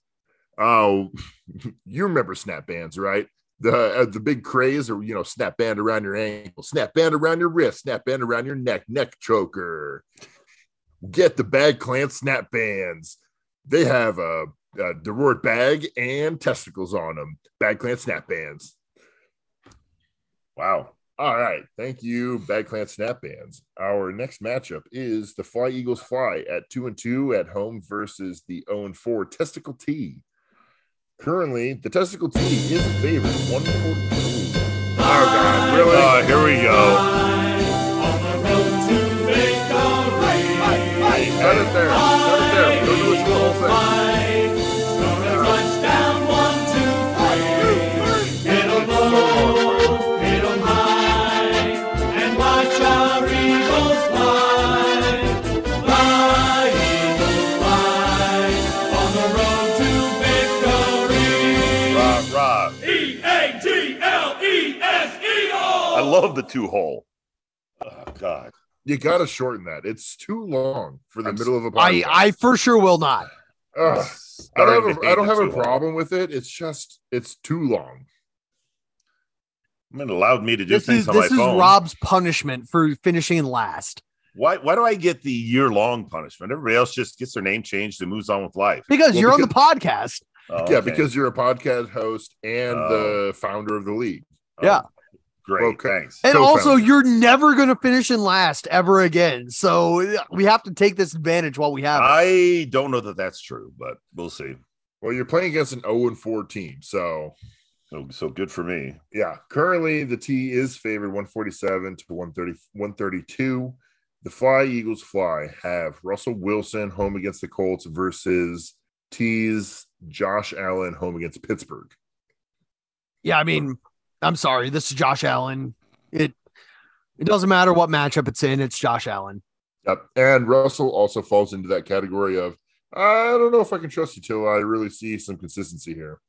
S3: Oh, you remember snap bands, right? The uh, the big craze, or you know, snap band around your ankle, snap band around your wrist, snap band around your neck, neck choker. Get the Bag Clan Snap Bands. They have a, a Derord bag and testicles on them. Bag Clan Snap Bands.
S5: Wow.
S3: All right. Thank you, Bad Clan Snap Bands. Our next matchup is the Fly Eagles Fly at two and two at home versus the 0 and 4 Testicle T. Currently, the Testicle T is favored 142. Oh, God. Really?
S5: Oh, here we go.
S3: Cut it there. Cut it there. Don't do to whole thing.
S5: Love the two hole. Oh, God.
S3: You got to shorten that. It's too long for the
S5: I'm
S3: middle of a
S4: I
S3: podcast.
S4: I for sure will not.
S3: Ugh. I don't have, a, I don't have a
S5: two hole.
S3: problem with it. It's just, it's too long.
S5: I mean, it allowed me to do
S4: This
S5: things
S4: is
S5: on
S4: this
S5: my
S4: is
S5: phone.
S4: Rob's punishment for finishing last
S5: Why, why do I get the year long punishment? Everybody else just gets their name changed and moves on with life.
S4: because
S3: Well,
S4: you're on the podcast.
S5: Oh,
S3: Yeah,
S5: okay.
S3: because you're a podcast host and
S5: Oh.
S3: the founder of the league.
S5: Oh,
S4: Yeah.
S5: Great.
S3: Okay.
S5: Thanks.
S4: And
S3: Co-founder.
S4: also, you're never going to finish in last ever again. So uh, we have to take this advantage while we have it.
S5: I don't know that that's true, but we'll see.
S3: Well, you're playing against an 0 and 4 team. So,
S5: So, so good for me.
S3: yeah, currently the T is favored 147 to 130, 132. The Fly Eagles Fly have Russell Wilson home against the Colts versus T's Josh Allen home against Pittsburgh.
S4: Yeah, I mean, I'm sorry. This is Josh Allen. It it doesn't matter what matchup it's in. It's Josh Allen.
S3: Yep. And Russell also falls into that category of I don't know if I can trust you till I really see some consistency here.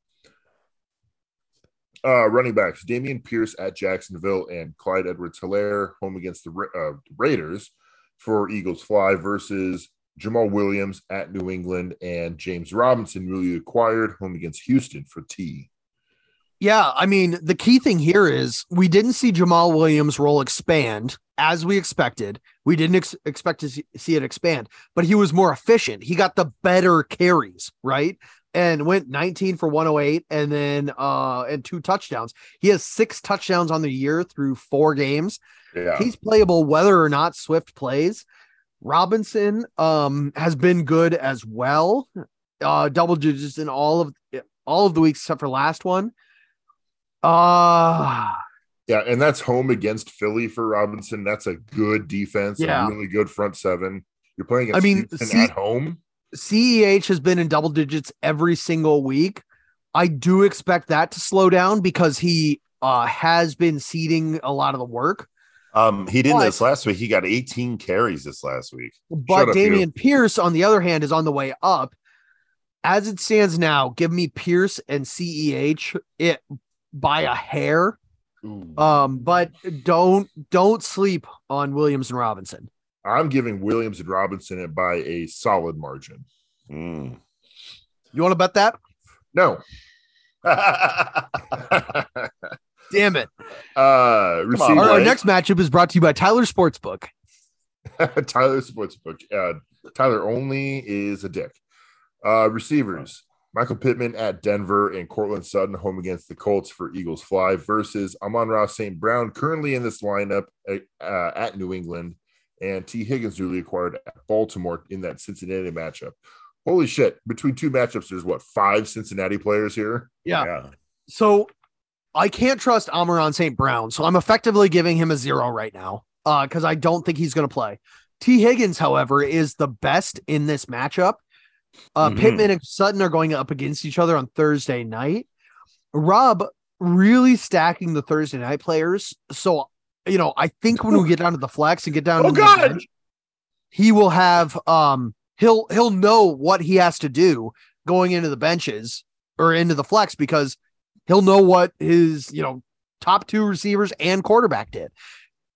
S3: Uh, running backs Dameon Pierce at Jacksonville and Clyde Edwards Helaire home against the uh, Raiders for Eagles Fly versus Jamaal Williams at New England and James Robinson, newly acquired, home against Houston for T.
S4: Yeah, I mean, the key thing here is we didn't see Jamaal Williams' role expand as we expected. We didn't ex- expect to see, see it expand, but he was more efficient. He got the better carries, right? And went 19 for 108 and then uh and two touchdowns. He has six touchdowns on the year through four games.
S3: Yeah.
S4: He's playable whether or not Swift plays. Robinson um has been good as well. Uh double digits in all of all of the weeks except for last one. Uh
S3: Yeah, and that's home against Philly for Robinson. That's a good defense,
S4: Yeah.
S3: a really good front seven. You're playing
S4: I mean, see-
S3: at home.
S4: CEH has been in double digits every single week. I do expect that to slow down because he uh has been ceding a lot of the work.
S5: Um, he did
S4: But-
S5: this last week. He got 18 carries this last week.
S4: But
S3: up,
S4: Dameon Pierce, on the other hand, is on the way up. As it stands now, give me Pierce and CEH it by a hair. Um, but don't don't sleep on Williams and Robinson.
S3: I'm giving Williams and Robinson it by a solid margin.
S5: Mm.
S4: You want to bet that?
S3: No.
S4: Damn it.
S3: uh
S5: on,
S4: Our, our next matchup is brought to you by Tyler Sportsbook.
S3: Tyler Sportsbook. Uh, Tyler only is a dick. Uh, receivers Michael Pittman at Denver and Courtland Sutton home against the Colts for Eagles Fly versus Amon-Ra St. Brown, currently in this lineup uh, uh, at New England, and Tee Higgins newly acquired at Baltimore in that Cincinnati matchup. Holy shit. Between two matchups, there's what, five Cincinnati players here?
S4: Yeah.
S5: yeah.
S4: So I can't trust Amon-Ra St. Brown. So I'm effectively giving him a zero right now uh, because I don't think he's going to play. Tee Higgins, however, is the best in this matchup. Uh,
S5: Mhm.
S4: Pittman and Sutton are going up against each other on Thursday night. Rob really stacking the Thursday night players. So, you know, I think when we get down to the flex and get down
S3: Oh,
S4: to the
S3: God.
S4: bench, he will have um he'll he'll know what he has to do going into the benches or into the flex because he'll know what his you know top two receivers and quarterback did.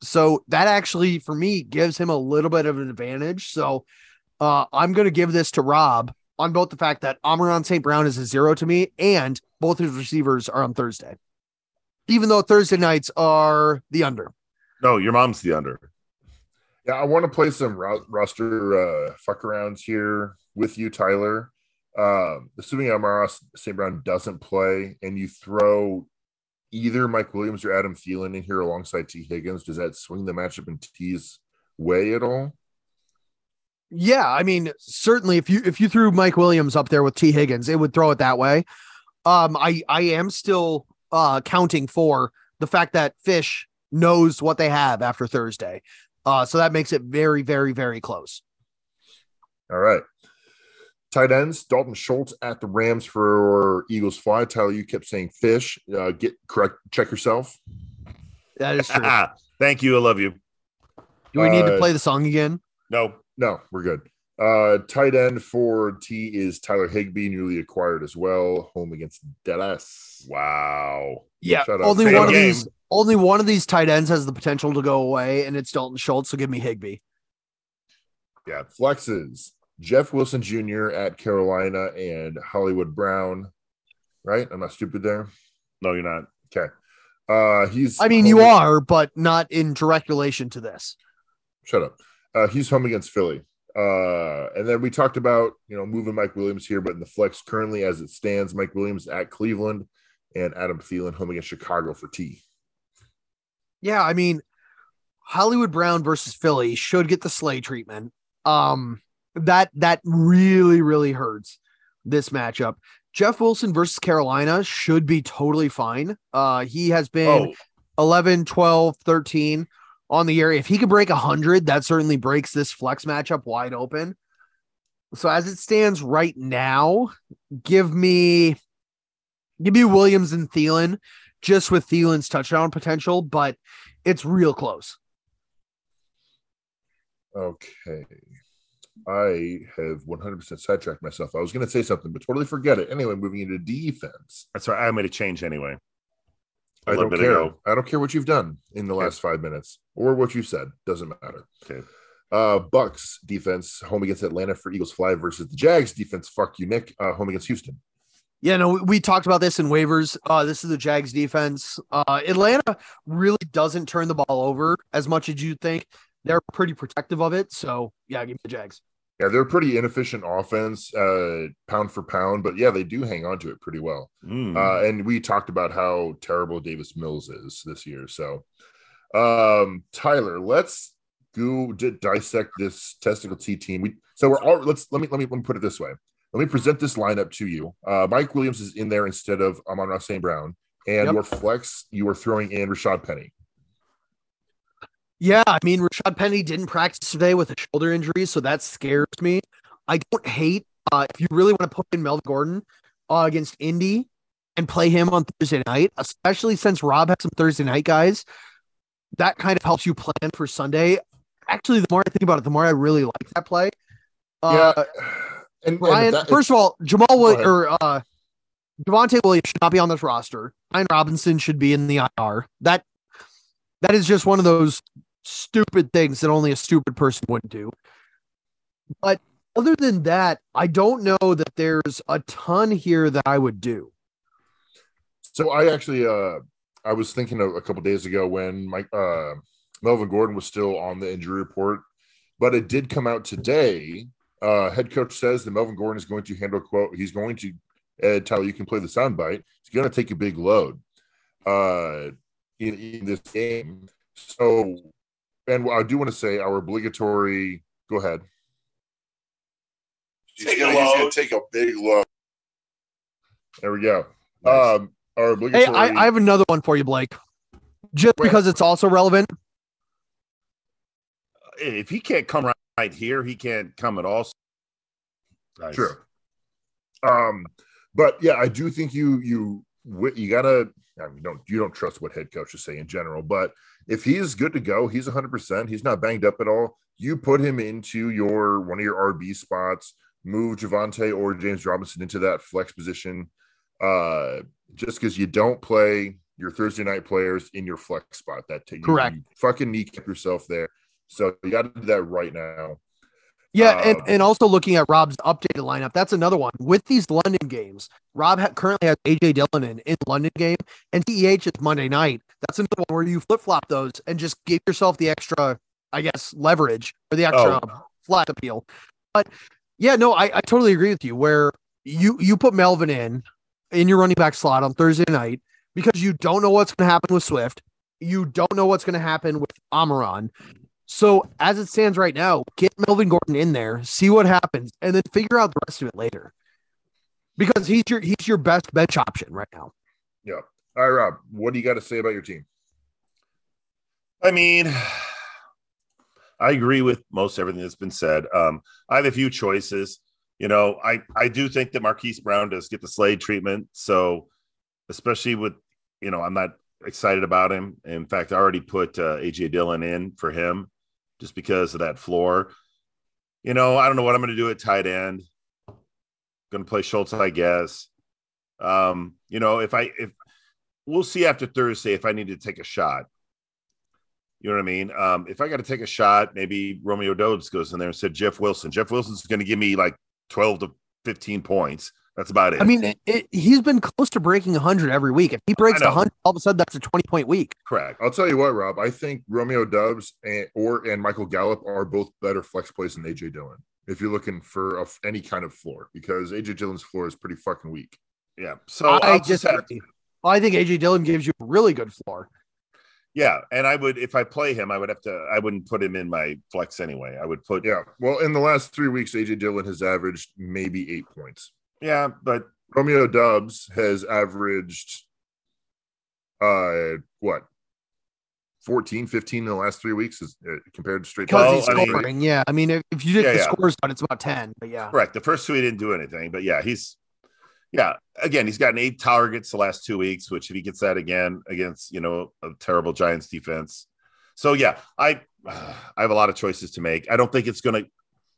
S4: So that actually, for me, gives him a little bit of an advantage. So uh, I'm going to give this to Rob on both the fact that Amon St. Brown is a zero to me and both his receivers are on Thursday, even though Thursday nights are the under.
S5: No, your mom's the under.
S3: Yeah, I want to play some ro- roster uh, fuck arounds here with you, Tyler. Um, assuming Amon-Ra St. Brown doesn't play and you throw either Mike Williams or Adam Thielen in here alongside Tee Higgins, does that swing the matchup in T's way at all?
S4: Yeah, I mean, certainly if you if you threw Mike Williams up there with Tee Higgins, it would throw it that way. Um, I I am still uh counting for the fact that Fish knows what they have after Thursday. Uh, so that makes it very, very, very close.
S3: All right. Tight ends, Dalton Schultz at the Rams for Eagles fly. Tyler, you kept saying fish. Uh, get correct. Check yourself.
S4: That is true.
S5: Thank you. I love you.
S4: Do we need to
S3: Uh,
S4: play the song again?
S5: No.
S3: No, we're good. Uh, tight end for T is Tyler Higbee, newly acquired as well, home against Dallas.
S5: Wow.
S4: Yeah. Only
S5: Same
S4: one of these only one of these tight ends has the potential to go away, and it's Dalton Schultz. So give me Higbee.
S3: Yeah, flexes. Jeff Wilson Jr. at Carolina and Hollywood Brown. Right? I'm not stupid there.
S5: No, you're not.
S3: Okay. Uh, he's.
S4: I mean, you are, but not in direct relation to this.
S3: Shut up. Uh, he's home against Philly. Uh, and then we talked about you know moving Mike Williams here, but in the flex currently as it stands, Mike Williams at Cleveland and Adam Thielen home against Chicago for T.
S4: Yeah, I mean, Hollywood Brown versus Philly should get the slay treatment. Um, that that really really hurts this matchup. Jeff Wilson versus Carolina should be totally fine. Uh, he has been
S5: Oh,
S4: 11, 12, 13 on the year. If he could break 100, that certainly breaks this flex matchup wide open. So as it stands right now, give me give me Williams and Thielen just with Thielen's touchdown potential, but it's real close.
S3: Okay. I have 100% sidetracked myself. I was going to say something, but totally forget it. Anyway, moving into defense.
S5: that's right. I made a change anyway. A
S3: I
S5: little
S3: don't care.
S5: ago.
S3: I don't care what you've done in the
S5: Okay.
S3: last five minutes or what you've said. Doesn't matter.
S5: Okay.
S3: Uh, Bucks defense home against Atlanta for Eagles fly versus the Jags defense. Fuck you, Nick. Uh, home against Houston.
S4: Yeah, no, we- we talked about this in waivers. Uh, this is the Jags defense. Uh, Atlanta really doesn't turn the ball over as much as you think. They're pretty protective of it. So yeah, give me the Jags.
S3: Yeah, they're a pretty inefficient offense, uh, pound for pound, but yeah, they do hang on to it pretty well.
S5: Mm.
S3: Uh, and we talked about how terrible Davis Mills is this year. So, um, Tyler, let's go di- dissect this testicle T team. We so we're all let's let me let me let me put it this way. Let me present this lineup to you. Uh, Mike Williams is in there instead of Amon-Ra St. Brown, and
S4: Yep.
S3: your flex you are throwing in Rashaad Penny.
S4: Yeah, I mean, Rashaad Penny didn't practice today with a shoulder injury, so that scares me. I don't hate uh, if you really want to put in Melvin Gordon uh, against Indy and play him on Thursday night, especially since Rob has some Thursday night guys. That kind of helps you plan for Sunday. Actually, the more I think about it, the more I really like that play. Uh,
S3: yeah, and, and
S4: Ryan,
S3: that-
S4: first of all, Jamal Will- or uh, Javonte Williams should not be on this roster. Ryan Robinson should be in the IR. That that is just one of those stupid things that only a stupid person would do. But other than that, I don't know that there's a ton here that I would do.
S3: So I actually uh I was thinking of a couple days ago when Mike uh Melvin Gordon was still on the injury report, but it did come out today. Uh head coach says that Melvin Gordon is going to handle quote, he's going to uh, Tyler, you can play the soundbite. He's gonna take a big load uh in, in this game. So and I do want to say our obligatory go ahead.
S8: Take a load.
S3: take a big load. There we go.
S5: Nice.
S3: Um our
S4: Hey,
S3: obligatory
S4: I, I have another one for you, Blake. Just
S3: Wait.
S4: because it's also relevant.
S5: if he can't come right, right here, he can't come at all. Nice.
S3: True. Um, but yeah, I do think you you you gotta. I mean, don't you don't trust what head coaches say in general, but if he's good to go, he's 100. percent He's not banged up at all. You put him into your one of your RB spots. Move Javonte or James Robinson into that flex position. Uh, just because you don't play your Thursday night players in your flex spot. That take
S4: Correct.
S3: You, fucking kneecap yourself there. So you got to do that right now.
S4: Yeah, and,
S3: Um,
S4: and also looking at Rob's updated lineup, that's another one. With these London games, Rob ha- currently has AJ Dillon in, in London game, and CEH is Monday night. That's another one where you flip flop those and just give yourself the extra, I guess, leverage or the extra oh. um, flat appeal. But yeah, no, I, I totally agree with you. Where you you put Melvin in in your running back slot on Thursday night because you don't know what's going to happen with Swift, you don't know what's going to happen with Amon-Ra. So as it stands right now, get Melvin Gordon in there, see what happens, and then figure out the rest of it later. Because he's your he's your best bench option right now.
S3: Yeah. All right, Rob. What do you got to say about your team?
S5: I mean, I agree with most everything that's been said. Um, I have a few choices. You know, I I do think that Marquise Brown does get the Slay treatment. So, especially with, you know, I'm not excited about him. In fact, I already put uh, AJ Dillon in for him just because of that floor. You know, I don't know what I'm going to do at tight end. Going to play Schultz, I guess. Um, you know, if I if we'll see after Thursday if I need to take a shot. You know what I mean? Um, if I got to take a shot, maybe Romeo Doubs goes in there and said Jeff Wilson. Jeff Wilson's going to give me like 12 to 15 points. That's about it.
S4: I mean, it, it, he's been close to breaking 100 every week. If he breaks
S5: I
S4: 100, all of a sudden that's a 20 point week.
S5: correct.
S3: I'll tell you what, Rob. I think Romeo Doubs and or and Michael Gallup are both better flex plays than AJ Dillon. If you're looking for a, any kind of floor, because AJ Dillon's floor is pretty fucking weak.
S5: Yeah. So
S4: I
S5: I'll just have,
S4: disagree. I think AJ Dillon gives you a really good floor.
S5: yeah, and I would if I play him, I would have to. I wouldn't put him in my flex anyway. I would put
S3: Yeah. Well, in the last three weeks, AJ Dillon has averaged maybe eight points.
S5: yeah, but
S3: Romeo Doubs has averaged uh what 14 15 in the last three weeks is uh, compared to straight
S4: Because
S5: Well,
S4: he's
S5: I mean-
S4: scoring. yeah. I mean, if, if you did
S5: Yeah,
S4: the
S5: yeah.
S4: scores down, it's about 10. But yeah.
S5: correct. The first two he didn't do anything, but yeah, he's yeah. Again, he's gotten eight targets the last two weeks, which if he gets that again against you know a terrible Giants defense, so yeah, I I have a lot of choices to make. I don't think it's going to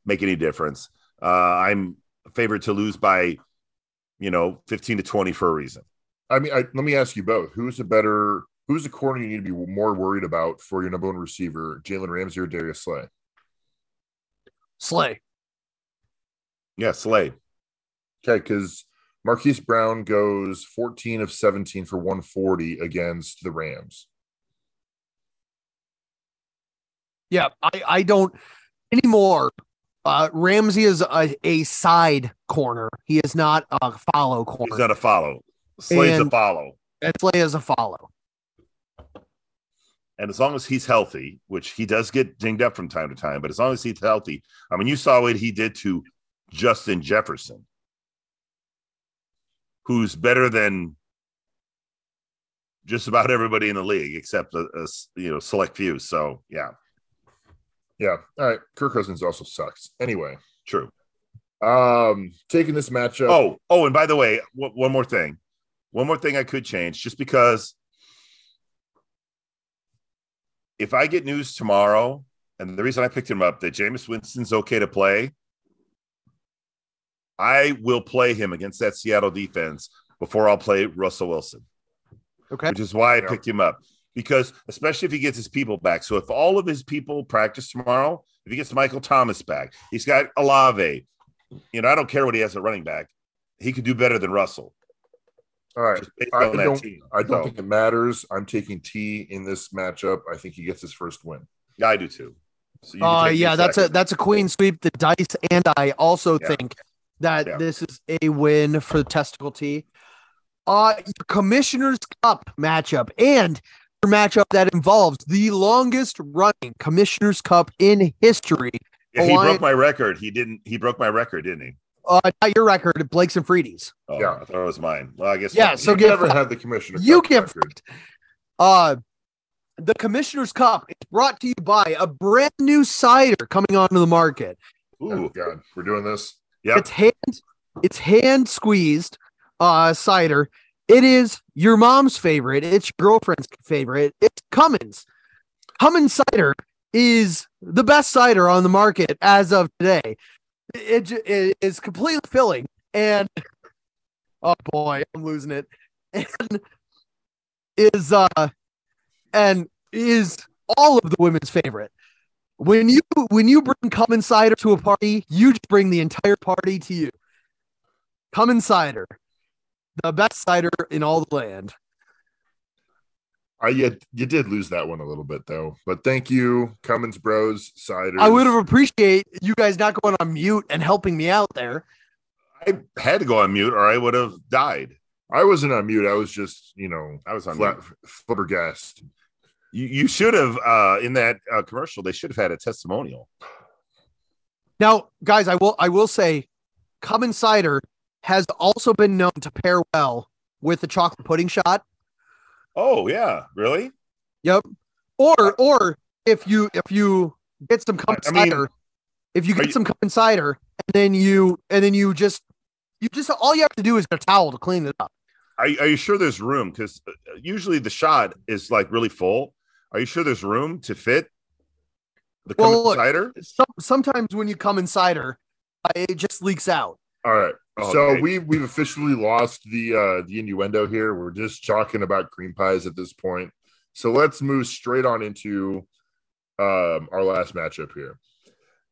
S5: make any difference. Uh, I'm favored to lose by you know 15 to 20 for a reason.
S3: i mean I, let me ask you both who's a better who's the corner you need to be more worried about for your number one receiver jalen ramsey or darius slay
S4: Slay.
S5: Yeah, Slay.
S3: okay because marquise brown goes 14 of 17 for 140 against the rams
S4: Yeah. I, I don't anymore. Uh, Ramsey is a, a side corner. He is not a follow corner.
S5: He's not a follow. Slay's a follow.
S4: and Slay is a follow.
S5: And as long as he's healthy, which he does get dinged up from time to time, but as long as he's healthy, I mean, you saw what he did to Justin Jefferson, who's better than just about everybody in the league except a, a s- you know select few. So yeah,
S3: yeah. All right. Kirk cousins also sucks. Anyway.
S5: True.
S3: um taking this matchup.
S5: Oh, oh, and by the way, w- one more thing, one more thing I could change just because if I get news tomorrow, and the reason I picked him up that Jameis Winston's okay to play, I will play him against that Seattle defense before I'll play Russell Wilson,
S4: Okay.
S5: which is why I picked him up. Because especially if he gets his people back. So if all of his people practice tomorrow, if he gets Michael Thomas back, he's got Olave. You know, I don't care what he has at running back. He could do better than Russell.
S3: all right
S5: Just based
S3: I
S5: on
S3: don't-
S5: team.
S3: I don't
S5: So,
S3: think it matters. I'm taking T in this matchup. I think he gets his first win.
S5: yeah, I do too. So
S4: Uh, yeah, that's a that's a queen sweep. The dice, and I also
S5: Yeah.
S4: think that
S5: Yeah.
S4: this is a win for the testicle T. Uh, Commissioner's Cup matchup and your matchup that involves the longest running Commissioner's Cup in history.
S5: Yeah, he
S4: Hawaiian-
S5: broke my record. He didn't. He broke my record, didn't he?
S4: Uh, not your record, Blake's and Freedies.
S5: Oh,
S3: Yeah.
S5: I thought it was mine. Well, I guess.
S4: Yeah, so
S3: you
S4: get
S3: never
S4: fucked.
S3: had the commissioner.
S4: You
S3: Cup
S4: get
S3: record.
S4: fucked. Uh, the Commissioner's Cup is brought to you by a brand new cider coming onto the market.
S3: Oh,
S5: Ooh,
S3: God, we're doing this.
S4: It's hand it's hand squeezed uh cider. It is your mom's favorite. It's your girlfriend's favorite. It's Cummins. Cummins cider is the best cider on the market as of today. It, it is completely filling and oh boy, I'm losing it. And is uh and is all of the women's favorite. When you when you bring Come Insider to a party, you just bring the entire party to you. Come Insider, the best cider in all the land.
S3: I you, you did lose that one a little bit though, but thank you, Cummins Bros Cider.
S4: I would have appreciated you guys not going on mute and helping me out there.
S5: I had to go on mute or I would have died.
S3: I wasn't on mute. I was just, you know,
S5: I was on
S3: flat,
S5: mute.
S3: flabbergasted.
S5: You, you should have uh in that uh, commercial. They should have had a testimonial.
S4: Now, guys, I will I will say, Come Insider has also been known to pair well with the chocolate pudding shot.
S5: Oh yeah, really?
S4: Yep. Or or if you if you get some Come
S5: I mean,
S4: Insider, if you get
S5: you-
S4: some Come Insider, and then you and then you just you just all you have to do is get a towel to clean it up.
S5: Are, are you sure there's room? Because usually the shot is like really full. Are you sure there's room to fit the
S4: Well,
S5: well,
S4: look,
S5: cider?
S4: Some, sometimes when you come insider, uh, it just leaks out.
S3: All right.
S5: Oh,
S3: so
S5: okay.
S3: we we've officially lost the uh the innuendo here. We're just talking about cream pies at this point. So let's move straight on into um our last matchup here.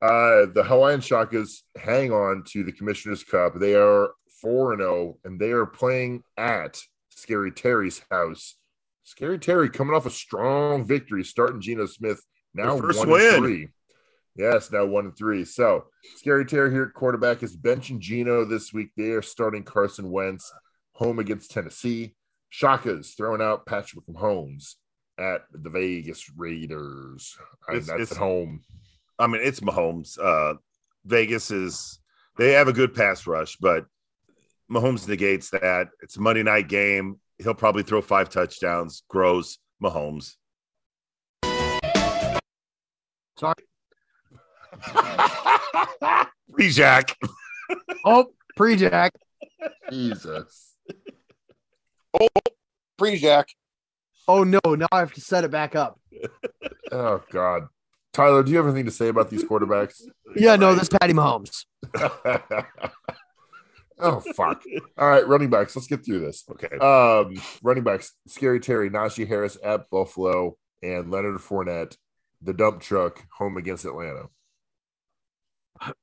S3: Uh the Hawaiian Shakas hang on to the Commissioner's Cup. They are 4 and 0 and they are playing at Scary Terry's house. Scary Terry coming off a strong victory starting Geno Smith now
S5: first
S3: one
S5: win.
S3: and 3. Yes, now one and three. So Scary Terry here at quarterback is benching Geno this week. They are starting Carson Wentz home against Tennessee. Shaka's throwing out Patrick Mahomes at the Vegas Raiders. And
S5: It's-
S3: that's
S5: it's-
S3: at home.
S5: I mean, it's Mahomes. Uh, Vegas is they have a good pass rush, but Mahomes negates that. It's a Monday night game. He'll probably throw five touchdowns. Grows Mahomes.
S4: Sorry.
S5: Pre-Jack.
S4: Oh, pre Jack.
S3: Jesus.
S10: Oh, pre-Jack.
S4: Oh no, now I have to set it back up.
S3: Oh God. Tyler, do you have anything to say about these quarterbacks?
S4: Yeah, no, this Patty Mahomes.
S3: oh fuck. All right, running backs. Let's get through this.
S5: Okay.
S3: Um, running backs: Scary Terry, Najee Harris at Buffalo, and Leonard Fournette, the dump truck, home against Atlanta.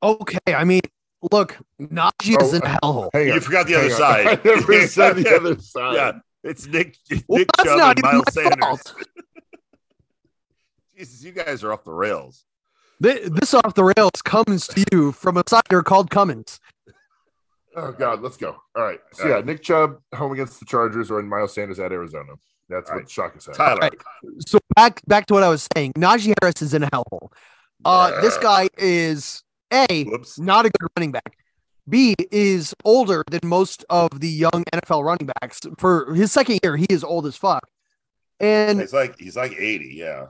S4: Okay, I mean, look, Najee is
S3: Oh,
S4: in a hellhole.
S3: Hang
S5: You forgot the
S3: hang
S5: other
S3: on.
S5: side.
S3: I never said the other side.
S5: Yeah, it's Nick,
S4: Well,
S5: Nick
S4: that's
S5: Chubb
S4: not
S5: and
S4: even
S5: Miles
S4: my
S5: Sanders.
S4: fault.
S5: Jesus, you guys are off the rails.
S4: Thi- This off the rails comes to you from a cider called Cummins.
S3: Oh God, let's go. All right. So
S5: All
S3: yeah,
S5: right.
S3: Nick Chubb home against the Chargers or in Miles Sanders at Arizona. That's
S5: All
S3: what
S5: right.
S3: Shaka said.
S5: Tyler,
S4: Right. So back back to what I was saying. Najee Harris is in a hellhole. Uh, this guy is a
S5: whoops.
S4: not a good running back. B is older than most of the young NFL running backs. For his second year, he is old as fuck. And
S5: He's like he's like 80, yeah.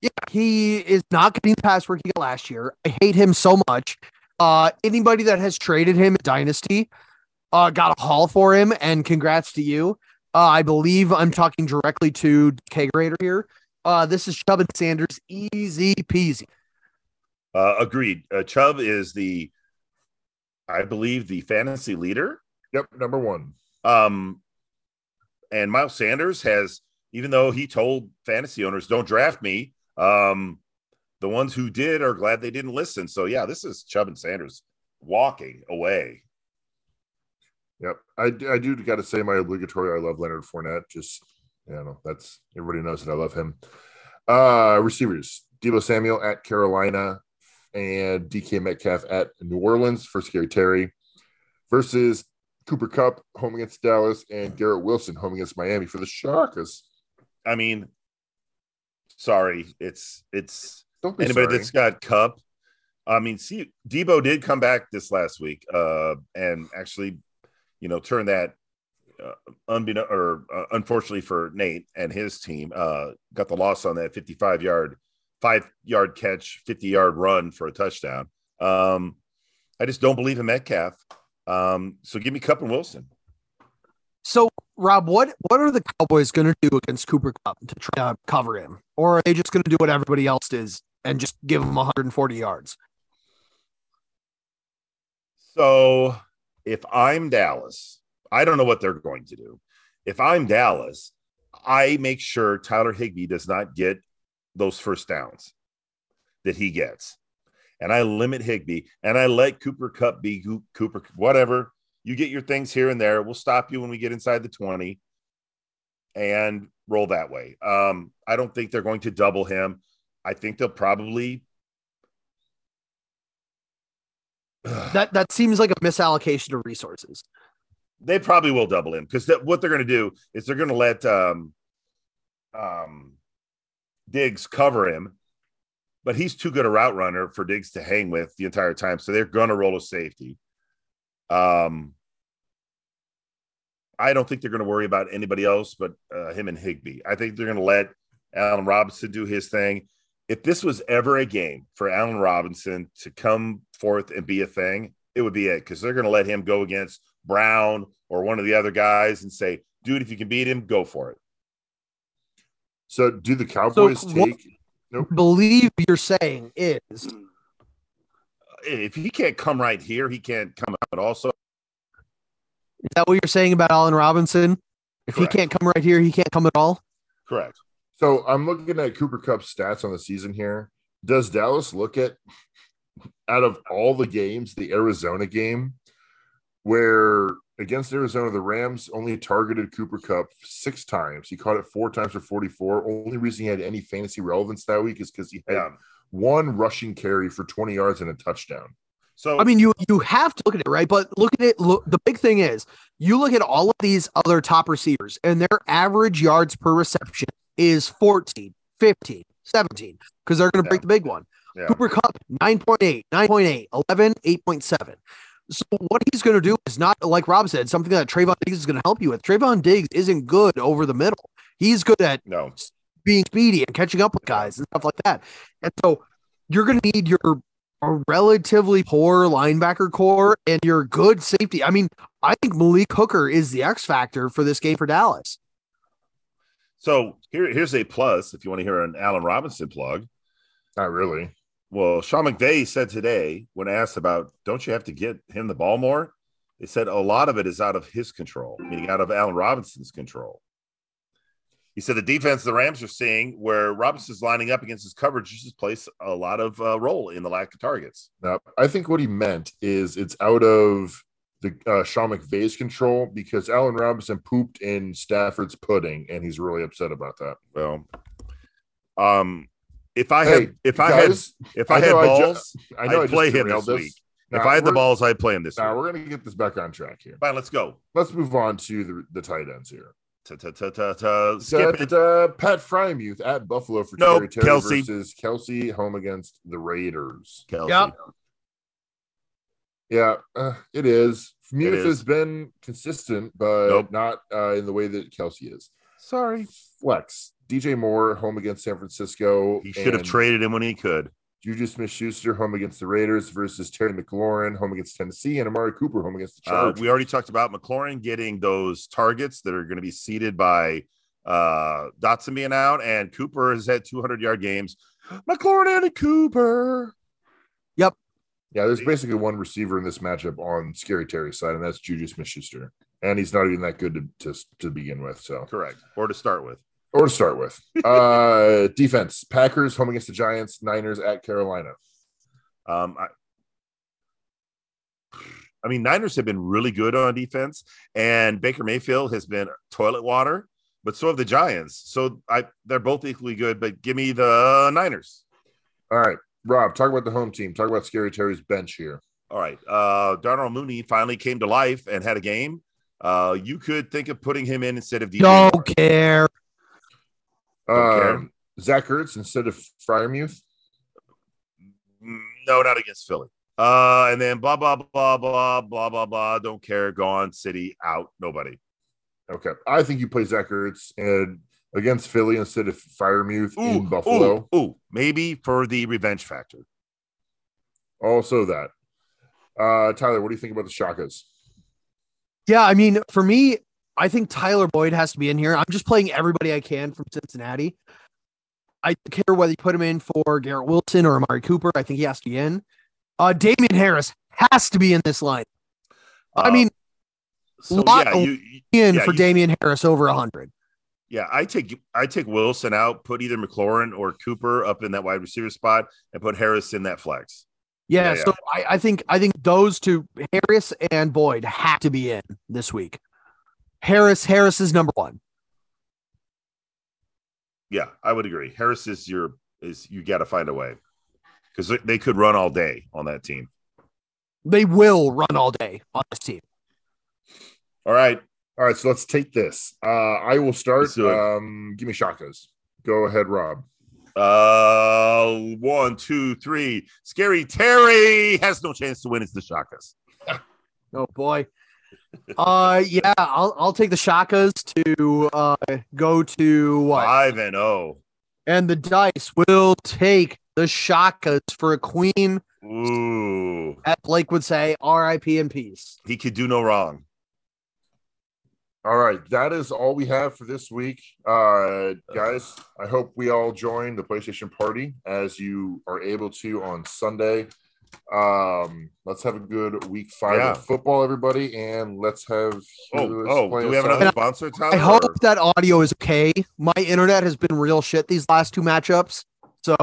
S4: yeah, he is not getting the pass work he got last year. I hate him so much. Uh, anybody that has traded him Dynasty, uh, got a haul for him, and congrats to you. Uh, I believe I'm talking directly to K Grader here. Uh, this is Chubb and Sanders, easy peasy.
S5: Uh, agreed. Uh, Chubb is the, I believe, the fantasy leader.
S3: Yep, number one.
S5: Um, and Miles Sanders has, even though he told fantasy owners, "Don't draft me," um, the ones who did are glad they didn't listen. So yeah, this is Chubb and Sanders walking away.
S3: Yep. I, I do got to say my obligatory. I love Leonard Fournette. Just you know, that's everybody knows that I love him. Uh receivers: Deebo Samuel at Carolina and DK Metcalf at New Orleans for Scary Terry versus Cooper Kupp home against Dallas and Garrett Wilson home against Miami for the Sharks.
S5: I mean, sorry, it's it's anybody
S3: sorry.
S5: that's got Kupp. I mean, see, Deebo did come back this last week, uh, and actually, you know, turn that uh, unbeknown or uh, unfortunately for Nate and his team, uh, got the loss on that 55 yard, five yard catch, 50 yard run for a touchdown. Um, I just don't believe in Metcalf. Um, so give me Kupp and Wilson.
S4: So, Rob, what what are the Cowboys going to do against Cooper Kupp to try to cover him, or are they just going to do what everybody else does and just give him 140 yards?
S5: So if I'm Dallas, I don't know what they're going to do. If I'm Dallas, I make sure Tyler Higbee does not get those first downs that he gets. And I limit Higbee and I let Cooper Kupp be Cooper, whatever. You get your things here and there. We'll stop you when we get inside the 20 and roll that way. Um, I don't think they're going to double him. I think they'll probably
S4: That that seems like a misallocation of resources.
S5: they probably will double him because what they're going to do is they're going to let um, um, Diggs cover him, but he's too good a route runner for Diggs to hang with the entire time. So they're going to roll a safety. Um, I don't think they're going to worry about anybody else but uh, him and Higbee. I think they're going to let Allen Robinson do his thing. If this was ever a game for Allen Robinson to come forth and be a thing, it would be it because they're going to let him go against Brown or one of the other guys and say, dude, if you can beat him, go for it.
S3: So, do the Cowboys
S4: what-
S3: take?
S4: Believe you're saying is
S5: If he can't come right here, he can't come out also.
S4: is that what you're saying about Allen Robinson? If
S5: Correct.
S4: he can't come right here, he can't come at all.
S5: Correct.
S3: So, I'm looking at Cooper Kupp's stats on the season here. Does Dallas look at out of all the games, the Arizona game, where against Arizona, the Rams only targeted Cooper Kupp six times. He caught it four times for 44. Only reason he had any fantasy relevance that week is because he had
S5: Yeah.
S3: one rushing carry for 20 yards and a touchdown.
S5: So
S4: I mean, you you have to look at it, right? But look at it. Look, the big thing is you look at all of these other top receivers, and their average yards per reception is 14, 15, 17, because they're going to
S5: Yeah.
S4: break the big one.
S5: yeah.
S4: Cooper Kupp, 9.8, 9.8, 11, 8.7. So what he's going to do is not, like Rob said, something that Trevon Diggs is going to help you with. Trevon Diggs isn't good over the middle. He's good at
S5: no.
S4: being speedy and catching up with guys and stuff like that. And so you're going to need your a relatively poor linebacker corps and your good safety. I mean, I think Malik Hooker is the X factor for this game for Dallas.
S5: So here, here's a plus if you want to hear an Allen Robinson plug.
S3: Not really.
S5: Well, Sean McVay said today when asked about, don't you have to get him the ball more? They said a lot of it is out of his control, meaning out of Allen Robinson's control. He said the defense the Rams are seeing where Robinson's lining up against his coverage just plays a lot of uh, role in the lack of targets.
S3: Now, I think what he meant is it's out of the uh, Sean McVay's control because Allen Robinson pooped in Stafford's pudding, and he's really upset about that.
S5: Well, um, if I
S3: Hey,
S5: had if I had if I, had
S3: know I ju-
S5: balls,
S3: I know I
S5: I'd
S3: just
S5: play him
S3: derailed
S5: this week.
S3: Nah,
S5: if I had the balls, I'd play him this
S3: Now
S5: week.
S3: we're gonna get this back on track here.
S5: Fine, let's go.
S3: Let's move on to the, the tight ends here.
S5: Ta- ta- ta- ta- ta- Skip
S3: da,
S5: it.
S3: da, Pat Freiermuth at Buffalo for
S5: Nope,
S3: Terry Terry
S5: Kelce.
S3: versus Kelce home against the Raiders.
S5: Kelce.
S4: Yep.
S3: Yeah, uh, it is. Muth
S5: is.
S3: has been consistent, but
S5: Nope.
S3: not uh, in the way that Kelce is.
S5: Sorry.
S3: Flex. DJ Moore home against San Francisco.
S5: He should have traded him when he could.
S3: Juju Smith Schuster home against the Raiders versus Terry McLaurin home against Tennessee and Amari Cooper home against the
S5: Uh,
S3: Chargers.
S5: we already talked about McLaurin getting those targets that are going to be seeded by uh, Dotson being out, and Cooper has had 200 yard games. McLaurin and Cooper.
S3: Yeah, there's basically one receiver in this matchup on Scary Terry's side, and that's Juju Smith Schuster. And he's not even that good to, to, to begin with. So,
S5: Correct. Or to start with.
S3: or to start with, uh, defense Packers home against the Giants, Niners at Carolina.
S5: Um, I, I mean, Niners have been really good on defense, and Baker Mayfield has been toilet water, but so have the Giants. So I they're both equally good, but give me the Niners.
S3: All right, Rob, talk about the home team. Talk about Scary Terry's bench here.
S5: All right. Uh Darnell Mooney finally came to life and had a game. Uh you could think of putting him in instead of DJ.
S4: Don't
S5: Moore.
S4: care.
S5: Don't care.
S3: Um, Zach Ertz instead of
S5: Freiermuth. No, not against Philly. Uh, and then blah blah blah blah blah blah blah. Don't care. Gone. City out. Nobody.
S3: Okay, I think you play Zach Ertz and against Philly instead of Freiermuth in Buffalo.
S5: Ooh, ooh, maybe for the revenge factor.
S3: Also, that. Uh, Tyler, what do you think about the Shakas?
S4: Yeah, I mean, for me, I think Tyler Boyd has to be in here. I'm just playing everybody I can from Cincinnati. I don't care whether you put him in for Garrett Wilson or Amari Cooper. I think he has to be in. Uh, Damien Harris has to be in this line. I
S5: Uh,
S4: mean,
S5: So
S4: lot
S5: yeah,
S4: of
S5: you
S4: in
S5: yeah,
S4: for
S5: you-
S4: Damien Harris over 100.
S5: Yeah, I take I take Wilson out, put either McLaurin or Cooper up in that wide receiver spot, and put Harris in that flex.
S4: Yeah,
S5: Yeah,
S4: so I, I think I think those two, Harris and Boyd, have to be in this week. Harris, Harris is number one.
S5: Yeah, I would agree. Harris is your is you got to find a way because they could run all day on that team.
S4: They will run all day on this team.
S5: All right,
S3: All right, so let's take this. Uh, I will start.
S5: Let's do it.
S3: Um, give me shakas. Go ahead, Rob.
S5: uh, one, two, three. Scary Terry has no chance to win. It's the Shakas.
S4: Oh boy. Uh yeah, I'll I'll take the Shakas to uh go to what?
S5: Five and oh.
S4: And the dice will take the Shakas for a queen,
S5: Ooh,
S4: as Blake would say, RIP in peace.
S5: he could do no wrong.
S3: All right, that is all we have for this week, uh, guys. I hope we all join the PlayStation party as you are able to on Sunday. Um, let's have a good week five
S5: Yeah.
S3: of football, everybody, and let's have.
S5: Oh, oh,
S3: play
S5: do we have another sponsor, Tyler?
S4: I hope
S5: or-
S4: that audio is okay. My internet has been real shit these last two matchups. So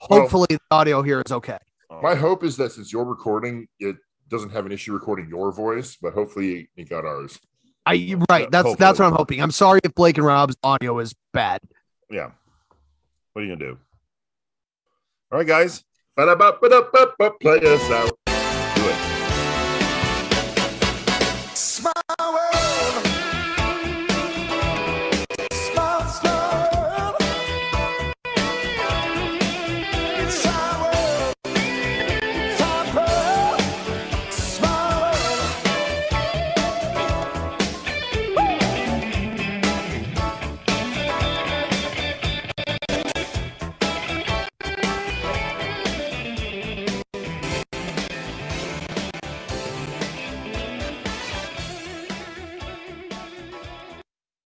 S4: hopefully the audio here is okay.
S5: Oh,
S3: My hope is that since you're recording, it doesn't have an issue recording your voice, but hopefully you got ours.
S4: I right. That's
S5: hopefully.
S4: that's what I'm hoping. I'm sorry if Blake and Rob's audio is bad.
S5: yeah. What are you gonna do? All right, guys.
S3: Ba-da-ba-ba-da-ba-ba, Play us out.